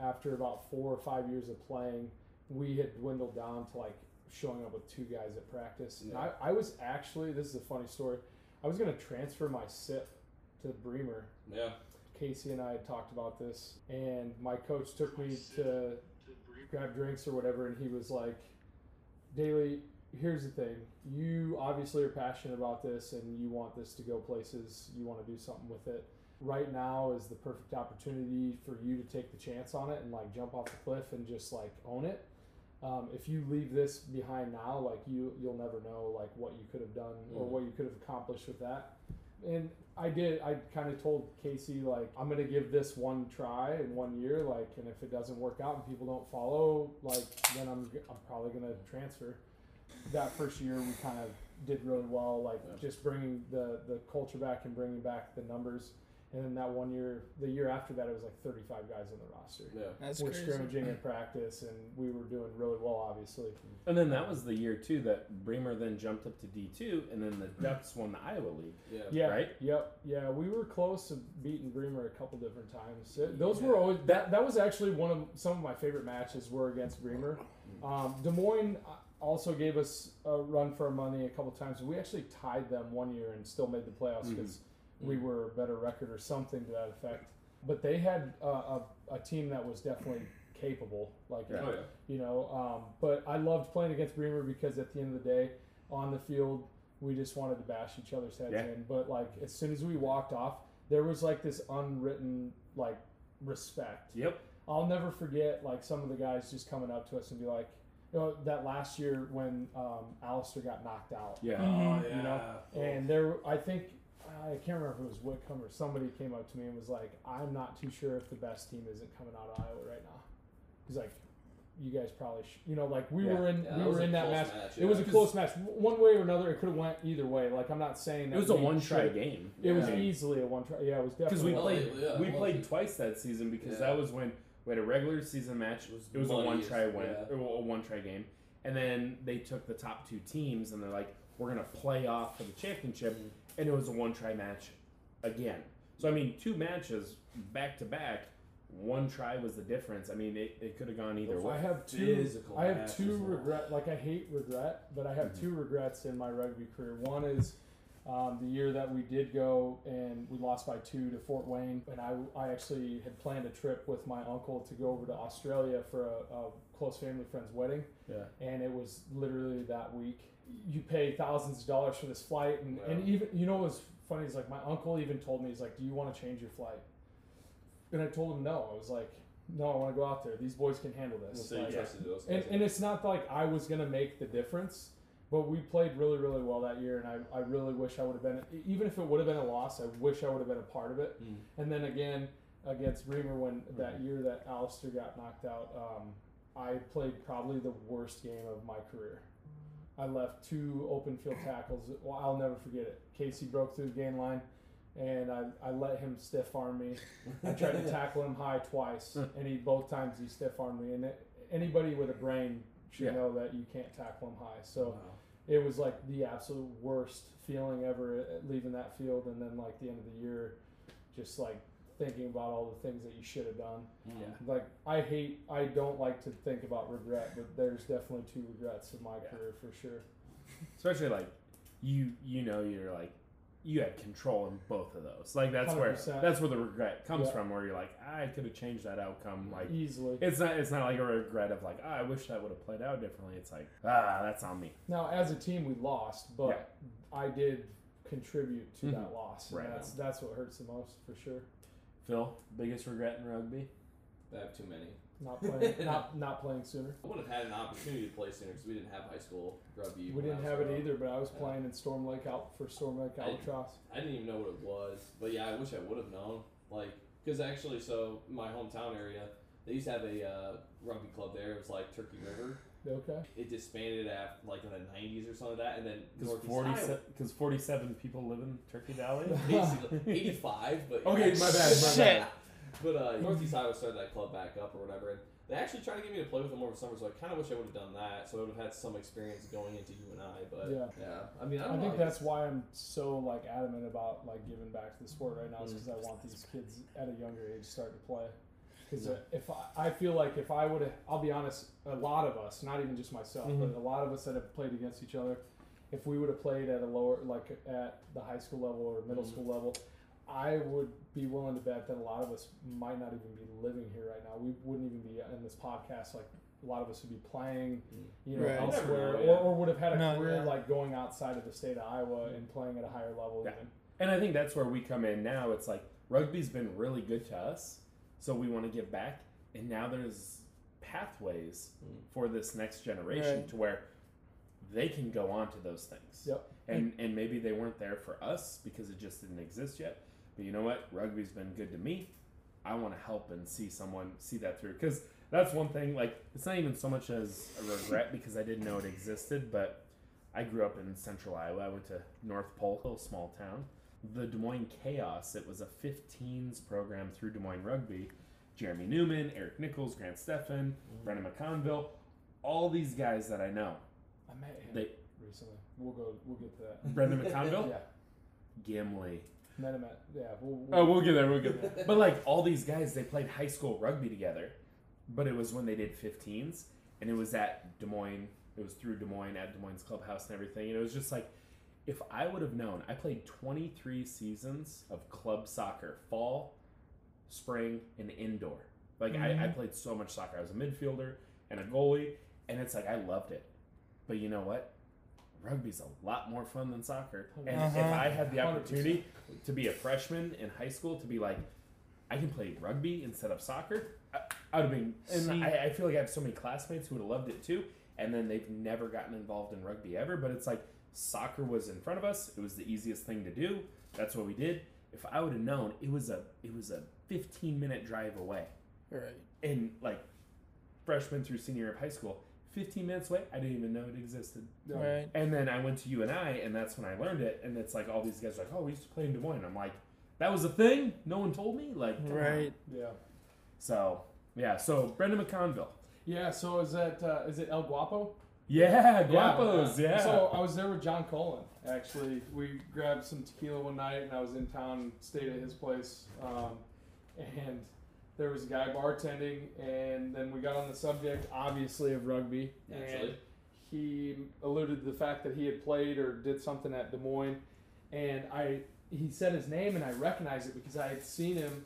after about four or five years of playing, we had dwindled down to like showing up with two guys at practice. And Yeah. I, I was actually this is a funny story. I was gonna transfer my SIP to Bremer. Yeah. Casey and I had talked about this, and my coach took me to grab drinks or whatever, and he was like, "Dailey, here's the thing. You obviously are passionate about this, and you want this to go places. You want to do something with it. Right now is the perfect opportunity for you to take the chance on it and like jump off the cliff and just like own it. Um, if you leave this behind now, like you, you'll never know like what you could have done or Mhm. what you could have accomplished with that." And I did. I kind of told Casey like I'm gonna give this one try in one year. Like, and if it doesn't work out and people don't follow, like, then I'm I'm probably gonna transfer. That first year we kind of did really well. Like Yeah. just bringing the the culture back and bringing back the numbers. And then that one year, the year after that, it was like 35 guys on the roster. Yeah. That's we're crazy. scrimmaging in practice, and we were doing really well, obviously. And then that was the year too that Bremer then jumped up to D two, and then the Ducks won the Iowa League. Yeah. Yeah. Right? Yep. Yeah, we were close to beating Bremer a couple different times. Those were always that. That was actually one of some of my favorite matches were against Bremer. Um, Des Moines uh, also gave us a run for our money a couple times. We actually tied them one year and still made the playoffs because we were a better record or something to that effect. But they had uh, a, a team that was definitely capable. Like Yeah. Oh yeah. you know. Um, but I loved playing against Bremer because at the end of the day, on the field, we just wanted to bash each other's heads Yeah. in. But like as soon as we walked off, there was like this unwritten like respect. Yep. I'll never forget like some of the guys just coming up to us and be like, you know, that last year when um, Alistair got knocked out. Yeah. Mhm. Oh, You know, And there, I think, I can't remember if it was Whitcomb or somebody came up to me and was like, "I'm not too sure if the best team isn't coming out of Iowa right now." He's like, "You guys probably, sh-. you know, like we Yeah. were in, Yeah, we that were in that close match. match, It was a close match, one way or another. It could have went either way. Like I'm not saying that It was a one try game. It was easily a one try. Yeah, it was Because we definitely. Played yeah, we played twice that season because Yeah. that was when we had a regular season match. It was It was a one try win, yeah. a one try game, and then they took the top two teams and they're like, we're gonna play off for the championship, Mhm. and it was a one try match again. So I mean, two matches back to back. One try was the difference. I mean, it, it could have gone either I way. have two. I have matches, two though. regret. Like I hate regret, but I have Mhm. two regrets in my rugby career. One is um, the year that we did go and we lost by two to Fort Wayne, and I, I actually had planned a trip with my uncle to go over to Australia for a, a close family friend's wedding, Yeah. and it was literally that week. You pay thousands of dollars for this flight, and, and even you know what was funny is like my uncle even told me he's like, "Do you want to change your flight?" And I told him no. I was like, "No, I want to go out there. These boys can handle this." So you Like, trusted those and, guys. and it's not like I was gonna make the difference, but we played really, really well that year, and I, I really wish I would have been even if it would have been a loss, I wish I would have been a part of it. Mm. And then again against Bremer when that year that Alistair got knocked out, um, I played probably the worst game of my career. I left two open field tackles. Well, I'll never forget it. Casey broke through the gain line, and I, I let him stiff arm me. I tried to tackle him high twice, and he both times he stiff armed me. And it, anybody with a brain should Yeah. know that you can't tackle him high. So Wow. It was like the absolute worst feeling ever uh, leaving that field, and then like the end of the year, just like thinking about all the things that you should have done. Yeah. Like I hate, I don't like to think about regret, but there's definitely two regrets in my Yeah. career for sure. Especially like you you know you're like you had control in both of those. Like that's where 100%. that's where the regret comes Yeah. from where you're like, I could have changed that outcome like Easily. it's not it's not like a regret of like, ah, I wish that would have played out differently. It's like, ah, that's on me. Now, as a team, we lost, but I did contribute to that Mhm. loss. and Right. That's that's what hurts the most for sure. Phil, biggest regret in rugby? I have too many. Not playing, not not playing sooner. I would have had an opportunity to play sooner because we didn't have high school rugby. We didn't have it up. either, but I was Yeah. playing in Storm Lake out for Storm Lake I- Albatross. I didn't even know what it was, but yeah, I wish I would have known. Like, because actually, so my hometown area, they used to have a uh, rugby club there. It was like Turkey River. Okay. It disbanded at like in the '90s or something like that, and then Because Northeast 47, cause 47 people live in Turkey Valley? basically '85, but Okay, my bad, my Shit. But uh, Northeast Iowa started that club back up or whatever, and they actually tried to get me to play with them over summer. So I kind of wish I would have done that, so I would have had some experience going into UNI. But Yeah. yeah, I mean, I, I think that's why I'm so like adamant about like giving back to the sport right now, is Mm. because I want these kids at a younger age start to play. Because if I, I feel like if I would have, I'll be honest, a lot of us, not even just myself, Mhm. but a lot of us that have played against each other, if we would have played at a lower, like at the high school level or middle Mhm. school level, I would be willing to bet that a lot of us might not even be living here right now. We wouldn't even be in this podcast. Like a lot of us would be playing, you know, Right. Elsewhere, yeah. or, or would have had a No, career yeah. like going outside of the state of Iowa and playing at a higher level. Yeah. Even. And I think that's where we come in now. It's like rugby's been really good to us, so we want to give back. And now there's pathways Mm. for this next generation Right. to where they can go on to those things. Yep. And and maybe they weren't there for us because it just didn't exist yet. But you know what? Rugby's been good to me. I want to help and see someone see that through because that's one thing. Like it's not even so much as a regret because I didn't know it existed, but I grew up in central Iowa. I went to North Polk, a small town. The Des Moines Chaos, it was a 15s program through Des Moines Rugby. Jeremy Newman, Eric Nichols, Grant Steffen, mm-hmm. Brendan McConville, all these guys that I know. I met him They recently. We'll go. We'll get to that. Brendan McConville, yeah, Gimli. Met him at. Yeah, we'll. we'll Oh, we'll get there. We'll get there. But like all these guys, they played high school rugby together, but it was when they did 15s, and it was at Des Moines. It was through Des Moines at Des Moines clubhouse and everything, and it was just like, if I would have known, I played 23 seasons of club soccer, fall, spring, and indoor. Like I, I mm-hmm. played so much soccer. I was a midfielder and a goalie, and it's like I loved it. But you know what? Rugby's a lot more fun than soccer. And if Uh-huh. I had the 100%. opportunity to be a freshman in high school, to be like, I can play rugby instead of soccer, I, I would have been. And I, I feel like I have so many classmates who would have loved it too, and then they've never gotten involved in rugby ever. But it's like soccer was in front of us; it was the easiest thing to do. That's what we did. If I would have known, it was a it was a 15 minute drive away, Right. and like freshman through senior year of high school, 15 minutes away, I didn't even know it existed. Yeah. Right. And then I went to UNI, and I and that's when I learned it. And it's like all these guys are like, "Oh, we used to play in Des Moines." I'm like, "That was a thing? No one told me." Like, come on. Right. Yeah. So yeah. So Brendan McConville. Yeah. So is that uh, is it El Guapo? Yeah, Guapos. Yeah. So I was there with John Cullen. Actually, we grabbed some tequila one night, and I was in town, stayed at his place, um, and there was a guy bartending, and then we got on the subject, obviously, of rugby. And he alluded to the fact that he had played or did something at Des Moines, and I he said his name, and I recognized it because I had seen him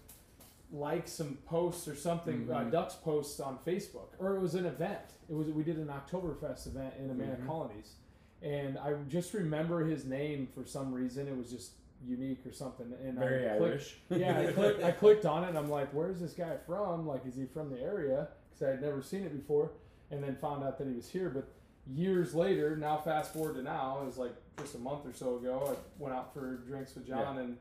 like some posts or something, uh, Mhm. Ducks posts on Facebook, or it was an event. It was we did an Oktoberfest event in Amana Mhm. Colonies, and I just remember his name for some reason. It was just unique or something, and Very I clicked, Irish. yeah, I clicked, I clicked on it and I'm like, where's this guy from? Like, is he from the area? Because I had never seen it before. And then found out that he was here. But years later, now fast forward to now, it was like just a month or so ago, I went out for drinks with John and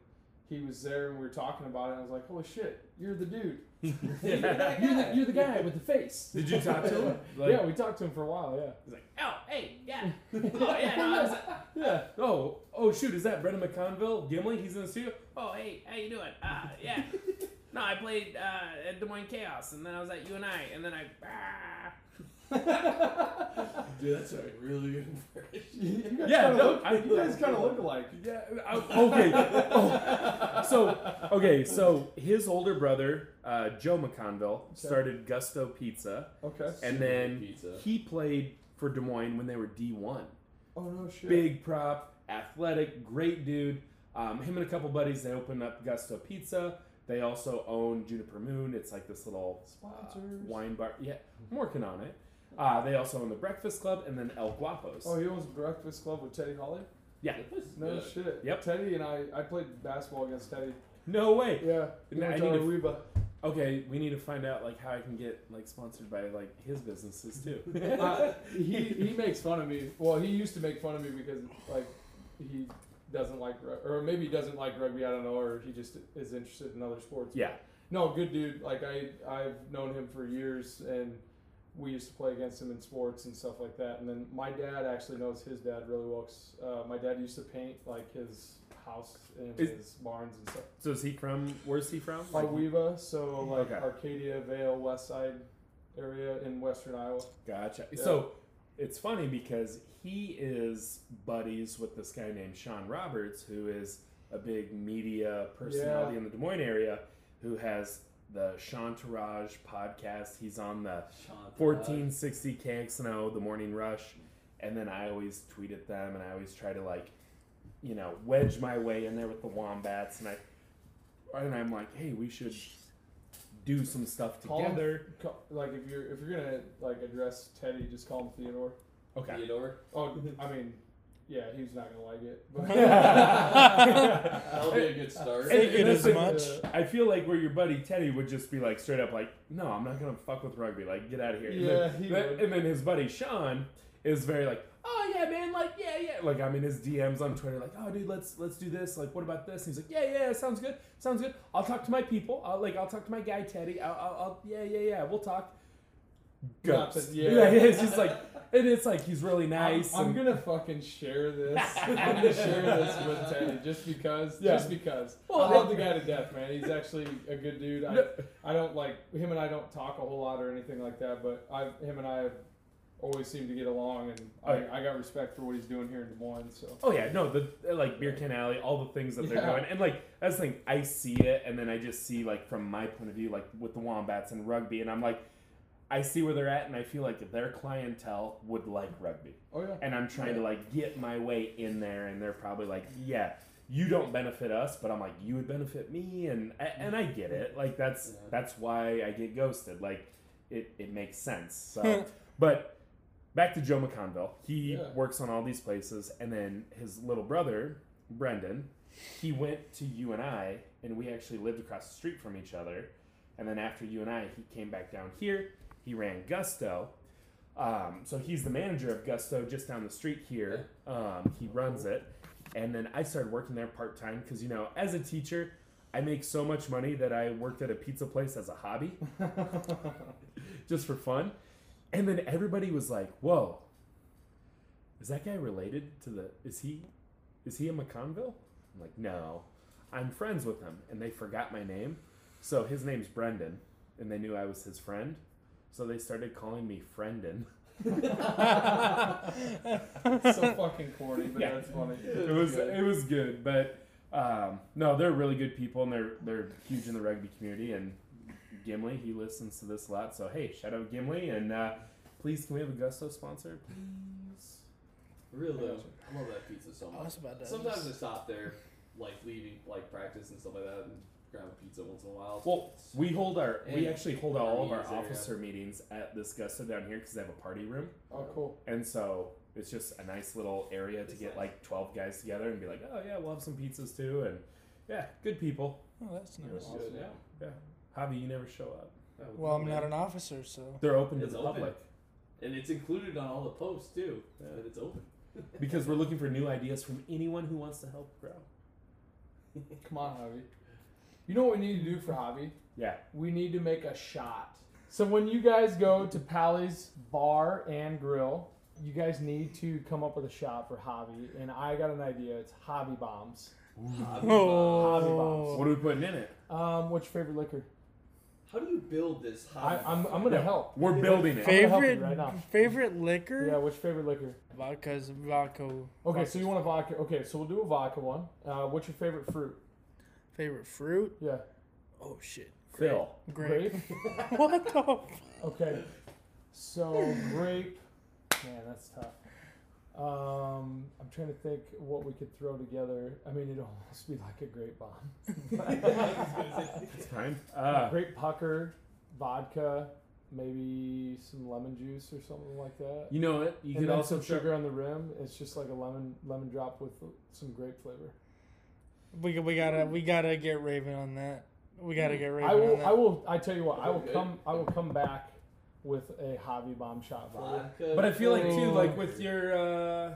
he was there and we were talking about it. And I was like, holy shit, you're the dude. Yeah. You're the, you're the guy with the face. Did you talk to him? Like- yeah, we talked to him for a while, yeah. He's like, oh, hey, yeah. oh, yeah, no, was, Yeah. oh, oh, shoot, is that Brendan McConville? Gimli? He's in the studio? Oh, hey, how you doing? Uh, yeah. No, I played uh, at Des Moines Chaos, and then I was at UNI, and I and then I. Ah. Dude, that's a really good impression. You guys Yeah, kinda no, look, I- you guys kind of look alike. Yeah. I- Okay. Oh. So okay. So his older brother, uh, Joe McConville, started Gusto Pizza, Okay. and then pizza. he played for Des Moines when they were D one. Oh, no shit. Big prop, athletic, great dude. Um, him and a couple buddies they opened up Gusto Pizza. They also own Juniper Moon. It's like this little uh, wine bar. Yeah, I'm working on it. Uh, they also own the Breakfast Club and then El Guapos. Oh, he owns Breakfast Club with Teddy Holly? yeah. That place is No good. shit. Yep. Teddy and I, I played basketball against Teddy. No way. Yeah. I went need to to- Okay, we need to find out like how I can get like sponsored by like his businesses too. uh, he he makes fun of me. Well, he used to make fun of me because like he doesn't like rug- or maybe he doesn't like rugby. I don't know, or he just is interested in other sports. yeah. No, good dude. Like I I've known him for years, and we used to play against him in sports and stuff like that. And then my dad actually knows his dad really well. 'cause, uh, my dad used to paint like his house and Is- his barns and stuff. So is he from? Where's he from? Weeva, so like Okay. Arcadia, Vail, West Side area in western Iowa. Gotcha. Yeah. So it's funny because he is buddies with this guy named Sean Roberts, who is a big media personality Yeah. in the Des Moines area, who has the Shantaraj podcast. He's on the 1460 KXNO, the Morning Rush, and then I always tweet at them, and I always try to like, you know, wedge my way in there with the wombats, and I, and I'm like, hey, we should do some stuff Call him- together. Co- Like if you're if you're gonna like address Teddy, just call him Theodore. Okay. Theodore. Oh, I mean, yeah, he's not gonna like it. But That'll be a good start. Take it as that's much. Uh, I feel like where your buddy Teddy would just be like straight up like, no, I'm not gonna fuck with rugby. Like, get out of here. And Yeah, then, he that- would. and then his buddy Sean is very like, oh yeah, man, like yeah, yeah. Like I'm in his DMs on Twitter, like, oh dude, let's let's do this. Like, what about this? And he's like, yeah, yeah, sounds good, sounds good. I'll talk to my people. I'll like, I'll talk to my guy Teddy. I'll, I'll, I'll yeah, yeah, yeah. We'll talk. Not Ghost. that- yeah. yeah, it's just like, and it's like he's really I'm, nice. I'm and- gonna fucking share this. I'm gonna share this with Teddy just because. Yeah. Just because. Well, I love the guy to death, man. He's actually a good dude. I, No. I don't like him and I don't talk a whole lot or anything like that, but I him and I have always seem to get along, and yeah. I, I got respect for what he's doing here in Des Moines. So Oh yeah, no, the like beer can alley, all the things that they're Yeah. doing, and like that's the thing. I see it, and then I just see like from my point of view, like with the wombats and rugby, and I'm like, I see where they're at, and I feel like their clientele would like rugby, oh yeah, and I'm trying to like get my way in there, and they're probably like, yeah, you don't benefit us, but I'm like, you would benefit me, and and I get it, like that's Yeah. that's why I get ghosted, like it it makes sense. So, but back to Joe McConville. He Yeah. works on all these places, and then his little brother, Brendan, he went to UNI, and we actually lived across the street from each other. And then after UNI, he came back down here. He ran Gusto. Um, so he's the manager of Gusto just down the street here. Um, he runs it. And then I started working there part time because, you know, as a teacher, I make so much money that I worked at a pizza place as a hobby just for fun. And then everybody was like, "Whoa, is that guy related to the? Is he, is he a McConville?" I'm like, "No, I'm friends with him." And they forgot my name, so his name's Brendan, and they knew I was his friend, so they started calling me Friendin. so fucking corny, but Yeah. that's funny. It was it was good, but um, no, they're really good people, and they're they're huge in the rugby community. And Gimli, he listens to this a lot, so hey, shout out Gimli, and uh, please can we have a Gusto sponsor, please? Real though, I love that pizza so I much. was about to Sometimes I stop there, like leaving like practice and stuff like that, and grab a pizza once in a while. Well, we hold our we actually hold all of our meetings there, yeah. officer meetings at this Gusto down here because they have a party room, Oh, cool. and so it's just a nice little area to It's get nice. like twelve guys together and be like, oh yeah, we'll have some pizzas too, and yeah, good people. Oh, that's It nice. was good, yeah. Yeah, Javi, you never show up. Well, I'm man. not an officer, so They're open to It's the open. public and it's included on all the posts too. Yeah. That it's open. because we're looking for new ideas from anyone who wants to help grow. Come on, Javi. You know what we need to do for Javi? Yeah. We need to make a shot. So when you guys go to Pally's Bar and Grill, you guys need to come up with a shot for Javi. And I got an idea. It's Javi Bombs. Hobby Hobby bombs. bombs. What are we putting in it? Um, what's your favorite liquor? How do you build this? I, Hobby I'm, I'm gonna Yeah. help. We're building it. gonna help you favorite right now. favorite liquor. Yeah, what's your favorite liquor? Vodka's vodka. Okay, so you want a vodka. Okay, so we'll do a vodka one. Uh, what's your favorite fruit? Favorite fruit? Yeah, Oh shit. Phil. Grape. grape. what the? F- Okay, so grape. Man, that's tough. Um, I'm trying to think what we could throw together. I mean, it'd almost be like a grape bomb. It's fine. Uh, grape pucker, vodka, maybe some lemon juice or something like that. you know what? You and could then also some throw- sugar on the rim. It's just like a lemon lemon drop with some grape flavor. We we gotta we gotta get Raven on that. We gotta get Raven I on will. that. I will. I tell you what. I will come. I will come back with a hobby bomb shot for you. Vodka. But I feel like too, like with your uh,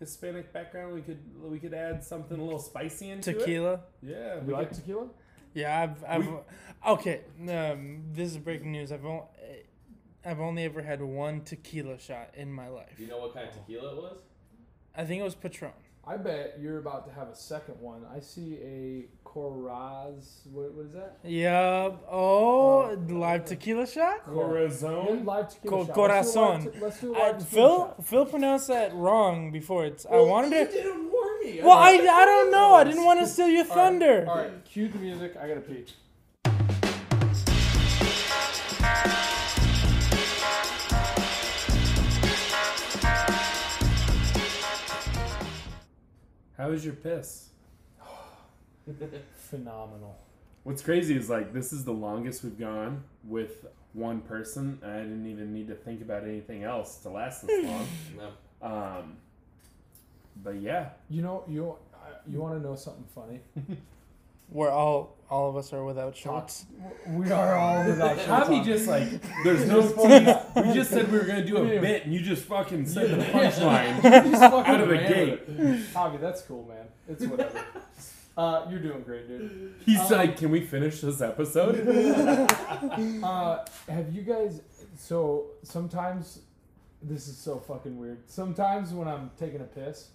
Hispanic background, we could we could add something a little spicy into it. Tequila. Yeah, You we like could- tequila? Yeah, I've, I've okay. Um, this is breaking news. I've only, I've only ever had one tequila shot in my life. Do you know what kind of tequila it was? I think it was Patron. I bet you're about to have a second one. I see a Coraz. What, what is that? Yup. Oh, Oh. live tequila shot. Yeah, Corazon. live Co- tequila shot. Let's do a live corazon. te- Let's do a I, live tequila Phil shot. Phil pronounced that wrong before. It's I Well, wanted you to. didn't warn me. Well, I, I don't know. I didn't want to steal your All right, thunder. All right, cue the music. I gotta pee. How was your piss? Phenomenal. What's crazy is like this is the longest we've gone with one person. I didn't even need to think about anything else to last this long. No. Um, but yeah, You know, you uh, you want to know something funny? Where all all of us are without shorts. We are all without shorts Javi just like there's no tease. We just said we were gonna do a bit, and you just fucking said the punchline. You just fucking Out of the gate. with. Javi, that's cool, man. It's whatever. Uh, you're doing great, dude. He's Um, like, "Can we finish this episode?" Uh, have you guys? So sometimes, this is so fucking weird. Sometimes when I'm taking a piss,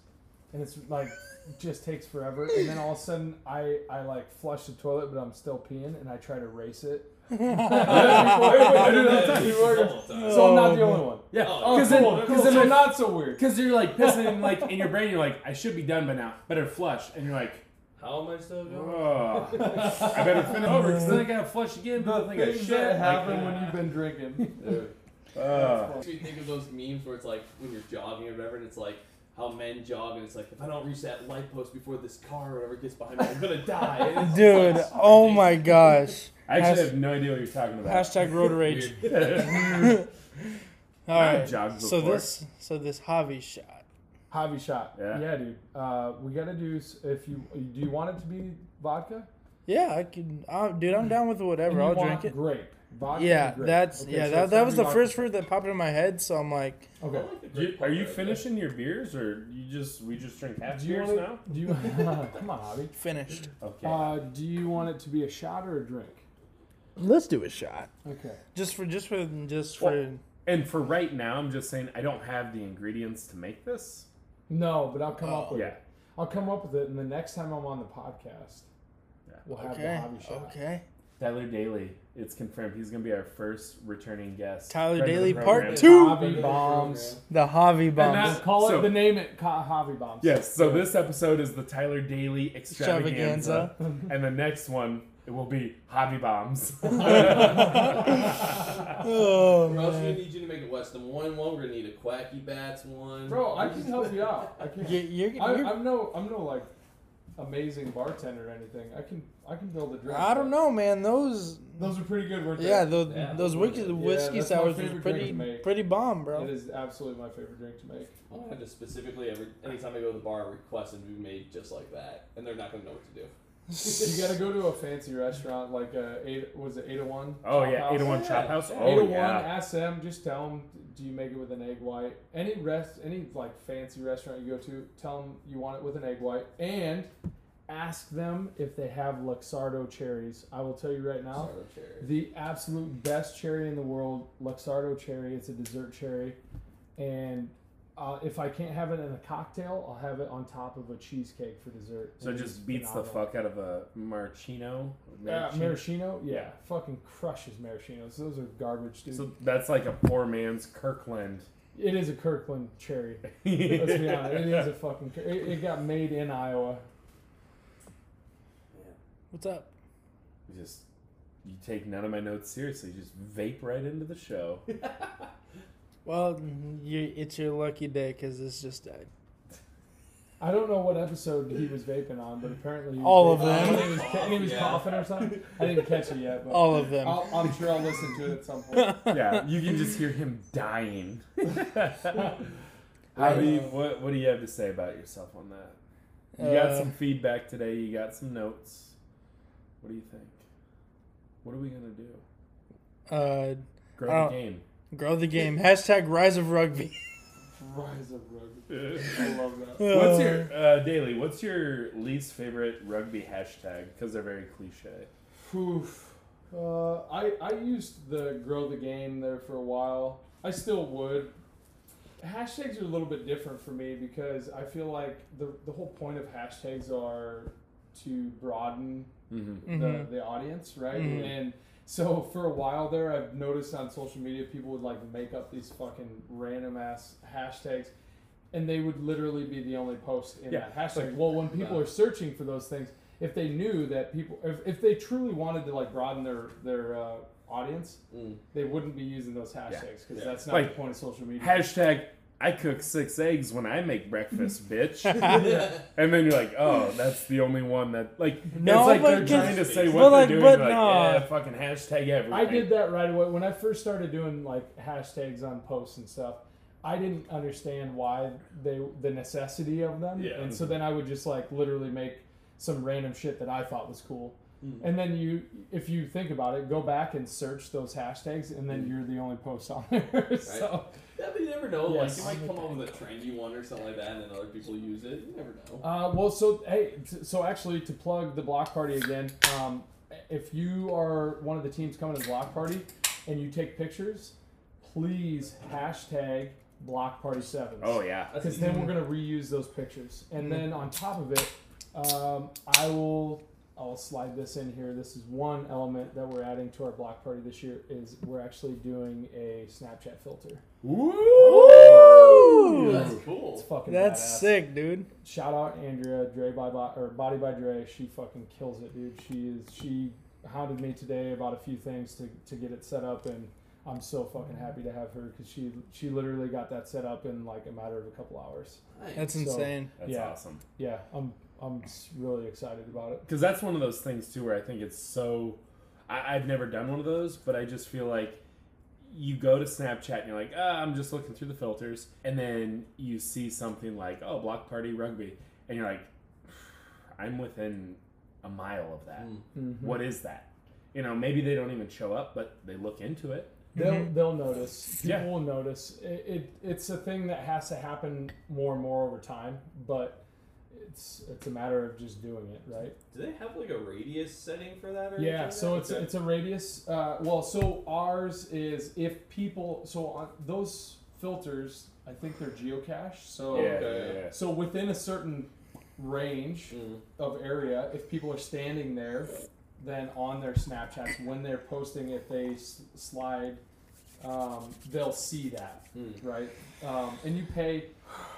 and it's like just takes forever, and then all of a sudden I I like flush the toilet, but I'm still peeing, and I try to race it. I do that all the time. So I'm not the only one. Yeah, Oh, because cool. then, cool. because So then, not so weird. because you're like pissing in, like in your brain, you're like, I should be done by now. Better flush, and you're like, How am I still going? oh, I better finish over because then I gotta flush again. The People think I things shit. that Like, when you've been drinking. Dude. uh, Makes me think of those memes where it's like when you're jogging or whatever, and it's like how men jog, and it's like if I don't reach that light post before this car or whatever gets behind me, I'm gonna die. And it's just, Dude, like, oh my gosh. I actually Has- have no idea what you're talking about. Hashtag road rage. Weird. All I've right. jogged So before. this so this Javi shot. Hobby shot. Yeah. dude. Uh, we gotta do. s- If you do, you want it to be vodka? Yeah, I can. Uh, dude, I'm down with And whatever. you I'll want drink it. Grape. Vodka. Yeah, that's Okay, yeah. so That, that was the vodka. first fruit that popped in my head. So I'm like, Okay. Like you- are you finishing your beers, or you just we just drink half Do you beers want now? it, Do you come on, Hobby? finished. Okay. Uh, do you want it to be a shot or a drink? Let's do a shot. Okay. Just for just for just for. Well- and for right now, I'm just saying I don't have the ingredients to make this. No, but I'll come up with Yeah. it. I'll come up with it, and the next time I'm on the podcast, Yeah. we'll have the okay. hobby shot. Okay. Tyler Dailey, it's confirmed he's gonna be our first returning guest. Tyler Friend Dailey, part two. Hobby bombs. The Javi And bombs. that- Call So- it the name it. Ca- hobby bombs. Yes. So this episode is the Tyler Dailey extravaganza, Extravaganza. and the next one it will be hobby bombs. Oh We're also gonna need you to make a Weston one one. We're gonna need a Quacky Bats one. Bro, I can help you out. I can. You, you're, I, you're, I'm no, I'm no like amazing bartender or anything. I can, I can build a drink. I don't know, man. Those. Those are pretty good, weren't they? Yeah, those Yeah, those those whiskey, were good. whiskey Yeah, that's my sours was pretty pretty bomb, bro. It is absolutely my favorite drink to make. I have to specifically every anytime I go to the bar I request it to be made just like that, and they're not gonna know what to do. You gotta go to a fancy restaurant like uh, eight. Was it eight oh one? oh yeah, eight oh one Yeah. Chop House. Yeah. Oh 801, yeah. ask them, just tell them, do you make it with an egg white? Any rest, any like fancy restaurant you go to, tell them you want it with an egg white, and ask them if they have Luxardo cherries. I will tell you right now, the absolute best cherry in the world, Luxardo cherry. It's a dessert cherry, and uh, if I can't have it in a cocktail, I'll have it on top of a cheesecake for dessert. So it And just it's beats the fuck out of a maraschino. Uh, Maraschino. maraschino, yeah, fucking crushes maraschinos. Those are garbage, dude. So that's like a poor man's Kirkland. It is a Kirkland cherry. Let's be honest. It is a fucking. It, it got made in Iowa. What's up? You just you take none of my notes seriously. You just vape right into the show. Well, you, it's your lucky day because this just died. I don't know what episode he was vaping on, but apparently All of them. He was, he was Yeah. coughing or something. I didn't catch it yet, but All of them. I'll, I'm sure I'll listen to it at some point. yeah, you can just hear him dying. Javi, what what do you have to say about yourself on that? You got Uh, some feedback today. You got some notes. What do you think? What are we gonna do? Uh, Grow the game. grow the game. Hashtag rise of rugby. Rise of rugby. I love that. What's your uh, Dailey? What's your least favorite rugby hashtag? Because they're very cliche. Oof. Uh, I I used the grow the game there for a while. I still would. Hashtags are a little bit different for me because I feel like the the whole point of hashtags are to broaden Mm-hmm. the, Mhm. the audience, right? Mhm. And so for a while there, I've noticed on social media people would like make up these fucking random ass hashtags, and they would literally be the only post in Yeah, that hashtag. like- well, when people Yeah. are searching for those things, if they knew that people, if, if they truly wanted to like broaden their their uh, audience, Mm. they wouldn't be using those hashtags because Yeah. that's not Like, the point of social media. Hashtag I cook six eggs when I make breakfast, bitch. and then you're like, oh, that's the only one that like. No, it's like but they're trying to say what like- they're doing. but like, no. yeah, fucking hashtag everything. I did that right away when I first started doing like hashtags on posts and stuff. I didn't understand why they the necessity of them, Yeah. and so then I would just like literally make some random shit that I thought was cool. And then you, if you think about it, go back and search those hashtags, and then you're the only post on there. so, Yeah, but you never know. Yes. Like you might come up with a trendy one or something like that, and then other people use it. You never know. Uh, well, so hey, t- so actually to plug the block party again, um, if you are one of the teams coming to the block party and you take pictures, please hashtag block party sevens. Oh yeah. Because then we're gonna reuse those pictures, and then on top of it, um, I will I'll slide this in here. This is one element that we're adding to our block party this year is we're actually doing a Snapchat filter. Woo! That's cool. It's fucking That's badass. sick, dude. Shout out Andrea Dre by Bo- or Body by Dre. She fucking kills it, dude. She is she hounded me today about a few things to, to get it set up, and I'm so fucking happy to have her because she she literally got that set up in like a matter of a couple hours. Nice. That's So- insane. That's Yeah. awesome. Yeah, I'm I'm s- really excited about it. Because that's one of those things too, where I think it's so. I, I've never done one of those, but I just feel like you go to Snapchat and you're like, ah, I'm just looking through the filters, and then you see something like, oh, block party rugby, and you're like, I'm within a mile of that. Mm. Mm-hmm. What is that? You know, maybe they don't even show up, but they look into it. They'll they'll notice. People Yeah. will notice. It, it it's a thing that has to happen more and more over time, but it's it's a matter of just doing it, right? Do they have like a radius setting for that? Or Yeah, anything so like it's that? it's a radius. Uh, well, so ours is if people. So on those filters, I think they're geocached. So yeah, okay. yeah, yeah. so within a certain range Mm. of area, if people are standing there, then on their Snapchats when they're posting, if they s- slide, um, they'll see that, Mm. right? Um, and you pay.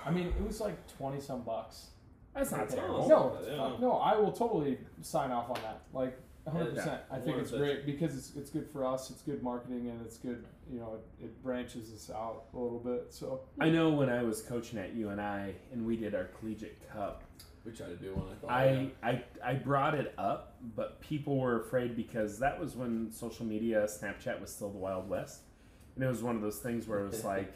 I mean, it was like twenty some bucks. That's not terrible. No, Yeah. no, I will totally sign off on that. Like 100. percent I think Worth it's it. great because it's, it's good for us. It's good marketing and it's good. You know, it, it branches us out a little bit. So I know when I was coaching at UNI and we did our collegiate cup, We tried to do one. I thought. I, I I brought it up, but people were afraid because that was when social media, Snapchat was still the Wild West, and it was one of those things where it was like,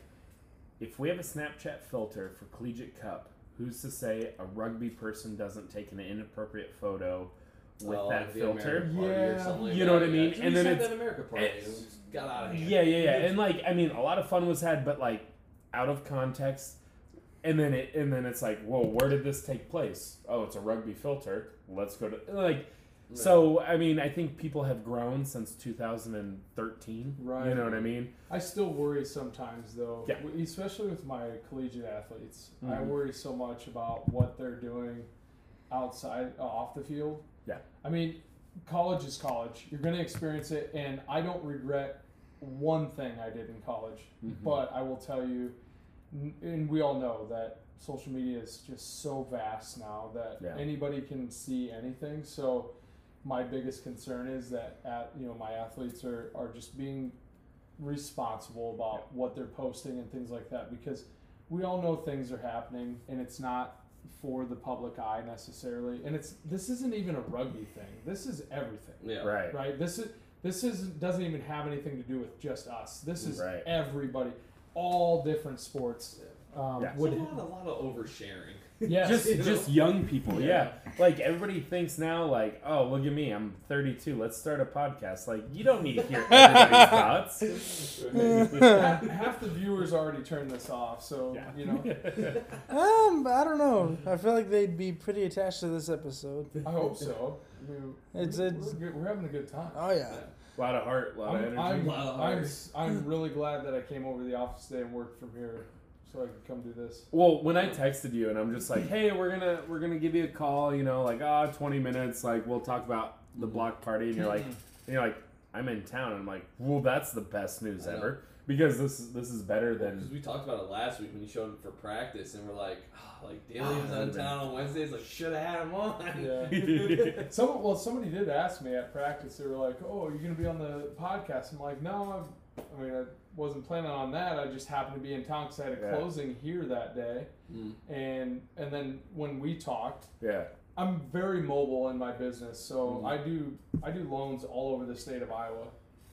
if we have a Snapchat filter for Collegiate Cup, who's to say a rugby person doesn't take an inappropriate photo with Oh, that the filter? American Party or Yeah. something like You know that, what I mean? Yeah. And then it's- that America party it's- and just got out of here. Yeah, yeah, yeah, and like I mean, a lot of fun was had, but like out of context, and then it and then it's like, whoa, where did this take place? Oh, it's a rugby filter. Let's go to like. So I mean, I think people have grown since 2013. Right. You know what I mean? I still worry sometimes, though, Yeah. especially with my collegiate athletes. I Mhm. worry so much about what they're doing outside, uh, off the field. Yeah. I mean, college is college. You're going to experience it, and I don't regret one thing I did in college. Mhm. But I will tell you, and we all know that social media is just so vast now that Yeah. anybody can see anything. So my biggest concern is that at you know my athletes are, are just being responsible about what they're posting and things like that because we all know things are happening and it's not for the public eye necessarily and it's this isn't even a rugby thing this is everything Yeah. Right. right this is this is doesn't even have anything to do with just us this is Right. everybody all different sports um, Yeah. There's would a lot, a lot of oversharing. Yes Just You know? just young people, Yeah. yeah. Like everybody thinks now, like, oh, look at me, I'm 32. Let's start a podcast. Like, you don't need to hear everybody's thoughts. half, half the viewers already turned this off so Yeah. you know Um, I don't know. I feel like they'd be pretty attached to this episode. I hope so. I mean, It's- we're, it's- we're, we're having a good time. Oh yeah. a lot of heart, a lot of I'm, energy. I'm, Lot of I'm, heart. s- I'm really glad that I came over to the office today and worked from here so I could come do this. Well, when I texted you and I'm just like, "Hey, we're gonna we're gonna give you a call," you know, like ah, 20 minutes, like we'll talk about the mm-hmm. block party, and you're like, mm-hmm. and you're like, I'm in town, and I'm like, well, that's the best news I know. ever because this is this is better Because than we talked about it last week when you showed up for practice, and we're like, oh, like ah, Dailey was Oh, out of town on Wednesdays. Like, should have had him on. Yeah. Some well, somebody did ask me at practice. They were like, "Oh, you're gonna be on the podcast?" I'm like, "No, I'm, I mean, I wasn't planning on that. I just happened to be in town because I had a Yeah. closing here that day." Mm. And and then when we talked, yeah. I'm very mobile in my business, so Mhm. I do I do loans all over the state of Iowa.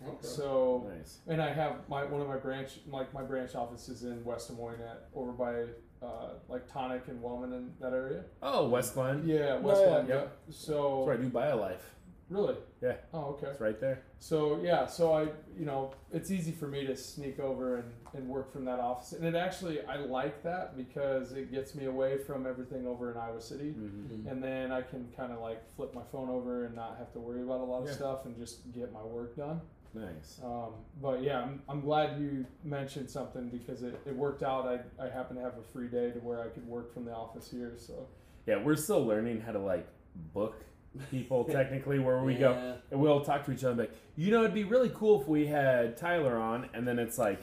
Okay. So Nice. and I have my one of my branch like my branch office is in West Des Moines at over by uh, like Tonic and Wellman in that area. Oh, West Glen. Yeah, West Yeah. Glen. Yep. So That's where I do BioLife. Really. Yeah. Oh, okay. It's right there. So yeah, so I, you know, it's easy for me to sneak over and, and work from that office, and it actually I like that because it gets me away from everything over in Iowa City, Mm. and then I can kind of like flip my phone over and not have to worry about a lot of Yeah. stuff and just get my work done. Nice. Um, but yeah, I'm, I'm glad you mentioned something because it, it worked out. I, I happen to have a free day to where I could work from the office here. So Yeah, we're still learning how to like book people technically where we go and we'll talk to each other and be like, you know, it'd be really cool if we had Tyler on, and then it's like,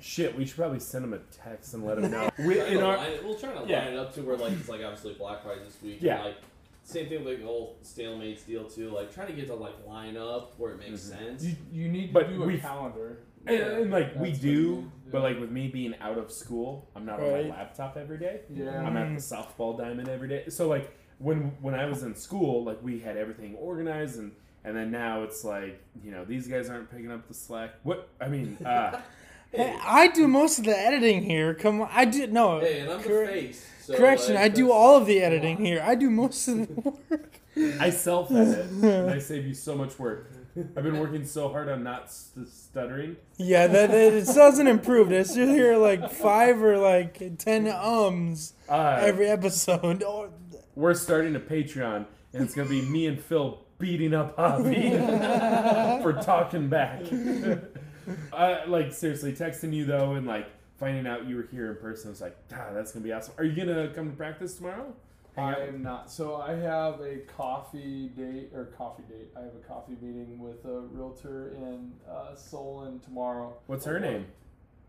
shit, we should probably send him a text and let him know. we, in our, line, we'll try to Yeah. line it up to where like it's like obviously Black Friday this week. Yeah. And, like same thing with like the whole stalemates deal too. Like trying to get to like line up where it makes Mhm. sense. you, you need But to do a we've- calendar. and, and, like we That's what do, need do. but like with me being out of school, I'm not on my laptop every day. Yeah. I'm at the softball diamond every day. So like when when I was in school, like we had everything organized and and then now it's like, you know, these guys aren't picking up the slack. What I mean, uh Hey, I do most of the editing here. Come on, I do no. Hey, and I'm corre- the face. So, correction, like, I do all of the editing here. I do most of the work. I self edit and I save you so much work. I've been working so hard on not st- stuttering. Yeah, that, that it still hasn't improve. It's just here like five or like ten ums Uh, every episode. Oh, we're starting a Patreon, and it's gonna be me and Phil beating up Javi for talking back. uh, like seriously, texting you though, and like finding out you were here in person. I was like, ah, that's gonna be awesome. Are you gonna come to practice tomorrow? I am not. So I have a coffee date or coffee date. I have a coffee meeting with a realtor in uh, Solon tomorrow. What's her name?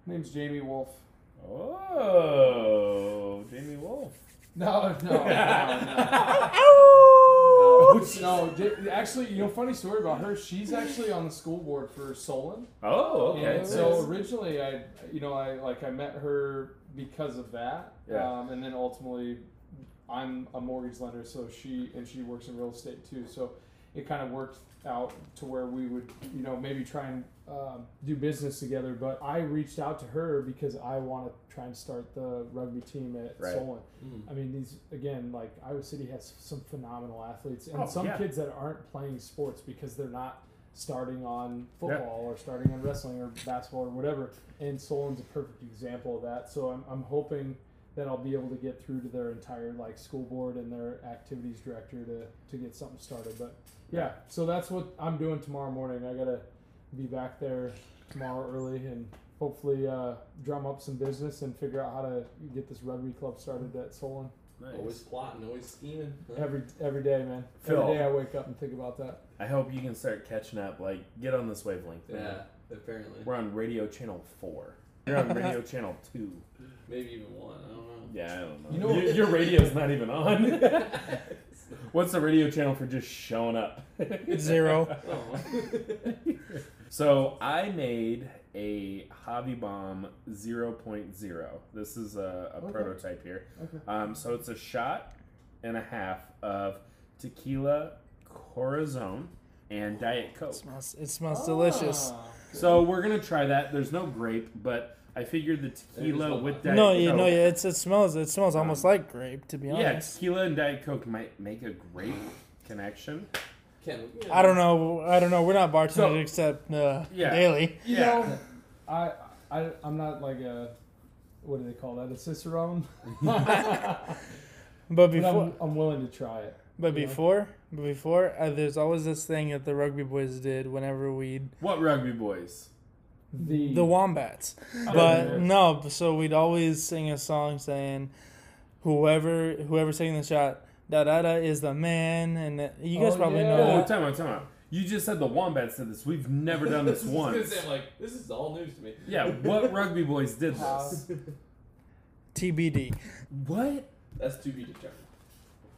Her name's Jamie Wolf. Oh, Jamie Wolf. No, no, no, no. Ow! No, no, J- actually, you know, funny story about her. She's actually on the school board for Solon. Oh, okay. And so originally, I, you know, I like I met her because of that. Yeah. Um, and then ultimately, I'm a mortgage lender, so she and she works in real estate too. So it kind of worked out to where we would, you know, maybe try and um, do business together. But I reached out to her because I want to try and start the rugby team at Right. Solon. Mm. I mean, these again, like Iowa City has some phenomenal athletes, and Oh, some yeah. kids that aren't playing sports because they're not starting on football or starting on wrestling or basketball or whatever. And Solon's a perfect example of that. So I'm, I'm hoping that I'll be able to get through to their entire like school board and their activities director to, to get something started. But yeah, so that's what I'm doing tomorrow morning. I gotta be back there tomorrow early and hopefully uh, drum up some business and figure out how to get this rugby club started at Solon. Nice. Always plotting, always scheming. huh? Every every day, man. Phil. Every day I wake up and think about that. I hope you can start catching up. Like, get on this wavelength. man. Yeah, apparently. We're on radio channel four. You're on radio channel two. Maybe even one. I don't know. Yeah, I don't know. You know- your, your radio's not even on. What's the radio channel for just showing up? Zero. Oh. So I made a Hobby Bomb 0.0. This is a, a Okay. prototype here. Okay. Um, so it's a shot and a half of tequila corazon and diet coke. It smells, it smells delicious. Ah, So we're gonna try that. There's no grape, but I figured the tequila no with lime. diet No, coke. you know, it's, it smells. It smells almost Um, like grape, to be honest. yeah, honest. tequila and diet coke might make a grape connection. Ken, you I don't know. I don't know. We're not bartenders So- except uh, Yeah. Dailey. You know, I, I I'm not like a what do they call that? A cicerone. But But before, I'm, I'm willing to try it. but Yeah. before, but before, uh, there's always this thing that the rugby boys did whenever we'd What rugby boys? The the wombats. Oh, But yeah. no, so we'd always sing a song saying, "Whoever, whoever's taking the shot, da da da is the man." And that- you guys Oh, probably yeah. know Oh, that. time out, time out. You just said the Wombats did this. We've never done this I was gonna once. say, I'm like, this is all news to me. Yeah, what rugby boys did this? TBD. What? That's to be determined.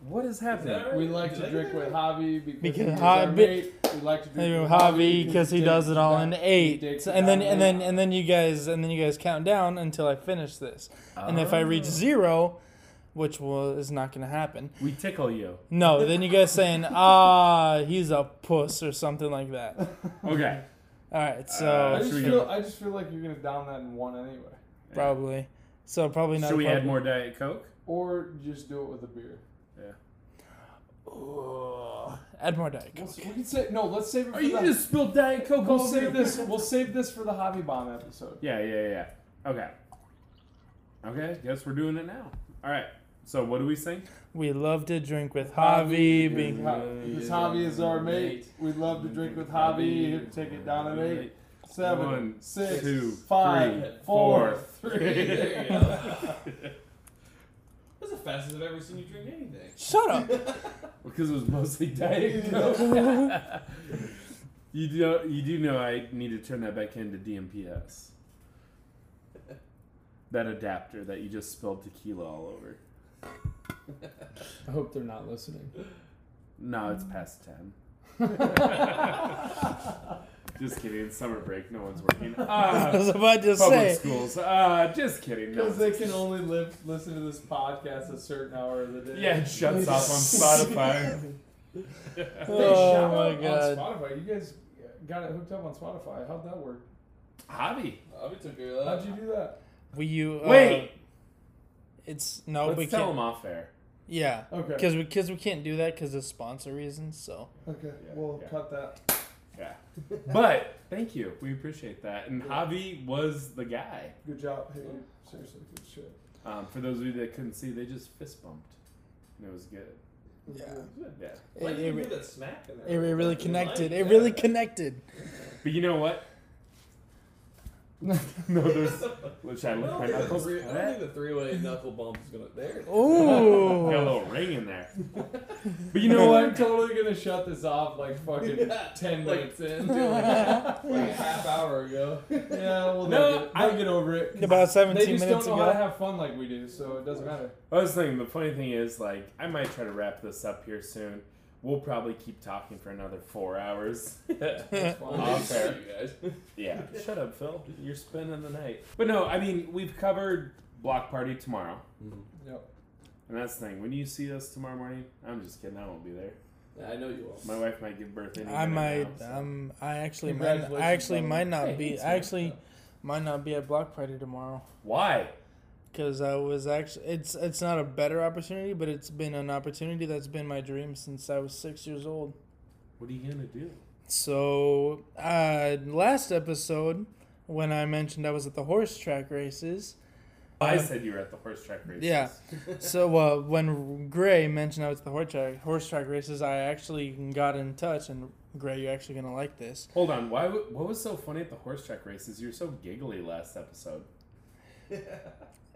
What is happening? that right? We like to drink with that Javi because, Because he's Javi- our mate. We like to drink with Javi because he does it all in eight, and then and then and then you guys and then you guys count down until I finish this, and if I reach Oh. zero, which will is not gonna happen. We tickle you. No, then you guys saying ah he's a puss or something like that. Okay. All right, so Uh, I just feel I just feel like you're gonna down that in one anyway, probably, so probably not. Should we a add more Diet Coke? or just do it with a beer. Ooh, add more diet We'll, coke. we can say no. Let's save it. Oh, for you the, just spilled Diet Coke We'll all over save your this. We'll save this for the hobby bomb episode. Yeah, yeah, yeah. Okay. Okay, guess we're doing it now. All right. So what do we sing? We love to drink with Javi. because Being, Ha- Javi is our mate. We'd love to drink with Javi. Take it down at eight, seven, One, six, two, five, three, four, four. three. There you go. That's the fastest I've ever seen you drink anything. shut up. Because it was mostly Diet Coke. you do you do know I need to turn that back into DMPS. That adapter that you just spilled tequila all over. I hope they're not listening. No, it's past ten. just kidding. Summer break. No one's working. I Ah, was about to public say. schools. Ah, just kidding. No Because one's- they can only live, listen to this podcast a certain hour of the day. yeah, it shuts off on Spotify. Hey, Oh shout my God. On Spotify, you guys got it hooked up on Spotify. How'd that work? Hobby. Abby took care of that. How'd you do that? We you uh, Wait. It's no, Let's we tell can't. them off air. Yeah, Okay. because we because we can't do that because of sponsor reasons. So Okay, we'll yeah. cut that. Yeah. But thank you. We appreciate that. And Javi was the guy. Good job. Hey, seriously, good shit. Um, for those of you that couldn't see, they just fist bumped. And it was good. yeah, Yeah. Why it, did you it, that smack in it, there? it really connected. It really connected. But you know what? no, there's. Which I I look don't think the three- I don't think the three-way knuckle bump is gonna. There. it is. Got a little ring in there. But you You know know what? I'm totally gonna shut this off like fucking Yeah, ten like- minutes in. Dude, like, like a half hour ago. yeah, well, No, they'll, get, I- they'll get over it. 'cause about They seventeen just minutes don't know how to ago. have fun like we do, so it doesn't matter. I was thinking the funny thing is, like, I might try to wrap this up here soon. We'll probably keep talking for another four hours. That's fine. You guys. Yeah. Shut up, Phil. You're spending the night. But no, I mean, we've covered block party tomorrow. Yep. And that's the thing. When you see us tomorrow morning, I'm just kidding. I won't be there. Yeah, I know you will. My wife might give birth any I minute might. now, so- Um, I actually might. Congratulations, I actually brother. might not Hey, be. thanks, I man. actually might not be at Block Party tomorrow Why? Because I was actually. It's it's not a better opportunity, but it's been an opportunity that's been my dream since I was six years old. What are you gonna do? So, uh, last episode, when I mentioned I was at the horse track races, I Uh, said you were at the horse track races. Yeah. so uh, when Gray mentioned I was at the horse track, horse track races, I actually got in touch, and Gray, you're actually gonna like this. Hold on. Why? What was so funny at the horse track races? You were so giggly last episode.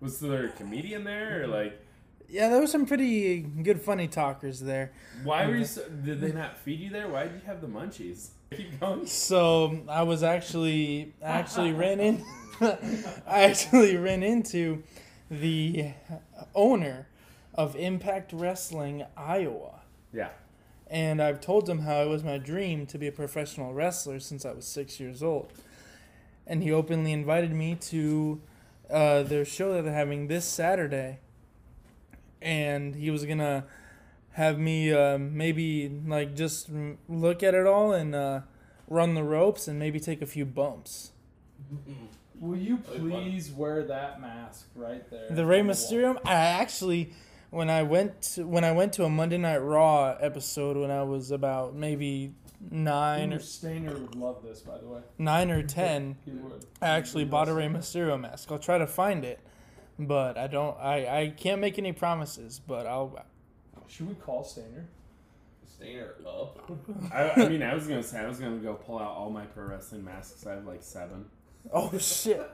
Was there a comedian there, or like, Yeah, there was some pretty good funny talkers there. why were you? So, did they not feed you there? Why did you have the munchies? Keep going. So I was actually actually ran in. I actually ran into the owner of Impact Wrestling Iowa. Yeah. And I've told him how it was my dream to be a professional wrestler since I was six years old. And he openly invited me to uh, their show that they're having this Saturday. And he was going to have me uh, maybe like just look at it all and uh, run the ropes and maybe take a few bumps. Will you That'd be fun. please wear that mask right there? The Rey? Mysterio. I actually, when I went to, when I went to a Monday Night Raw episode when I was about maybe nine or Stainer would love this, by the way. nine or ten, He would. I actually bought a Rey Mysterio mask. I'll try to find it, but I don't. I, I can't make any promises, but I'll. Should we call Stainer? Stainer up. I, I mean, I was gonna say I was gonna go pull out all my pro wrestling masks. I have like seven. Oh shit!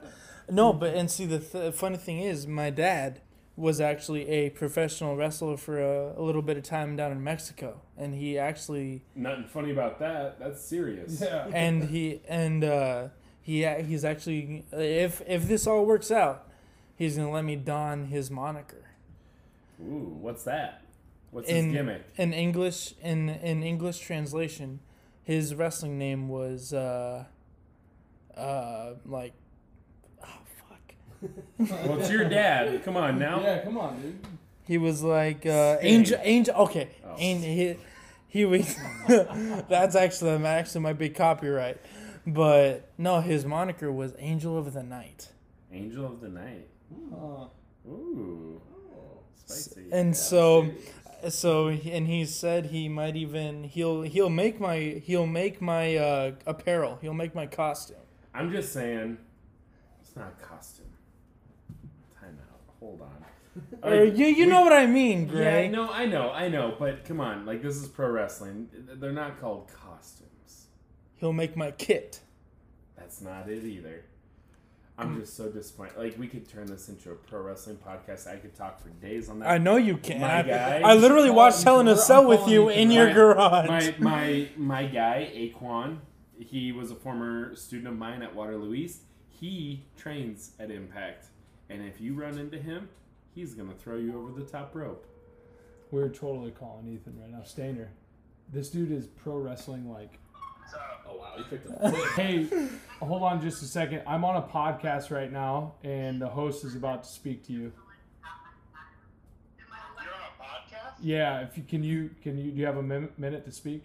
No, but and see the th- funny thing is, my dad was actually a professional wrestler for a, a little bit of time down in Mexico, and he actually Nothing funny about that. That's serious. Yeah. and he and uh, he he's actually if if this all works out, he's gonna let me don his moniker. Ooh, what's that? What's in his gimmick? in English in in English translation, his wrestling name was uh uh like fuck. Well, it's your dad. Come on now. Yeah, come on, dude. He was like uh Angel Angel okay. Oh. An- he he was that's actually actually my big copyright. But no, his moniker was Angel of the Night. Angel of the Night. Uh, Ooh, spicy. And so so and he said he might even he'll he'll make my he'll make my uh apparel. He'll make my costume. I'm just saying, it's not a costume. Hold on. Or you you we- know what I mean, Gray. Yeah, no, I know, I know, but come on, like this is pro wrestling. They're not called costumes. He'll make my kit. That's not it either. I'm mm. just so disappointed. Like we could turn this into a pro wrestling podcast. I could talk for days on that. I know you can. My I, guy. I literally oh, watched him Hell in a Cell with you in your garage. my my my guy Aquan, he was a former student of mine at Waterloo East. He trains at Impact, and if you run into him, he's gonna throw you over the top rope. we're totally calling Ethan right now. Stainer. This dude is pro wrestling like Oh wow, you picked up. Hey, hold on just a second. I'm on a podcast right now, and the host is about to speak to you. You're on a podcast? Yeah, if you can, you can you do you have a min- minute to speak?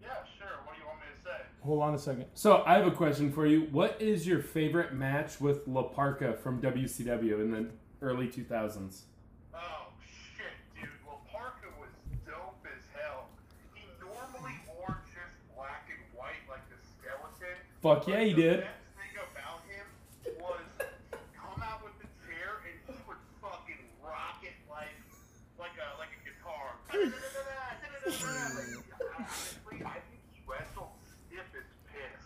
Yeah, sure. What do you want me to say? Hold on a second. So I have a question for you. What is your favorite match with La Parca from WCW in the early 2000s? Oh shit, dude. Parca was dope as hell. He normally wore just black and white like the skeleton. Fuck yeah, he the did. best thing about him was come out with the chair and he would fucking rock it like like a like a guitar. Honestly, I think he wrestled stiff as piss.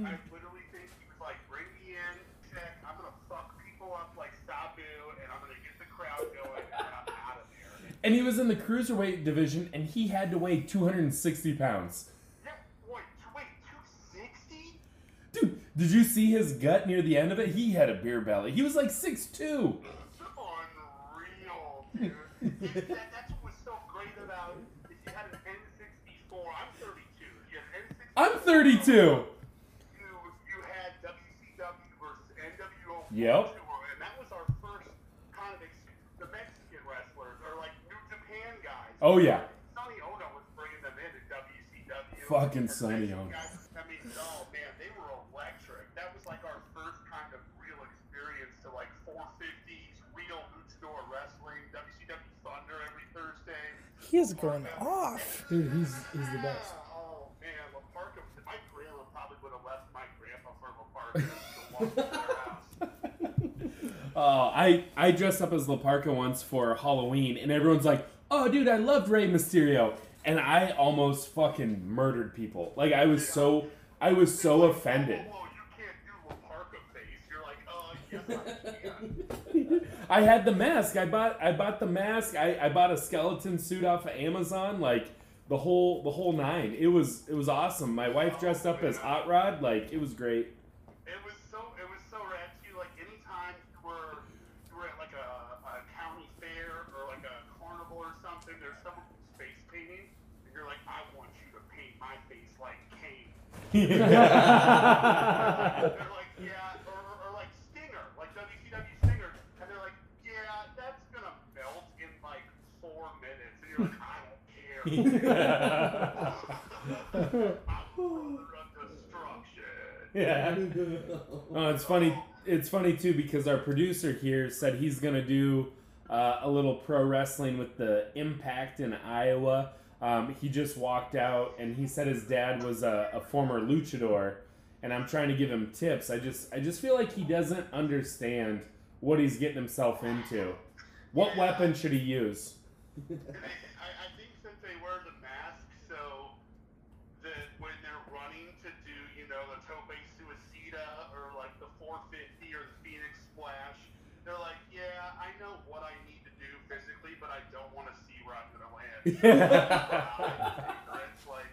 I, I literally think he was like, bring me in, check, I'm gonna fuck people up like Sabu, and I'm gonna get the crowd going, and I'm out of there. And he was in the cruiserweight division, and he had to weigh 260 pounds. Yeah, boy, wait, 260? Dude, did you see his gut near the end of it? He had a beer belly. He was like 6'2". Unreal, dude. That, that's what was so great about it. Is you had an N64. I'm 32. You had an N64. I'm 32. Yep. And that was our first kind of ex- the Mexican wrestlers or like New Japan guys. Oh, yeah. Sonny Onoo was bringing them into WCW. Fucking And Sonny Onoo. guys- I mean, oh man, they were electric. That was like our first kind of real experience to like 450s, real luchador wrestling, WCW Thunder every Thursday. he is going off. Dude, he's he's the best. Oh man, La Parca. My grandma probably would have left my grandpa for La Parca to walk to their house. Uh, I I dressed up as La Parca once for Halloween, and everyone's like, "Oh, dude, I loved Rey Mysterio," and I almost fucking murdered people. Like I was so I was so offended. Whoa, you can't do La Parca face. You're like, oh yes, I. I had the mask. I bought I bought the mask. I, I bought a skeleton suit off of Amazon. Like the whole the whole nine. It was it was awesome. My wife dressed up as Hot Rod. Like it was great. It was so it was so rad too. Like anytime you were you were at like a, a county fair or like a carnival or something, there's someone who's face painting, and you're like, I want you to paint my face like Kane. They're like, yeah, or, like Stinger, like WCW Stinger, and they're like, yeah, that's gonna melt in like four minutes, and you're like, I don't care. Yeah. Oh, it's funny. It's funny too because our producer here said he's gonna do uh, a little pro wrestling with the Impact in Iowa. Um, he just walked out and he said his dad was a, a former luchador, and I'm trying to give him tips. I just I just feel like he doesn't understand what he's getting himself into. What weapon should he use? I'm gonna land. it's like,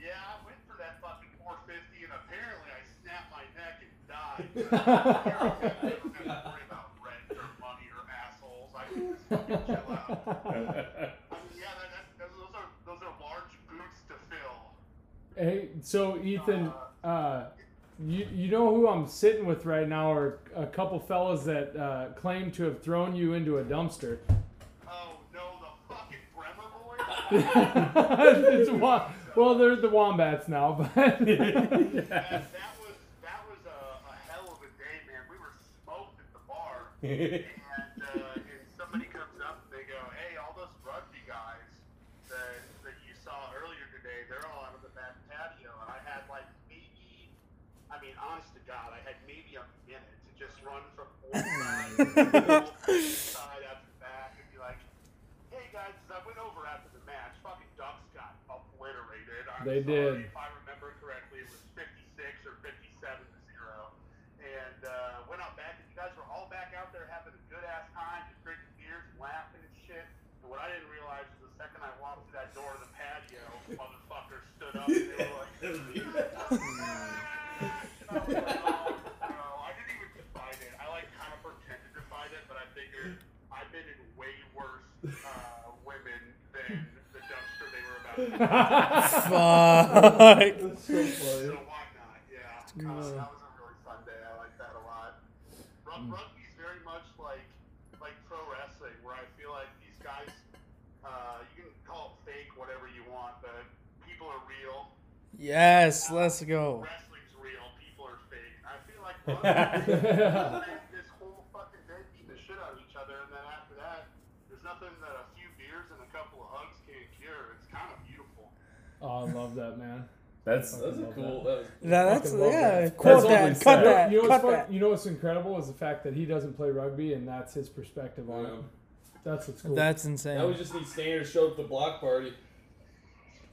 yeah, I went for that fucking 450, and apparently I snapped my neck and died. I don't have to worry about rent or money or assholes. I can just fucking chill out. I mean, yeah, that, that, those are those are large boots to fill. Hey, so Ethan, uh, you you know who I'm sitting with right now are a couple fellas that uh, claim to have thrown you into a dumpster. Oh no, the fucking Bremer boys. It's wa- well, they're the wombats now, but that, that was that was a, a hell of a day, man. We were smoked at the bar, and, uh, and somebody comes up and they go, "Hey, all those rugby guys that that you saw earlier today, they're all out of the back patio." And I had like maybe, I mean, honest to God, I had maybe a minute to just run from one side to the side after the back and be like, "Hey guys, as I went over after the match, fucking Ducks got obliterated." I'm They sorry did. If I remember correctly, it was 56 or 57 to zero. And uh, went out back, and you guys were all back out there having a good ass time, just drinking beers, and laughing and shit. And what I didn't realize is the second I walked through that door of the patio, motherfuckers stood up and they were like, and I was like, oh, no. I didn't even fight it. I like kind of pretended to fight it, but I figured I've been in way worse uh, women than the dumpster they were about to Fuck. so funny. so why not? Yeah. Uh, that was a really fun day. I like that a lot. Rug- Rugby's very much like like pro wrestling, where I feel like these guys, uh, you can call it fake, whatever you want, but people are real. Yes, let's go. Wrestling's real. People are fake. I feel like rugby, this whole fucking day beating the shit out of each other, and then after that, there's nothing that a few beers and a couple of hugs can't cure. It's kind of beautiful. Oh, I love that man. That's That was a cool. That was That, that's yeah. that. Quote That's that. Cut sad. that. You know Cut what's fun, that. you know what's incredible is the fact that he doesn't play rugby and that's his perspective on it. That's what's cool. That's insane. Now we just need Stainer to show up at the block party.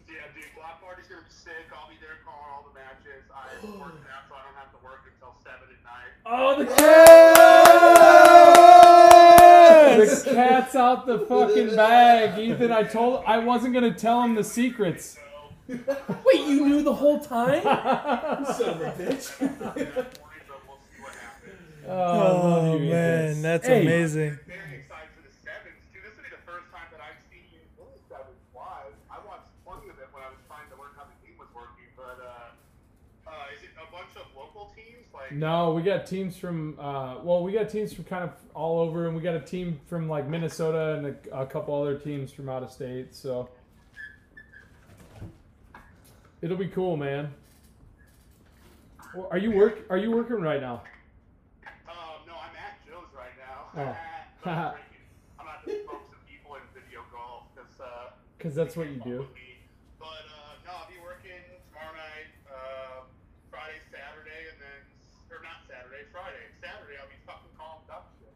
Yeah, dude, block party's gonna be sick. I'll be there calling all the matches. I'm working out, so I don't have to work until seven at night. oh, the Yes! The cat's out the fucking bag, Ethan. I told I wasn't gonna tell him the secrets. So, Wait, you knew the whole time? Son of a bitch. yeah, mornings, but we'll see what happens. Oh, I love Oh you, Ethan. man, that's Hey. amazing. Very excited for the sevens too. This will be the first time that I've seen really sevens live. I watched plenty of it when I was trying to learn how the game was working, but uh, uh, is it a bunch of local teams? Like, No, we got teams from uh, well, we got teams from kind of all over, and we got a team from like Minnesota and a, a couple other teams from out of state. So it'll be cool, man. Well, Are you work? Are you working right now? Um, no, I'm at Joe's right now. Oh. I'm drinking. I'm not just smoke some people in video golf because uh, Because that's what you do. fuck with me. But uh, no, I'll be working tomorrow night, uh, Friday, Saturday, and then or not Saturday, Friday. Saturday I'll be fucking calling duck shit.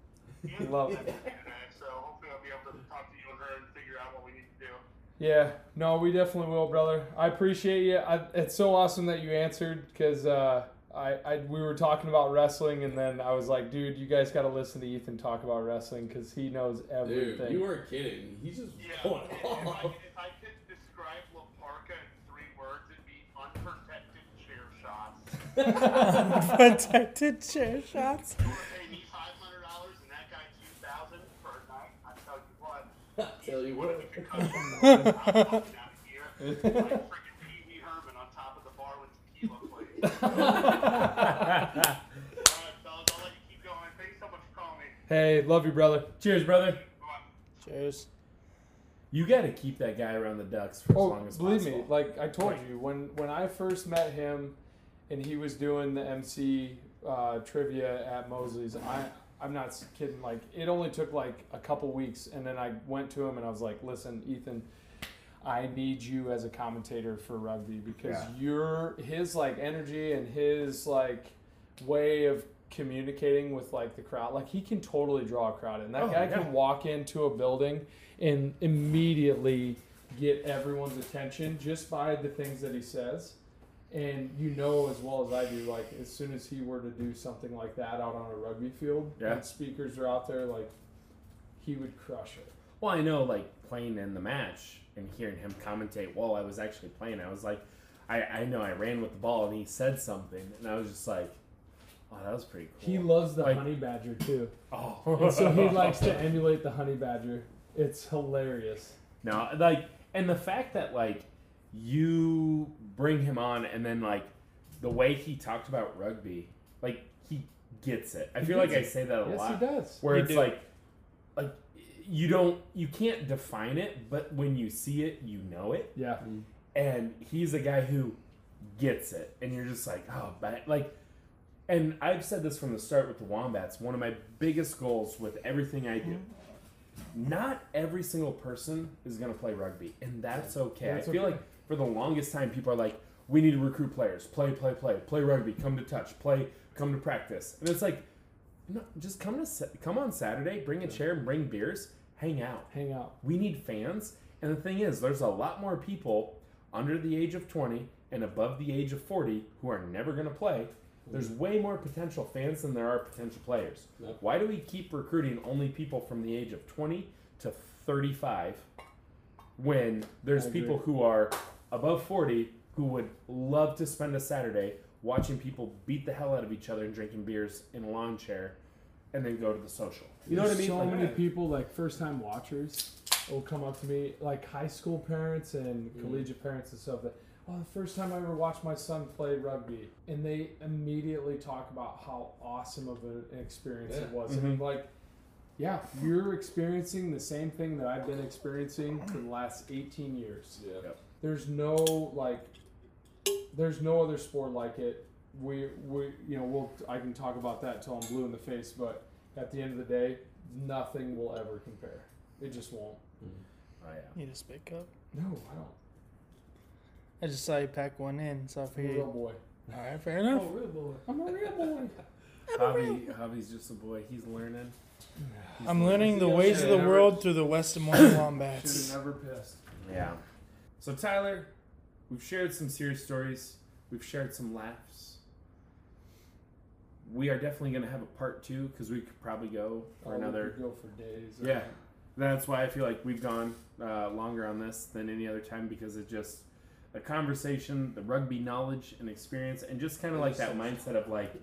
Love it. today, so hopefully I'll be able to talk to you and her and figure out what we need to do. Yeah, no, we definitely will, brother. I appreciate you. I, it's so awesome that you answered because uh, I, I we were talking about wrestling, and then I was like, dude, you guys got to listen to Ethan talk about wrestling because he knows everything. Dude, you weren't kidding. He's just Yeah, going if, if, I, could- if I could describe La Parca in three words, it'd be unprotected chair shots. Protected chair shots. You want to pay me five hundred dollars and that guy two thousand for a night? I tell you what. Tell you What what. if we could cut some I'm walking out of here like freaking Pee Wee Herman on top of the bar with tequila plates. Alright, fellas, I'll let you keep going. Thanks so much for calling me. hey, love you, brother. Cheers, brother. Cheers. You got to keep that guy around the Ducks for as Oh, long as believe possible. me, like I told you, when when I first met him, and he was doing the MC uh, trivia at Mosley's, I I'm not kidding. Like it only took like a couple weeks, and then I went to him and I was like, "Listen, Ethan, I need you as a commentator for rugby because Yeah. you're his like energy and his like way of communicating with like the crowd. Like he can totally draw a crowd in. That Oh, guy yeah. can walk into a building and immediately get everyone's attention just by the things that he says. And you know as well as I do, like as soon as he were to do something like that out on a rugby field, Yeah. and speakers are out there, like he would crush it. Well, I know, like playing in the match and hearing him commentate while I was actually playing, I was like, I, I know I ran with the ball and he said something, and I was just like, oh, that was pretty cool. He loves the Like- honey badger too, oh, and so he likes to emulate the honey badger. It's hilarious. No, like, and the fact that like you bring him on, and then like the way he talked about rugby, like he gets it. I He feel like gets I say that a yes, lot. Yes, he does. where You it's do. like like you don't you can't define it but when you see it you know it Yeah, mm-hmm. and he's a guy who gets it and you're just like oh but like and i've said this from the start with the wombats one of my biggest goals with everything i do not every single person is going to play rugby and that's okay That's i feel okay. like for the longest time people are like we need to recruit players play play play play rugby come to touch play come to practice and it's like no just come to come on saturday bring a chair and bring beers hang out hang out. we need fans. And the thing is, there's a lot more people under the age of 20 and above the age of 40 who are never going to play. There's mm. way more potential fans than there are potential players. Yep. Why do we keep recruiting only people from the age of 20 to 35 when there's people who are above 40 who would love to spend a Saturday watching people beat the hell out of each other and drinking beers in a lawn chair and then go to the social? You know what I mean? So Like- many people, like first time watchers, will come up to me, like high school parents and Mm-hmm. collegiate parents and stuff. That oh, the first time I ever watched my son play rugby, and they immediately talk about how awesome of an experience it was. And Mhm. I'm like, yeah, you're experiencing the same thing that I've been experiencing for the last 18 years. Yeah. There's no like, there's no other sport like it. We we you know we'll I can talk about that till I'm blue in the face, but at the end of the day, nothing will ever compare. It just won't. Mm-hmm. Oh, yeah. Need a spit cup? No, I don't. I just saw you pack one in, so I I'm figured. real boy. All right, fair enough. real boy. I'm a real boy. Javi, Javi's just a boy. He's learning. He's I'm learning the ways of the never- world through the West Des Moines Should Wombats. have never pissed. Yeah. So Tyler, we've shared some serious stories. We've shared some laughs. We are definitely going to have a part two because we could probably go for Oh, we another. could go for days. Yeah. That's why I feel like we've gone uh, longer on this than any other time because it's just the conversation, the rugby knowledge and experience, and just kind of like that mindset of like,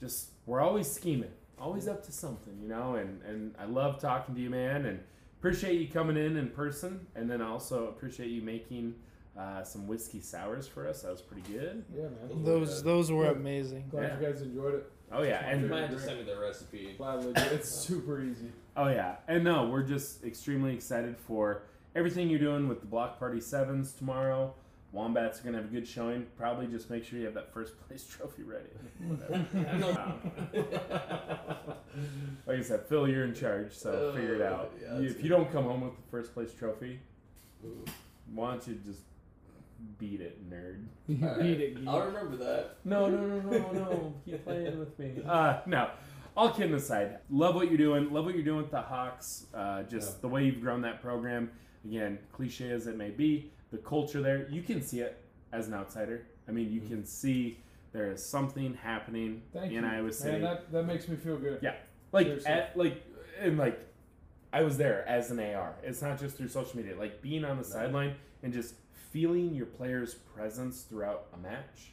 just we're always scheming, always up to something, you know. And and I love talking to you, man, and appreciate you coming in in person, and then also appreciate you making uh, some whiskey sours for us. That was pretty good. Yeah, man. Those those were Yeah. amazing. Glad Yeah. you guys enjoyed it. Oh yeah, You and might have to send me the recipe. Gladly. do. It's super easy. Oh yeah, and no, we're just extremely excited for everything you're doing with the Block Party Sevens tomorrow. Wombats are gonna have a good showing. Probably just make sure you have that first place trophy ready. Whatever. like I said, Phil, you're in charge, so figure it out. Yeah, You- if you don't come home with the first place trophy, Ooh. why don't you just beat it, nerd? You beat it. geek. I'll remember that. No, no, no, no, no. Keep playing with me. Uh, no. All kidding aside, love what you're doing. Love what you're doing with the Hawks. Uh, just Yeah. the way you've grown that program. Again, cliche as it may be, the culture there, you can see it as an outsider. I mean, you mm-hmm. can see there is something happening Thank in you. Iowa City. Man, that, that makes me feel good. Yeah. like, Seriously. at, like, and like, I was there as an AR. It's not just through social media. Like being on the sideline and just feeling your players' presence throughout a match.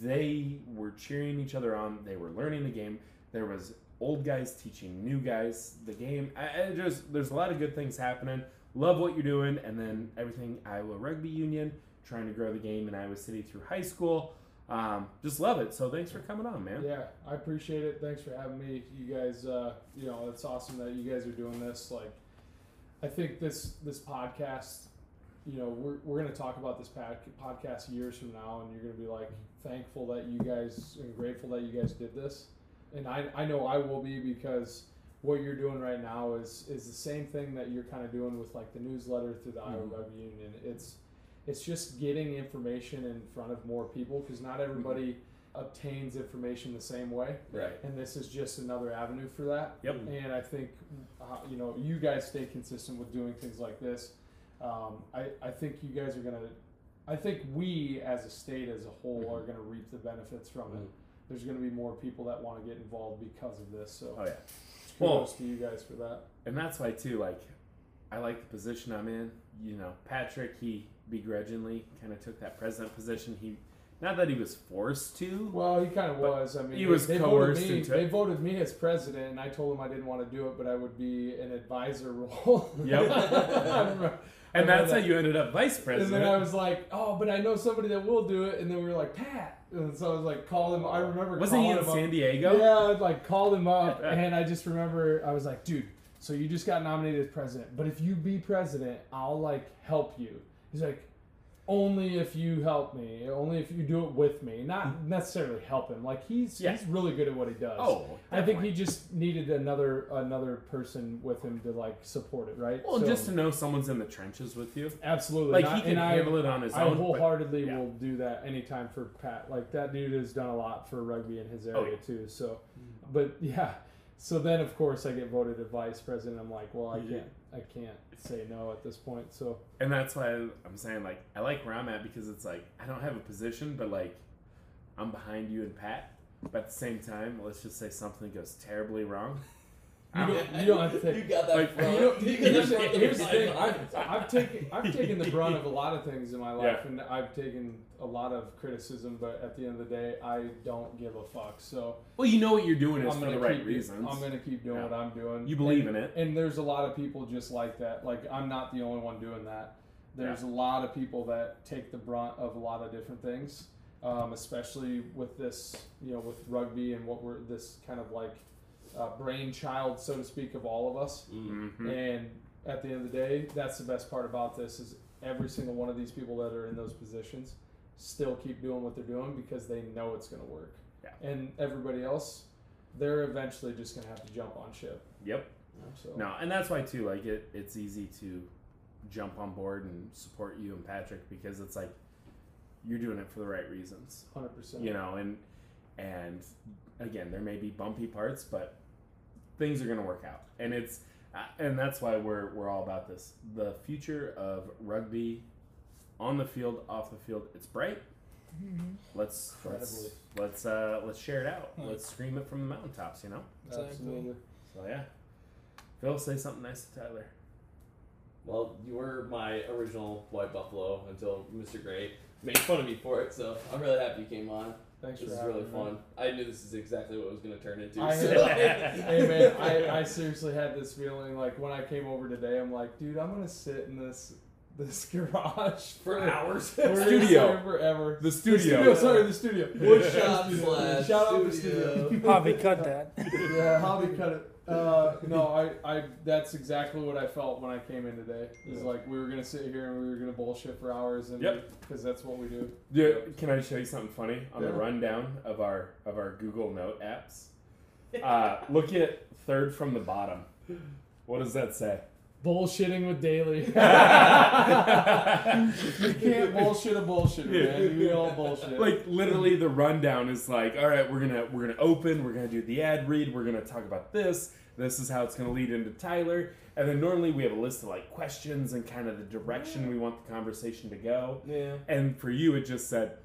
They were cheering each other on. They were learning the game. There was old guys teaching new guys the game. I, I just there's a lot of good things happening. Love what you're doing, and then everything Iowa Rugby Union trying to grow the game in Iowa City through high school. Um, just love it. So thanks for coming on, man. Yeah, I appreciate it. Thanks for having me. You guys, uh, you know, it's awesome that you guys are doing this. Like, I think this this podcast, you know, we're, we're going to talk about this pod, podcast years from now, and you're going to be like thankful that you guys and grateful that you guys did this. And I, I know I will be because what you're doing right now is is the same thing that you're kind of doing with like the newsletter through the Iowa Mhm. Rugby Union. It's it's just getting information in front of more people because not everybody obtains information the same way Right. and this is just another avenue for that. Yep. And I think, uh, you know, you guys stay consistent with doing things like this. Um, I, I think you guys are gonna I think we as a state as a whole are going to reap the benefits from it. There's going to be more people that want to get involved because of this. So Oh yeah. Kudos Well- to you guys for that. and that's why too like i like the position i'm in you know patrick he begrudgingly kind of took that president position he not that he was forced to Well, he kind of was. I mean, he was they coerced voted me. into They voted me as president, and I told them I didn't want to do it, but I would be an advisor role. Yep. I I and that's how you ended up vice president. And then I was like, "Oh, but I know somebody that will do it." And then we were like, "Pat," and so I was like, "Call him." I remember wasn't he in san diego Yeah, I'd like called him up, and I just remember I was like, "Dude, so you just got nominated as president, but if you be president, I'll like help you." He's like, "Only if you help me, only if you do it with me, not mm-hmm. necessarily help him." Like he's Yeah. he's really good at what he does. oh I think he just needed another another person with him to like support it, right? well So- just to know someone's in the trenches with you absolutely like I- he can and I- handle it on his I own but- wholeheartedly yeah. will do that anytime for Pat. Like that dude has done a lot for rugby in his oh, area Oh, yeah. too. So, mm-hmm. but yeah. So then, of course, I get voted as vice president. I'm like, well, I can't, I can't say no at this point. So and that's why i'm saying like i like where i'm at because it's like i don't have a position but like i'm behind you and pat but at the same time let's just say something goes terribly wrong you don't, you don't have to You take. got that Like, front. You know, you got here's, that the, front of here's the thing. I've, I've taken I've taken the brunt of a lot of things in my life, Yeah. and I've taken a lot of criticism. But at the end of the day, I don't give a fuck. So well you know what you're doing is I'm for gonna the right keep, reasons I'm gonna keep doing Yeah. what I'm doing. You believe and, in it. and there's a lot of people just like that. Like I'm not the only one doing that. There's a lot of people that take the brunt of a lot of different things, um, especially with this, you know, with rugby and what we're this kind of like uh, brainchild, so to speak, of all of us. Mm. Mhm. And at the end of the day, that's the best part about this is every single one of these people that are in those positions still keep doing what they're doing because they know it's going to work. Yeah. And everybody else, they're eventually just going to have to jump on ship. yep So No, and that's why too. Like it, it's easy to jump on board and support you and Patrick because it's like you're doing it for the right reasons, 100%. you know. And and again, there may be bumpy parts, but things are gonna work out, and it's uh, and that's why we're we're all about this. The future of rugby, on the field, off the field, it's bright. Let's let's let's uh, let's share it out. Like- Let's scream it from the mountaintops, you know. Absolutely. So yeah, Phil, say something nice to Tyler. Well, you were my original White Buffalo until Mr. Gray made fun of me for it, so I'm really happy you came on. Thanks This for is really me. fun. I knew this is exactly what it was going to turn into. I so- hey man, I, I seriously had this feeling like when I came over today, I'm like, dude, I'm gonna sit in this this garage For hours. We're Studio. forever. The studio. The sorry, the studio. Wood shop slash Shout out to the studio. studio. Javi, cut that. yeah, Javi cut it. Uh, no, I, I, that's exactly what I felt when I came in today. It's like we were gonna sit here and we were gonna bullshit for hours, and Yep. because that's what we do. Yeah, can I show you something funny on the rundown of our of our Google Note apps? Uh, look at third from the bottom. What does that say? Bullshitting with Dailey. you can't bullshit a bullshit, man. We all bullshit. Like literally, the rundown is like, all right, we're gonna we're gonna open, we're gonna do the ad read, we're gonna talk about this. This is how it's gonna lead into Tyler, and then normally we have a list of like questions and kind of the direction we want the conversation to go. Yeah. And for you, it just said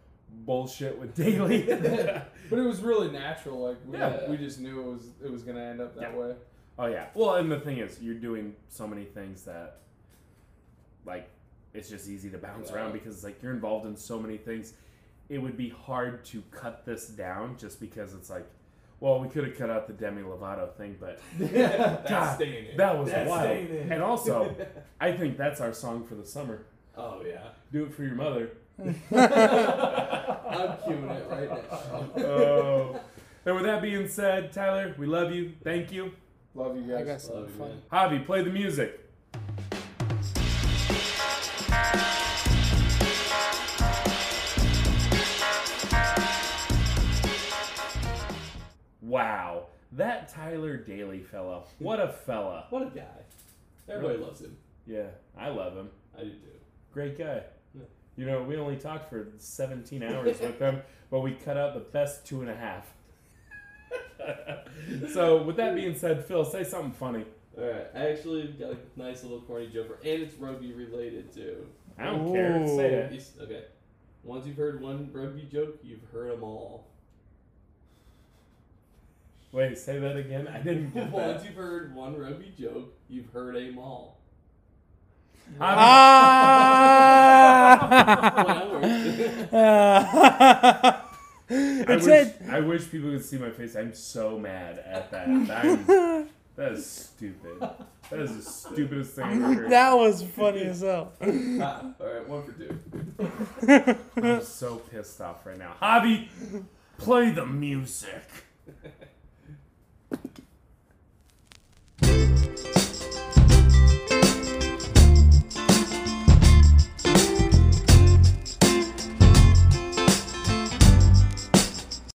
bullshit with Dailey. But it was really natural. Like we, Yeah. we just knew it was it was gonna end up that Yeah. way. Oh yeah. Well, and the thing is, you're doing so many things that, like, it's just easy to bounce Yeah. around because like you're involved in so many things. It would be hard to cut this down just because it's like, well, we could have cut out the Demi Lovato thing, but That's God, staying in. that was That's wild. staying in. And also, I think that's our song for the summer. oh yeah. Do it for your mother. I'm cueing it right now. Oh. and with that being said, Tyler, we love you. Thank you. Love you I guys. got something Love you, funny. man. Javi, play the music. Wow, that Tyler Dailey fella. What a fella. What a guy. Everybody loves him. Yeah, I love him. I do too. Great guy. Yeah. You know, we only talked for 17 hours with him, but we cut out the best two and a half. so, with that being said, Phil, say something funny. Alright, I actually got a nice little corny joke, for, and it's rugby related too. I don't care. Say Ooh. it. He's- Okay. Once you've heard one rugby joke, you've heard them all. Wait, say that again. I didn't get Once that. you've heard one rugby joke, you've heard them all. I'm- ah! I it wish, I wish people could see my face. I'm so mad at that. I'm, that is stupid. That is the stupidest thing I've ever heard. that was funny as hell. Ah, all right, one for two. I'm so pissed off right now. Javi, play the music.